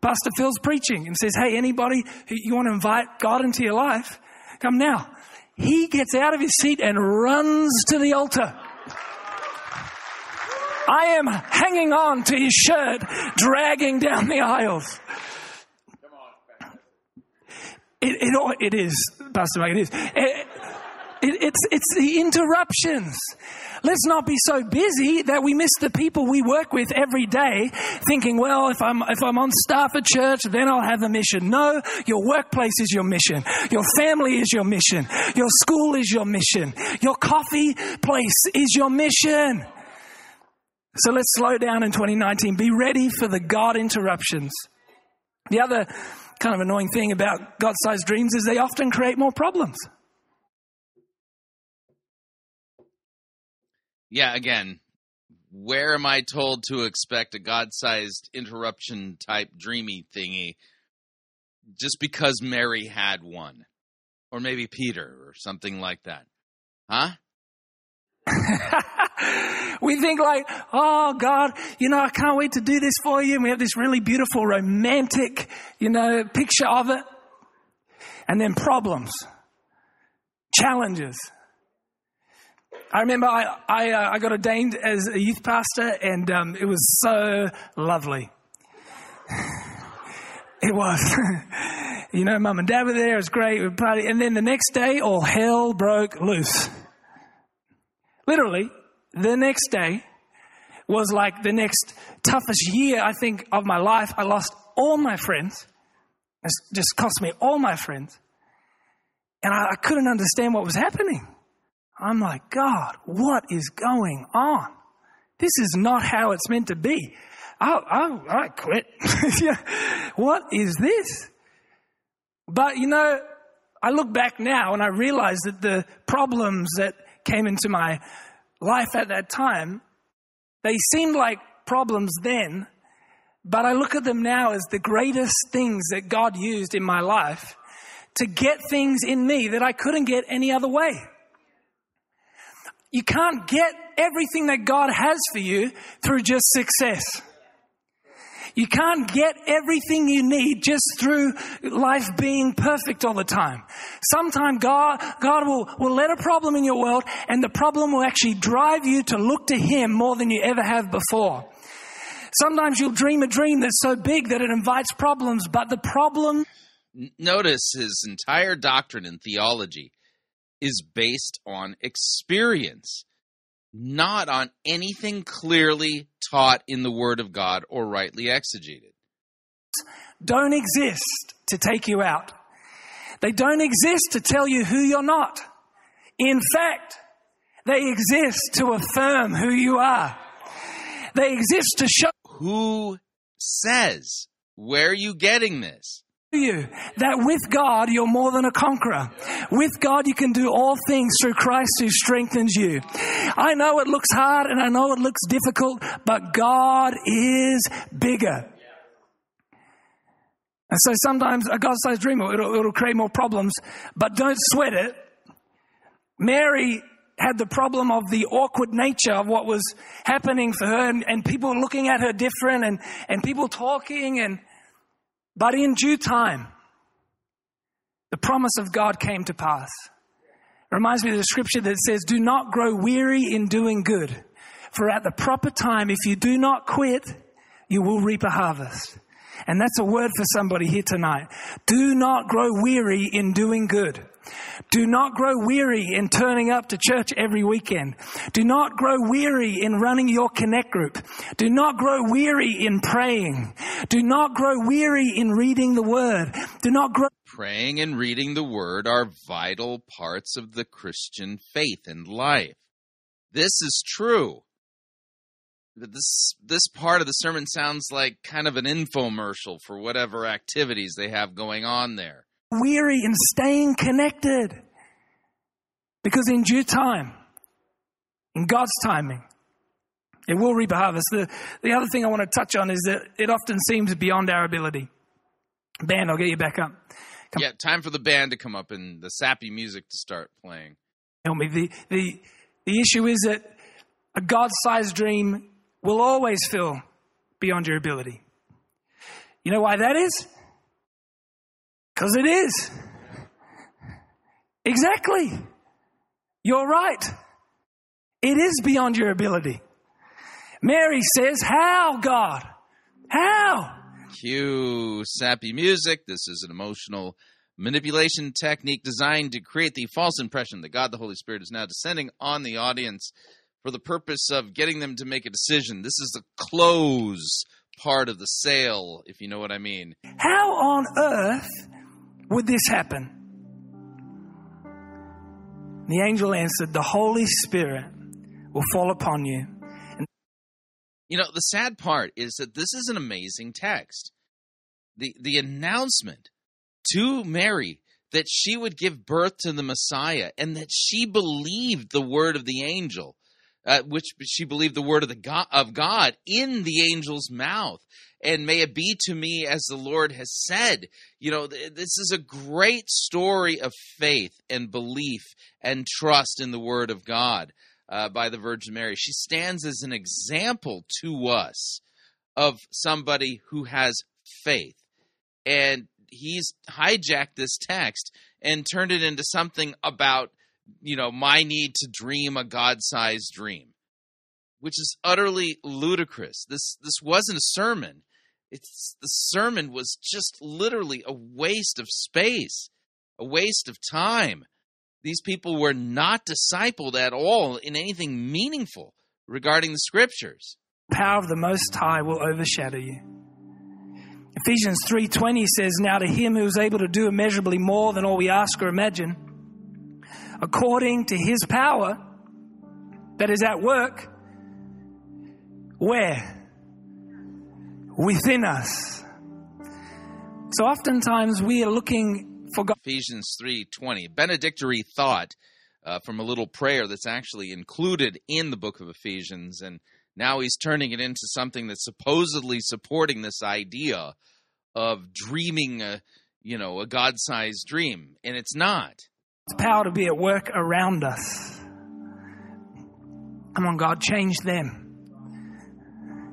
Pastor Phil's preaching and says, Hey, anybody who you want to invite God into your life, come now. He gets out of his seat and runs to the altar. I am hanging on to his shirt, dragging down the aisles. It, it, it is, Pastor Mike, it is. It, it, it's, it's the interruptions. Let's not be so busy that we miss the people we work with every day thinking, well, if I'm, if I'm on staff at church, then I'll have a mission. No, your workplace is your mission. Your family is your mission. Your school is your mission. Your coffee place is your mission. So let's slow down in 2019. Be ready for the God interruptions. The other kind of annoying thing about God sized dreams is they often create more problems.
Yeah, again, where am I told to expect a God sized interruption type dreamy thingy just because Mary had one? Or maybe Peter or something like that. Huh?
we think like, oh God, you know, I can't wait to do this for you. And we have this really beautiful romantic, you know, picture of it. And then problems, challenges. I remember I, I, uh, I got ordained as a youth pastor and um, it was so lovely. It was. you know, mum and dad were there. It was great. We party. And then the next day, all hell broke loose. Literally, the next day was like the next toughest year, I think, of my life. I lost all my friends. It just cost me all my friends. And I, I couldn't understand what was happening. I'm like, God, what is going on? This is not how it's meant to be. I, I, I quit. what is this? But you know, I look back now and I realize that the problems that came into my life at that time, they seemed like problems then, but I look at them now as the greatest things that God used in my life to get things in me that I couldn't get any other way. You can't get everything that God has for you through just success. You can't get everything you need just through life being perfect all the time. Sometimes God, God will, will let a problem in your world and the problem will actually drive you to look to Him more than you ever have before. Sometimes you'll dream a dream that's so big that it invites problems, but the problem.
Notice his entire doctrine and theology is based on experience not on anything clearly taught in the Word of God or rightly exegeted.
Don't exist to take you out. They don't exist to tell you who you're not. In fact, they exist to affirm who you are. They exist to show.
Who says? Where are you getting this?
You that with God you're more than a conqueror. With God you can do all things through Christ who strengthens you. I know it looks hard and I know it looks difficult, but God is bigger. And so sometimes a God sized dream, it'll, it'll create more problems, but don't sweat it. Mary had the problem of the awkward nature of what was happening for her and, and people looking at her different and, and people talking and but in due time, the promise of God came to pass. It reminds me of the scripture that says, Do not grow weary in doing good, for at the proper time, if you do not quit, you will reap a harvest. And that's a word for somebody here tonight. Do not grow weary in doing good. Do not grow weary in turning up to church every weekend. Do not grow weary in running your connect group. Do not grow weary in praying. Do not grow weary in reading the word. Do not grow.
Praying and reading the word are vital parts of the Christian faith and life. This is true. This this part of the sermon sounds like kind of an infomercial for whatever activities they have going on there
weary in staying connected. Because in due time, in God's timing, it will reap a harvest. The, the other thing I want to touch on is that it often seems beyond our ability. Band, I'll get you back up.
Come. Yeah, time for the band to come up and the sappy music to start playing.
Help me. The, the, the issue is that a God sized dream will always feel beyond your ability. You know why that is? Because it is. Exactly. You're right. It is beyond your ability. Mary says, How, God? How?
Cue sappy music. This is an emotional manipulation technique designed to create the false impression that God the Holy Spirit is now descending on the audience for the purpose of getting them to make a decision. This is the close part of the sale, if you know what I mean.
How on earth would this happen? The angel answered, The Holy Spirit will fall upon you.
And- You know, the sad part is that this is an amazing text. The the announcement to Mary that she would give birth to the Messiah and that she believed the word of the angel, uh, which she believed the word of the God, of God in the angel's mouth. And may it be to me as the Lord has said. You know, th- this is a great story of faith and belief and trust in the word of God uh, by the Virgin Mary. She stands as an example to us of somebody who has faith. And he's hijacked this text and turned it into something about you know my need to dream a god-sized dream which is utterly ludicrous. This this wasn't a sermon. It's the sermon was just literally a waste of space a waste of time. These people were not discipled at all in anything meaningful regarding the scriptures.
Power of the most high will overshadow you. Ephesians 3:20 says now to him who is able to do immeasurably more than all we ask or imagine according to his power that is at work where? Within us. So oftentimes we are looking for God.
Ephesians 3:20 benedictory thought uh, from a little prayer that's actually included in the book of Ephesians and now he's turning it into something that's supposedly supporting this idea of dreaming a, you know, a God-sized dream, and it's not.
It's power to be at work around us. Come on, God, change them.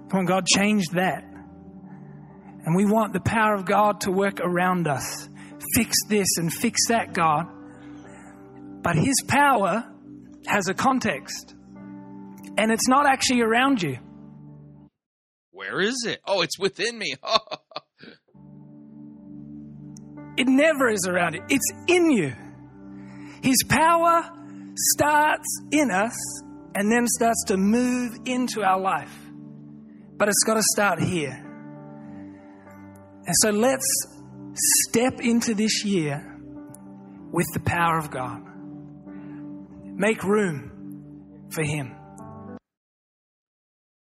Come on, God, change that. And we want the power of God to work around us. Fix this and fix that, God. But His power has a context and it's not actually around you.
Where is it? Oh, it's within me.
it never is around you, it's in you. His power starts in us and then starts to move into our life. But it's got to start here. And so let's step into this year with the power of God. Make room for Him.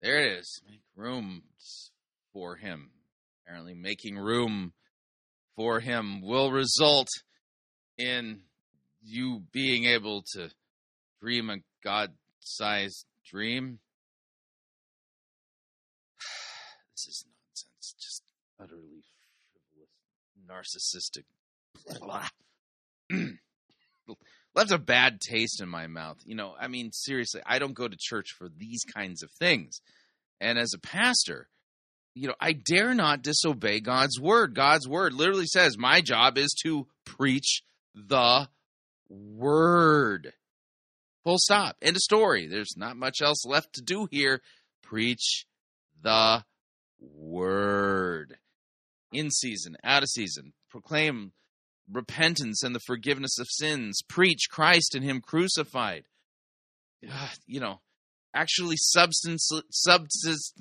There it is. Make room for him. Apparently, making room for him will result in you being able to dream a God sized dream. This is nonsense. Just utterly frivolous, narcissistic. left a bad taste in my mouth. You know, I mean, seriously, I don't go to church for these kinds of things. And as a pastor, you know, I dare not disobey God's word. God's word literally says, My job is to preach the word. Full stop. End of story. There's not much else left to do here. Preach the word. In season, out of season. Proclaim repentance and the forgiveness of sins, preach Christ and Him crucified. You know, actually substance, substance,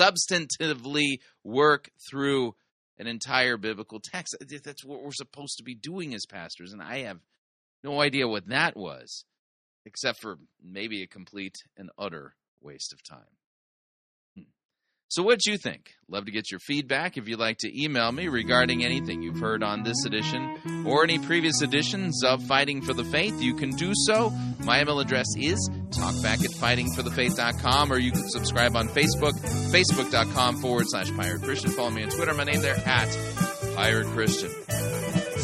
substantively work through an entire biblical text. That's what we're supposed to be doing as pastors, and I have no idea what that was, except for maybe a complete and utter waste of time. Hmm. So, what'd you think? Love to get your feedback. If you'd like to email me regarding anything you've heard on this edition or any previous editions of Fighting for the Faith, you can do so. My email address is talkback at fightingforthefaith.com, or you can subscribe on Facebook, facebook.com forward slash Pirate Christian. Follow me on Twitter. My name there at Pirate Christian.